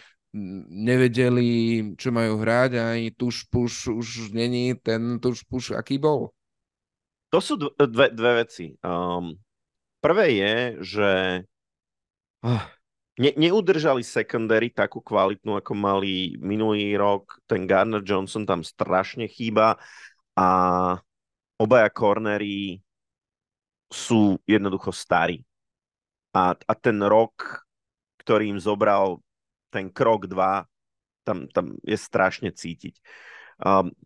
nevedeli, čo majú hrať a ani tuš puš už není ten tuš puš, aký bol. To sú dve, dve veci. Um, prvé je, že Ne, neudržali secondary takú kvalitnú, ako mali minulý rok. Ten Garner Johnson tam strašne chýba a obaja cornery sú jednoducho starí. A, a ten rok, ktorý im zobral ten krok 2, tam, tam je strašne cítiť. Um,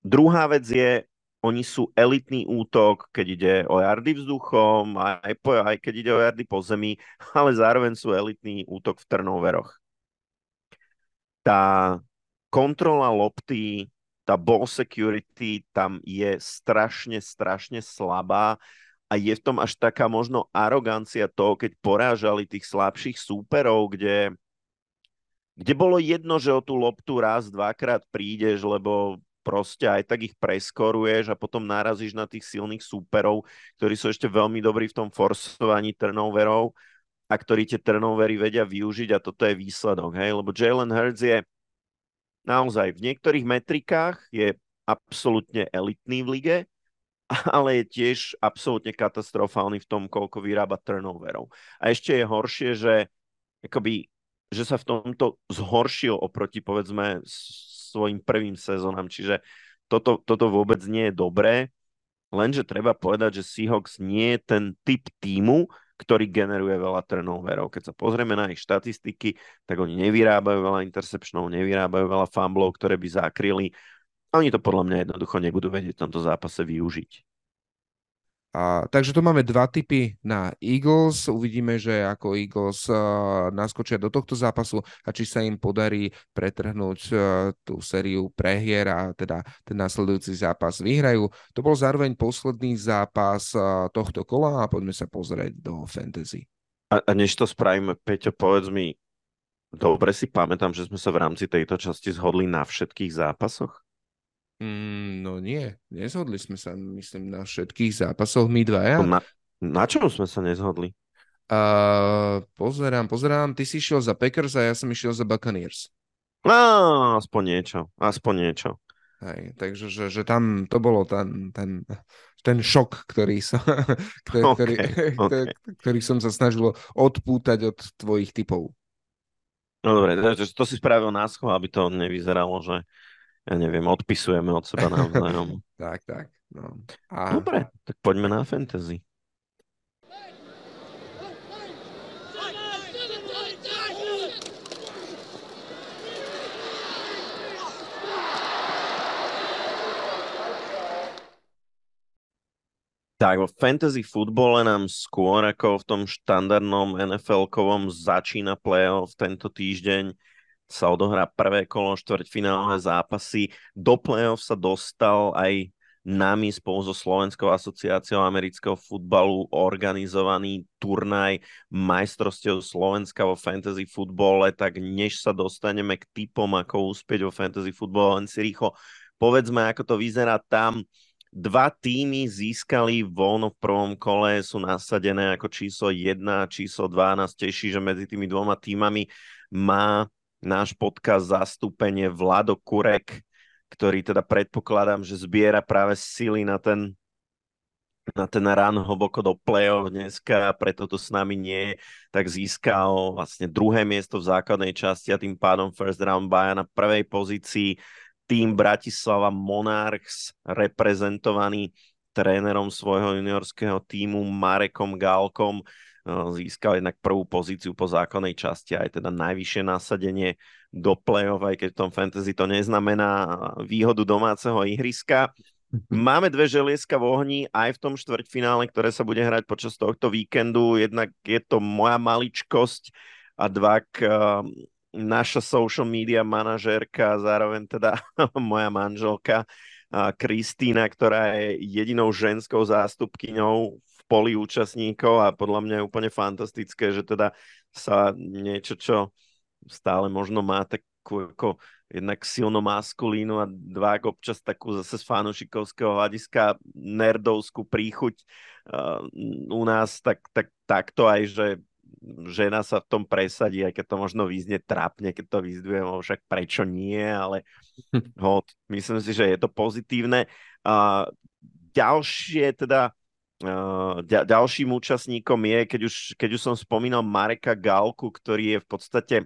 druhá vec je, oni sú elitný útok, keď ide o jardy vzduchom, aj, po, aj keď ide o jardy po zemi, ale zároveň sú elitný útok v turnoveroch. Tá kontrola lopty, tá ball security tam je strašne, strašne slabá a je v tom až taká možno arogancia toho, keď porážali tých slabších súperov, kde, kde bolo jedno, že o tú loptu raz, dvakrát prídeš, lebo proste aj tak ich preskoruješ a potom narazíš na tých silných súperov, ktorí sú ešte veľmi dobrí v tom forsovaní turnoverov a ktorí tie turnovery vedia využiť a toto je výsledok, hej, lebo Jalen Hurts je naozaj v niektorých metrikách je absolútne elitný v lige, ale je tiež absolútne katastrofálny v tom, koľko vyrába turnoverov. A ešte je horšie, že akoby, že sa v tomto zhoršil oproti povedzme svojim prvým sezónam, čiže toto, toto vôbec nie je dobré, lenže treba povedať, že Seahawks nie je ten typ týmu, ktorý generuje veľa turnoverov. Keď sa pozrieme na ich štatistiky, tak oni nevyrábajú veľa interceptionov, nevyrábajú veľa fumblov, ktoré by zakryli. Oni to podľa mňa jednoducho nebudú vedieť v tomto zápase využiť. A, takže tu máme dva typy na Eagles. Uvidíme, že ako Eagles uh, naskočia do tohto zápasu a či sa im podarí pretrhnúť uh, tú sériu prehier a teda ten následujúci zápas vyhrajú. To bol zároveň posledný zápas uh, tohto kola a poďme sa pozrieť do fantasy. A, a než to spravíme, Peťo, povedz mi, dobre si pamätám, že sme sa v rámci tejto časti zhodli na všetkých zápasoch? Mm, no nie, nezhodli sme sa, myslím, na všetkých zápasoch my dvaja. Na, na čom sme sa nezhodli? Uh, pozerám, pozerám, ty si išiel za Packers a ja som išiel za Buccaneers. No, aspoň niečo, aspoň niečo. Hej, takže že, že tam to bolo ten, ten, ten šok, ktorý som, ktorý, okay, ktorý, okay. ktorý som sa snažil odpútať od tvojich typov. No dobre, to si spravil na schvál, aby to nevyzeralo, že ja neviem, odpisujeme od seba navzájom. tak, tak. No. A... Dobre, tak poďme na fantasy. Tak, vo fantasy futbole nám skôr ako v tom štandardnom NFL-kovom začína playoff tento týždeň sa odohrá prvé kolo štvrťfinálové zápasy. Do playoff sa dostal aj nami spolu so Slovenskou asociáciou amerického futbalu organizovaný turnaj majstrovstiev Slovenska vo fantasy futbole, tak než sa dostaneme k typom, ako úspieť vo fantasy futbole, len si rýchlo povedzme, ako to vyzerá tam. Dva týmy získali voľno v prvom kole, sú nasadené ako číslo 1 a číslo 2. Nás teší, že medzi tými dvoma týmami má náš podcast zastúpenie Vlado Kurek, ktorý teda predpokladám, že zbiera práve sily na ten na ten run hlboko do play-off dneska, preto to s nami nie je, tak získal vlastne druhé miesto v základnej časti a tým pádom first round by na prvej pozícii. Tým Bratislava Monarchs reprezentovaný trénerom svojho juniorského týmu Marekom Gálkom. eh, získal jednak prvú pozíciu po základnej časti aj teda najvyššie nasadenie do play-off, aj keď v tom fantasy to neznamená výhodu domáceho ihriska. Máme dve želieska v ohni aj v tom štvrťfinále, ktoré sa bude hrať počas tohto víkendu. Jednak je to moja maličkosť a dvak naša social media manažérka, zároveň teda moja manželka Kristýna, ktorá je jedinou ženskou zástupkyňou poli účastníkov a podľa mňa je úplne fantastické, že teda sa niečo, čo stále možno má takú ako jednak silno maskulínu a dva občas takú zase z fanušikovského hľadiska nerdovskú príchuť uh, u nás, tak, tak takto aj, že žena sa v tom presadí, aj keď to možno význie trápne, keď to vyzduje, však prečo nie, ale ho, myslím si, že je to pozitívne. A ďalšie teda Uh, ďalším účastníkom je, keď už, keď už som spomínal Mareka Galku, ktorý je v podstate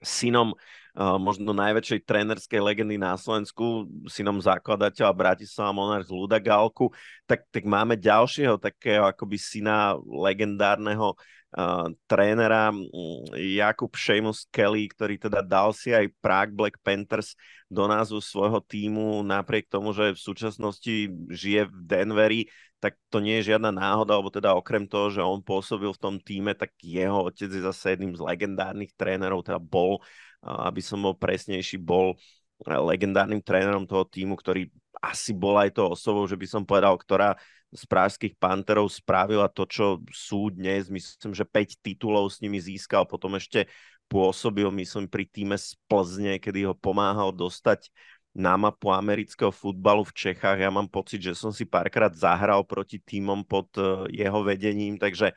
synom uh, možno najväčšej trénerskej legendy na Slovensku, synom zakladateľa Bratislava Monarch Luda Galku, tak, tak máme ďalšieho takého akoby syna legendárneho uh, trénera Jakub Seamus Kelly, ktorý teda dal si aj Prague Black Panthers do názvu svojho týmu, napriek tomu, že v súčasnosti žije v Denveri, tak to nie je žiadna náhoda, alebo teda okrem toho, že on pôsobil v tom týme, tak jeho otec je zase jedným z legendárnych trénerov, teda bol, aby som bol presnejší, bol legendárnym trénerom toho týmu, ktorý asi bol aj to osobou, že by som povedal, ktorá z prážských Panterov spravila to, čo sú dnes. Myslím, že 5 titulov s nimi získal, potom ešte pôsobil, myslím, pri týme z Plzne, kedy ho pomáhal dostať na mapu amerického futbalu v Čechách. Ja mám pocit, že som si párkrát zahral proti týmom pod uh, jeho vedením, takže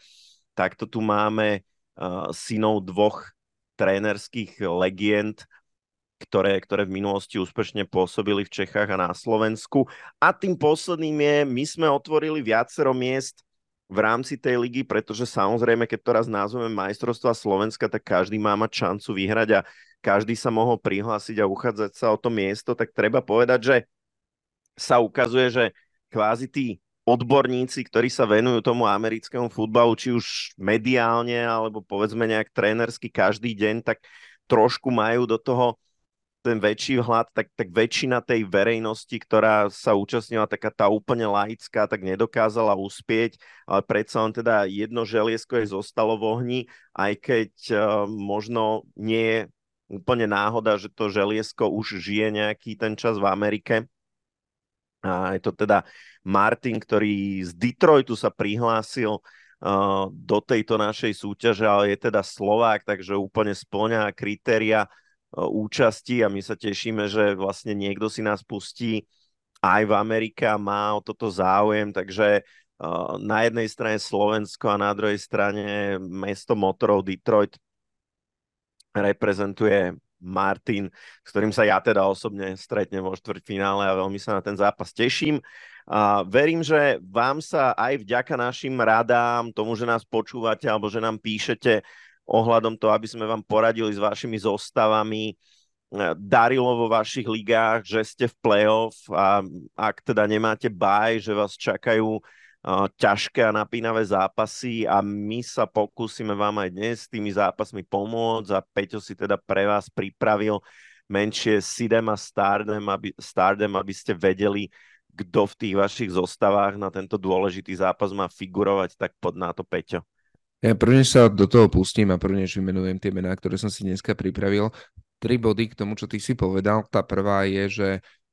takto tu máme uh, synov dvoch trénerských legend ktoré, ktoré v minulosti úspešne pôsobili v Čechách a na Slovensku. A tým posledným je, my sme otvorili viacero miest v rámci tej ligy, pretože samozrejme, keď to raz názveme majstrovstva Slovenska, tak každý má mať šancu vyhrať a každý sa mohol prihlásiť a uchádzať sa o to miesto, tak treba povedať, že sa ukazuje, že kvázi tí odborníci, ktorí sa venujú tomu americkému futbalu, či už mediálne, alebo povedzme nejak trénersky každý deň, tak trošku majú do toho ten väčší vhľad, tak, tak väčšina tej verejnosti, ktorá sa účastnila, taká tá úplne laická, tak nedokázala uspieť, ale predsa len teda jedno želiesko je zostalo v ohni, aj keď uh, možno nie je úplne náhoda, že to želiesko už žije nejaký ten čas v Amerike. A je to teda Martin, ktorý z Detroitu sa prihlásil uh, do tejto našej súťaže, ale je teda Slovák, takže úplne splňa kritéria účasti a my sa tešíme, že vlastne niekto si nás pustí aj v Amerike má o toto záujem, takže na jednej strane Slovensko a na druhej strane mesto motorov Detroit reprezentuje Martin, s ktorým sa ja teda osobne stretnem vo štvrťfinále a veľmi sa na ten zápas teším. A verím, že vám sa aj vďaka našim radám, tomu, že nás počúvate alebo že nám píšete ohľadom toho, aby sme vám poradili s vašimi zostavami, darilo vo vašich ligách, že ste v playoff a ak teda nemáte baj, že vás čakajú ťažké a napínavé zápasy a my sa pokúsime vám aj dnes s tými zápasmi pomôcť a Peťo si teda pre vás pripravil menšie Sidem a Stardom, aby, Stardom, aby ste vedeli, kto v tých vašich zostavách na tento dôležitý zápas má figurovať, tak pod na to Peťo. Ja prvne sa do toho pustím a prvne vymenujem tie mená, ktoré som si dneska pripravil. Tri body k tomu, čo ty si povedal. Tá prvá je, že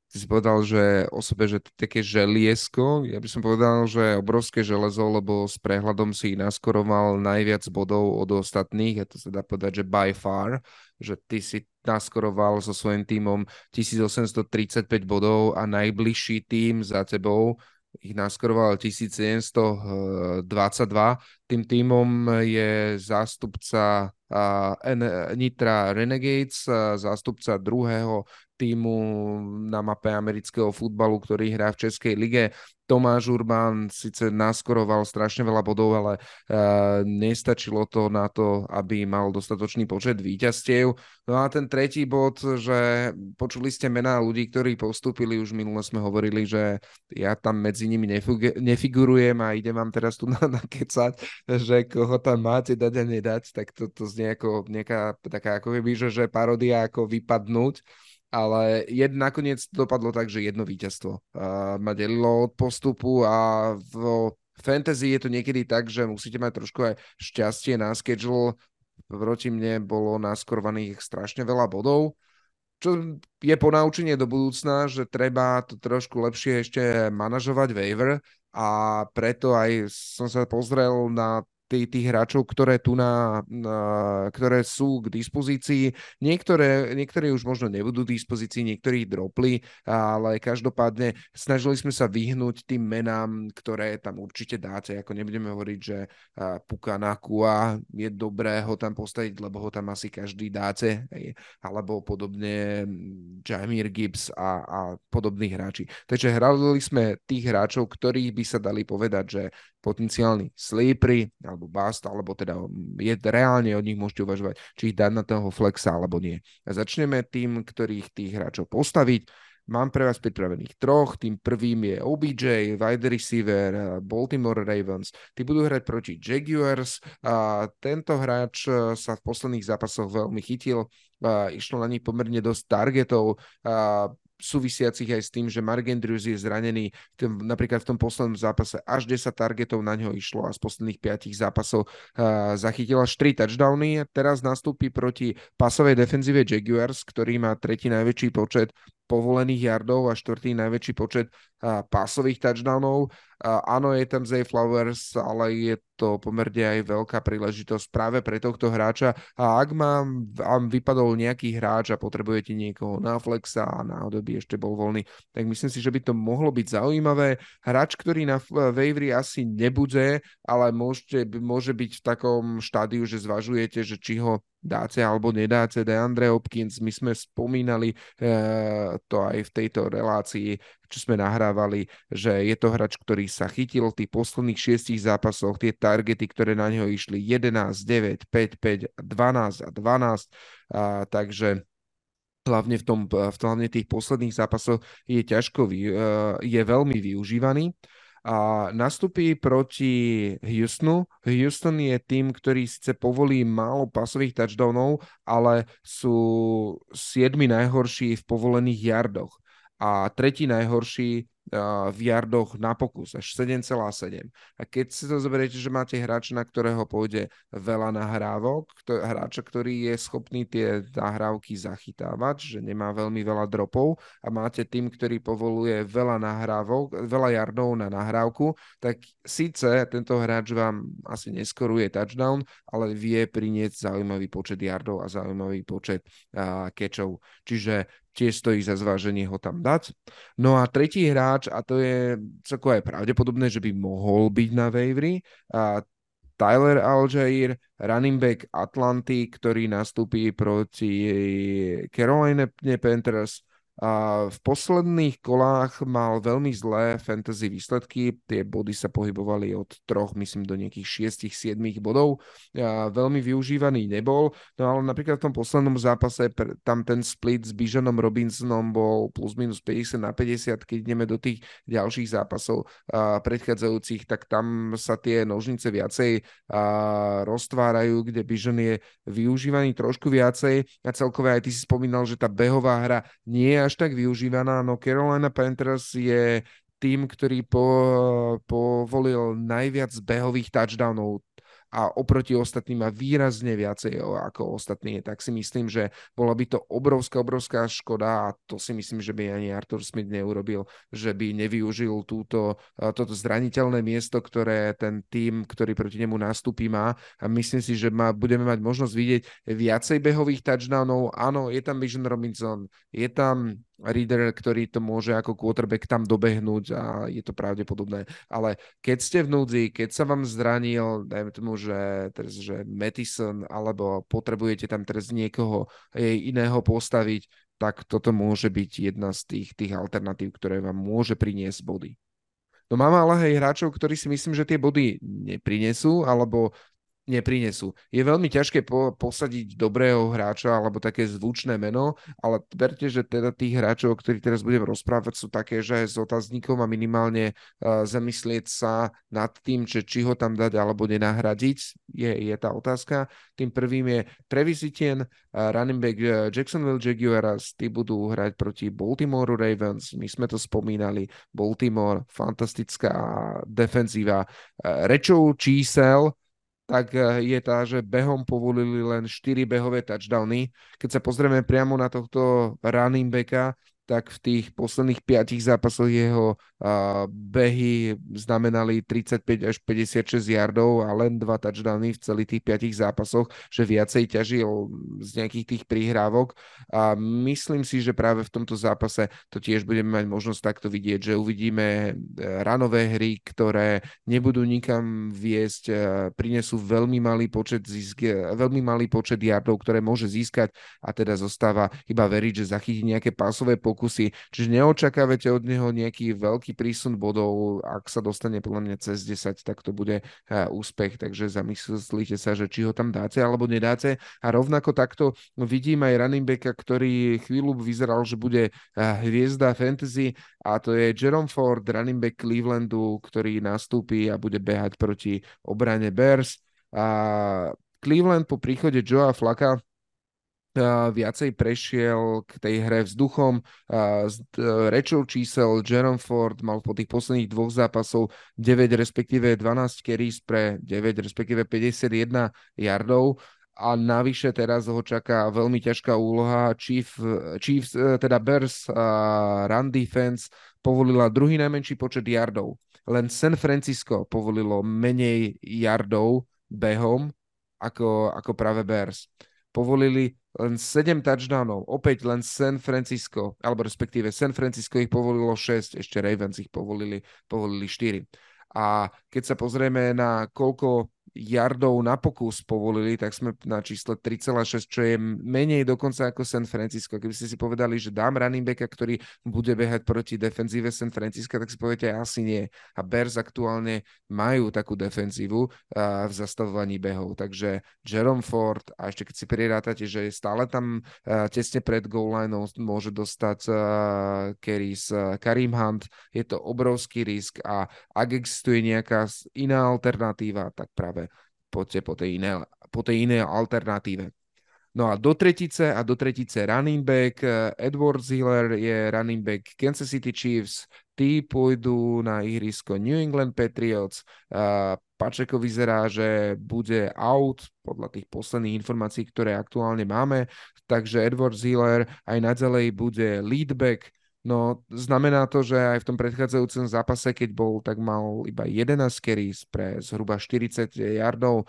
Ty si povedal, že o sebe, že také želiesko, ja by som povedal, že obrovské železo, lebo s prehľadom si naskoroval najviac bodov od ostatných, a to sa dá povedať, že by far, že ty si naskoroval so svojím tímom 1835 bodov a najbližší tým za tebou ich naskoroval 1722. Tým týmom je zástupca Nitra Renegades, zástupca druhého týmu na mape amerického futbalu, ktorý hrá v Českej lige. Tomáš Urbán síce naskoroval strašne veľa bodov, ale uh, nestačilo to na to, aby mal dostatočný počet víťazstiev. No a ten tretí bod, že počuli ste mená ľudí, ktorí postúpili, už minule sme hovorili, že ja tam medzi nimi nefigurujem a idem vám teraz tu na, nakecať, že koho tam máte dať a nedať, tak to, to znie ako nejaká taká ako keby, že, že parodia ako vypadnúť ale jed, nakoniec dopadlo tak, že jedno víťazstvo uh, ma delilo od postupu a v fantasy je to niekedy tak, že musíte mať trošku aj šťastie na schedule. Proti mne bolo naskorovaných strašne veľa bodov, čo je ponaučenie do budúcna, že treba to trošku lepšie ešte manažovať waiver a preto aj som sa pozrel na tých, tých hráčov, ktoré tu na, na, ktoré sú k dispozícii. Niektoré, niektoré už možno nebudú k dispozícii, niektorí dropli, ale každopádne snažili sme sa vyhnúť tým menám, ktoré tam určite dáte. Ako nebudeme hovoriť, že Pukanakua je dobré ho tam postaviť, lebo ho tam asi každý dáte, alebo podobne Jamir Gibbs a, a podobní hráči. Takže hrali sme tých hráčov, ktorých by sa dali povedať, že potenciálni sleepery alebo bust, alebo teda je reálne od nich môžete uvažovať, či ich dať na toho flexa alebo nie. A začneme tým, ktorých tých hráčov postaviť. Mám pre vás pripravených troch. Tým prvým je OBJ, wide receiver, Baltimore Ravens. Tí budú hrať proti Jaguars. A tento hráč sa v posledných zápasoch veľmi chytil. Išlo na nich pomerne dosť targetov. Súvisiacich aj s tým, že Mark Andrews je zranený. Tým, napríklad v tom poslednom zápase až 10 targetov na ňo išlo a z posledných 5 zápasov uh, zachytil až 3 touchdowny. Teraz nastúpi proti pasovej defenzíve Jaguars, ktorý má tretí najväčší počet povolených yardov a štvrtý najväčší počet uh, pásových touchdownov. Áno, je tam Zay Flowers, ale je to pomerne aj veľká príležitosť práve pre tohto hráča. A ak mám, vám vypadol nejaký hráč a potrebujete niekoho na flexa a náhodou by ešte bol voľný, tak myslím si, že by to mohlo byť zaujímavé. Hráč, ktorý na wavery asi nebude, ale môžete, môže byť v takom štádiu, že zvažujete, že či ho dáce alebo nedáce DeAndre Hopkins. My sme spomínali e, to aj v tejto relácii, čo sme nahrávali, že je to hráč, ktorý sa chytil v tých posledných šiestich zápasoch, tie targety, ktoré na neho išli 11, 9, 5, 5, 12 a 12. A, takže hlavne v, tom, v hlavne tých posledných zápasoch je ťažko, e, je veľmi využívaný a nastupí proti Houstonu. Houston je tým, ktorý síce povolí málo pasových touchdownov, ale sú siedmi najhorší v povolených yardoch a tretí najhorší v jardoch na pokus, až 7,7. A keď si to zoberiete, že máte hráča, na ktorého pôjde veľa nahrávok, hráča, ktorý je schopný tie nahrávky zachytávať, že nemá veľmi veľa dropov a máte tým, ktorý povoluje veľa nahrávok, veľa jardov na nahrávku, tak síce tento hráč vám asi neskoruje touchdown, ale vie priniesť zaujímavý počet jardov a zaujímavý počet catchov. Čiže tiež stojí za zváženie ho tam dať. No a tretí hráč, a to je celkovo aj pravdepodobné, že by mohol byť na wavery, a Tyler Aljair, running back Atlanty, ktorý nastúpi proti Carolina Panthers a v posledných kolách mal veľmi zlé fantasy výsledky, tie body sa pohybovali od troch, myslím, do nejakých 6-7 bodov. A veľmi využívaný nebol, no ale napríklad v tom poslednom zápase tam ten split s Bižanom Robinsonom bol plus minus 50 na 50, keď ideme do tých ďalších zápasov predchádzajúcich, tak tam sa tie nožnice viacej roztvárajú, kde Bižan je využívaný trošku viacej. A celkové aj ty si spomínal, že tá behová hra nie je až tak využívaná, no Carolina Panthers je tým, ktorý po, povolil najviac behových touchdownov a oproti ostatným má výrazne viacej ako ostatní, tak si myslím, že bola by to obrovská, obrovská škoda a to si myslím, že by ani Arthur Smith neurobil, že by nevyužil túto, toto zraniteľné miesto, ktoré ten tým, ktorý proti nemu nastúpi má a myslím si, že má, budeme mať možnosť vidieť viacej behových touchdownov. Áno, je tam Vision Robinson, je tam reader, ktorý to môže ako quarterback tam dobehnúť a je to pravdepodobné. Ale keď ste v núdzi, keď sa vám zranil, dajme tomu, že, teraz, že Mattison, alebo potrebujete tam teraz niekoho iného postaviť, tak toto môže byť jedna z tých, tých alternatív, ktoré vám môže priniesť body. No mám ale aj hráčov, ktorí si myslím, že tie body neprinesú, alebo neprinesú. Je veľmi ťažké po, posadiť dobrého hráča alebo také zvučné meno, ale verte, že teda tých hráčov, o ktorých teraz budem rozprávať, sú také, že s otáznikom a minimálne uh, zamyslieť sa nad tým, že či ho tam dať alebo nenahradiť, je, je tá otázka. Tým prvým je Travis uh, running back uh, Jacksonville Jaguars, tí budú hrať proti Baltimore Ravens, my sme to spomínali, Baltimore, fantastická defenzíva. Uh, rečou čísel, tak eh, je tá, že behom povolili len 4 behové touchdowny. Keď sa pozrieme priamo na tohto running backa, tak v tých posledných piatich zápasoch jeho behy znamenali 35 až 56 yardov a len dva touchdowny v celých tých piatich zápasoch, že viacej ťažil z nejakých tých prihrávok. A myslím si, že práve v tomto zápase to tiež budeme mať možnosť takto vidieť, že uvidíme e, ranové hry, ktoré nebudú nikam viesť, uh, prinesú veľmi malý počet zisk, e, veľmi malý počet yardov, ktoré môže získať. A teda zostáva iba veriť, že zachytí nejaké pásové pokusy pokusy, čiže neočakávate od neho nejaký veľký prísun bodov, ak sa dostane podľa mňa cez 10, tak to bude úspech, takže zamyslíte sa, že či ho tam dáte alebo nedáte. A rovnako takto vidím aj running backa, ktorý chvíľu vyzeral, že bude hviezda fantasy. A to je Jerome Ford, running back Clevelandu, ktorý nastúpi a bude behať proti obrane Bears. A Cleveland po príchode Joea Flaka viacej prešiel k tej hre vzduchom. E, rečou čísel Jerome Ford mal po tých posledných dvoch zápasov 9 respektíve 12 carries pre 9 respektíve 51 yardov a navyše teraz ho čaká veľmi ťažká úloha. Chief, Chiefs, e, teda Bears run defense povolila druhý najmenší počet yardov. Len San Francisco povolilo menej yardov behom ako, ako práve Bears. Povolili len 7 touchdownov, opäť len San Francisco, alebo respektíve San Francisco ich povolilo 6, ešte Ravens ich povolili, povolili 4. A keď sa pozrieme na koľko yardov na pokus povolili, tak sme na čísle 3,6, čo je menej dokonca ako San Francisco. Keby ste si povedali, že dám running backa, ktorý bude behať proti defenzíve San Francisco, tak si poviete, asi nie. A Bears aktuálne majú takú defenzívu v zastavovaní behov. Takže Jerome Ford, a ešte keď si prirátate, že je stále tam tesne pred goal line môže dostať Keris Karim Hunt, je to obrovský risk a ak existuje nejaká iná alternatíva, tak práve poďte po tej inej, po tej inej alternatíve. No a do tretice a do tretice running back. Eh, Edward Ziller je running back Kansas City Chiefs. Tí pôjdu na ihrisko New England Patriots. Pačeko vyzerá, že bude out podľa tých posledných informácií, ktoré aktuálne máme. Takže Edward Ziller aj naďalej bude leadback No, znamená to, že aj v tom predchádzajúcom zápase, keď bol, tak mal iba 11 carries pre zhruba 40 yardov.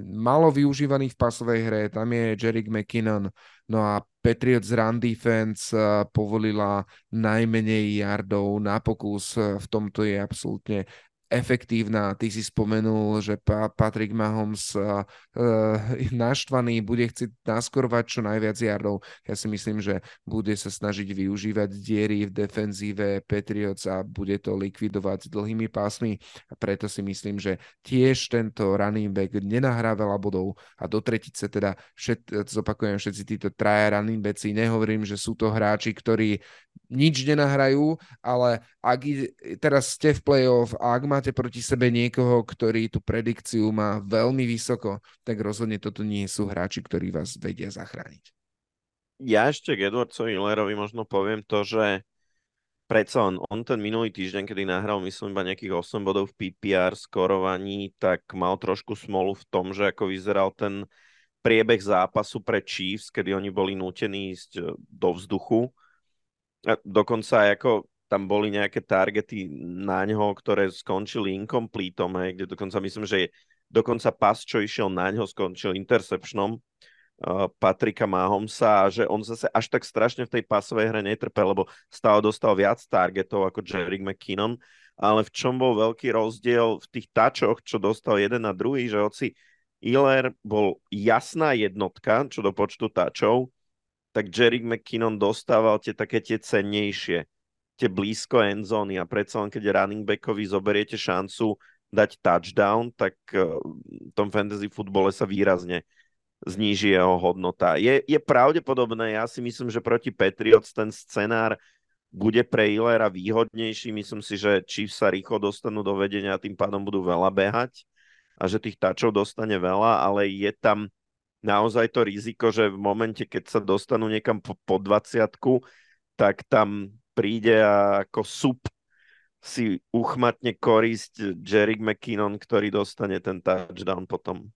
malo využívaný v pasovej hre, tam je Jerick McKinnon, no a Patriots run defense povolila najmenej yardov na pokus, v tomto je absolútne efektívna. Ty si spomenul, že Patrick Mahomes uh, naštvaný bude chcieť naskorovať čo najviac jardov. Ja si myslím, že bude sa snažiť využívať diery v defenzíve Patriots a bude to likvidovať dlhými pásmi. A preto si myslím, že tiež tento running back nenahrá veľa bodov a do tretice teda všet, zopakujem všetci títo traja running backi. Nehovorím, že sú to hráči, ktorí nič nenahrajú, ale ak teraz ste v playoff a ak máte proti sebe niekoho, ktorý tú predikciu má veľmi vysoko, tak rozhodne toto nie sú hráči, ktorí vás vedia zachrániť. Ja ešte k Edwardsovi Hillerovi možno poviem to, že predsa on, on ten minulý týždeň, kedy nahral myslím iba nejakých 8 bodov v PPR skorovaní, tak mal trošku smolu v tom, že ako vyzeral ten priebeh zápasu pre Chiefs, kedy oni boli nútení ísť do vzduchu a dokonca aj ako tam boli nejaké targety na ňo, ktoré skončili incompletom, hej, kde dokonca myslím, že dokonca pas, čo išiel na ňo, skončil interceptionom uh, Patrika Mahomsa a že on zase až tak strašne v tej pasovej hre netrpel, lebo stále dostal viac targetov ako Jerry McKinnon, ale v čom bol veľký rozdiel v tých tačoch, čo dostal jeden a druhý, že hoci Iller bol jasná jednotka, čo do počtu tačov, tak Jerry McKinnon dostával tie také tie cennejšie, tie blízko endzóny a predsa len keď running backovi zoberiete šancu dať touchdown, tak eh, v tom fantasy futbole sa výrazne zníži jeho hodnota. Je, je pravdepodobné, ja si myslím, že proti Patriots ten scenár bude pre Ilera výhodnejší. Myslím si, že Chiefs sa rýchlo dostanú do vedenia a tým pádom budú veľa behať a že tých tačov dostane veľa, ale je tam naozaj to riziko, že v momente, keď sa dostanú niekam po, po 20 tak tam príde a ako sup si uchmatne korisť Jerry McKinnon, ktorý dostane ten touchdown potom.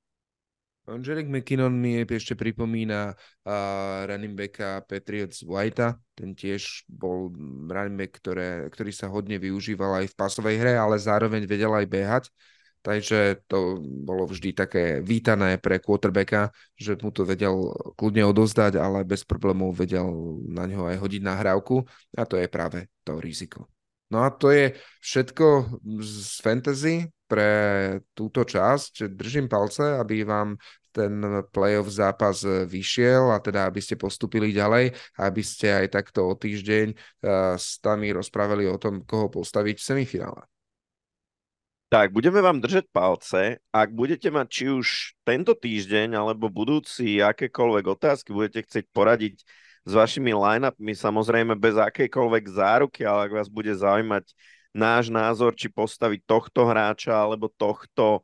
Jerick McKinnon mi ešte pripomína uh, running backa Patriots Whitea. Ten tiež bol running back, ktoré, ktorý sa hodne využíval aj v pasovej hre, ale zároveň vedel aj behať. Takže to bolo vždy také vítané pre quarterbacka, že mu to vedel kľudne odozdať, ale bez problémov vedel na ňo aj hodiť nahrávku a to je práve to riziko. No a to je všetko z fantasy pre túto časť. Držím palce, aby vám ten playoff zápas vyšiel a teda aby ste postupili ďalej aby ste aj takto o týždeň uh, s nami rozprávali o tom, koho postaviť v semifinále. Tak, budeme vám držať palce. Ak budete mať či už tento týždeň alebo budúci akékoľvek otázky, budete chcieť poradiť s vašimi line-upmi, samozrejme bez akejkoľvek záruky, ale ak vás bude zaujímať náš názor, či postaviť tohto hráča alebo tohto,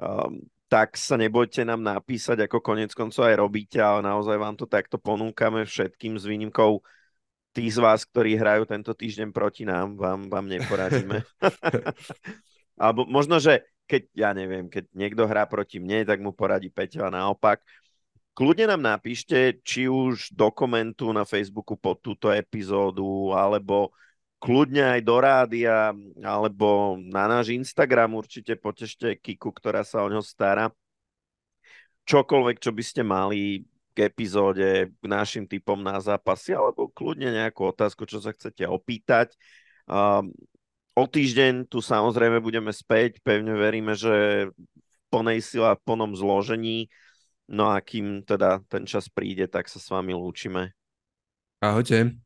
um, tak sa nebojte nám napísať, ako konec koncov aj robíte, ale naozaj vám to takto ponúkame všetkým s výnimkou tých z vás, ktorí hrajú tento týždeň proti nám, vám, vám neporadíme. Alebo možno, že keď, ja neviem, keď niekto hrá proti mne, tak mu poradí Peťo a naopak. Kľudne nám napíšte, či už do komentu na Facebooku pod túto epizódu, alebo kľudne aj do rádia, alebo na náš Instagram určite potešte Kiku, ktorá sa o ňo stará. Čokoľvek, čo by ste mali k epizóde, k našim typom na zápasy, alebo kľudne nejakú otázku, čo sa chcete opýtať. Um, O týždeň tu samozrejme budeme späť. Pevne veríme, že v plnej sile a v plnom zložení. No a kým teda ten čas príde, tak sa s vami lúčime. Ahojte.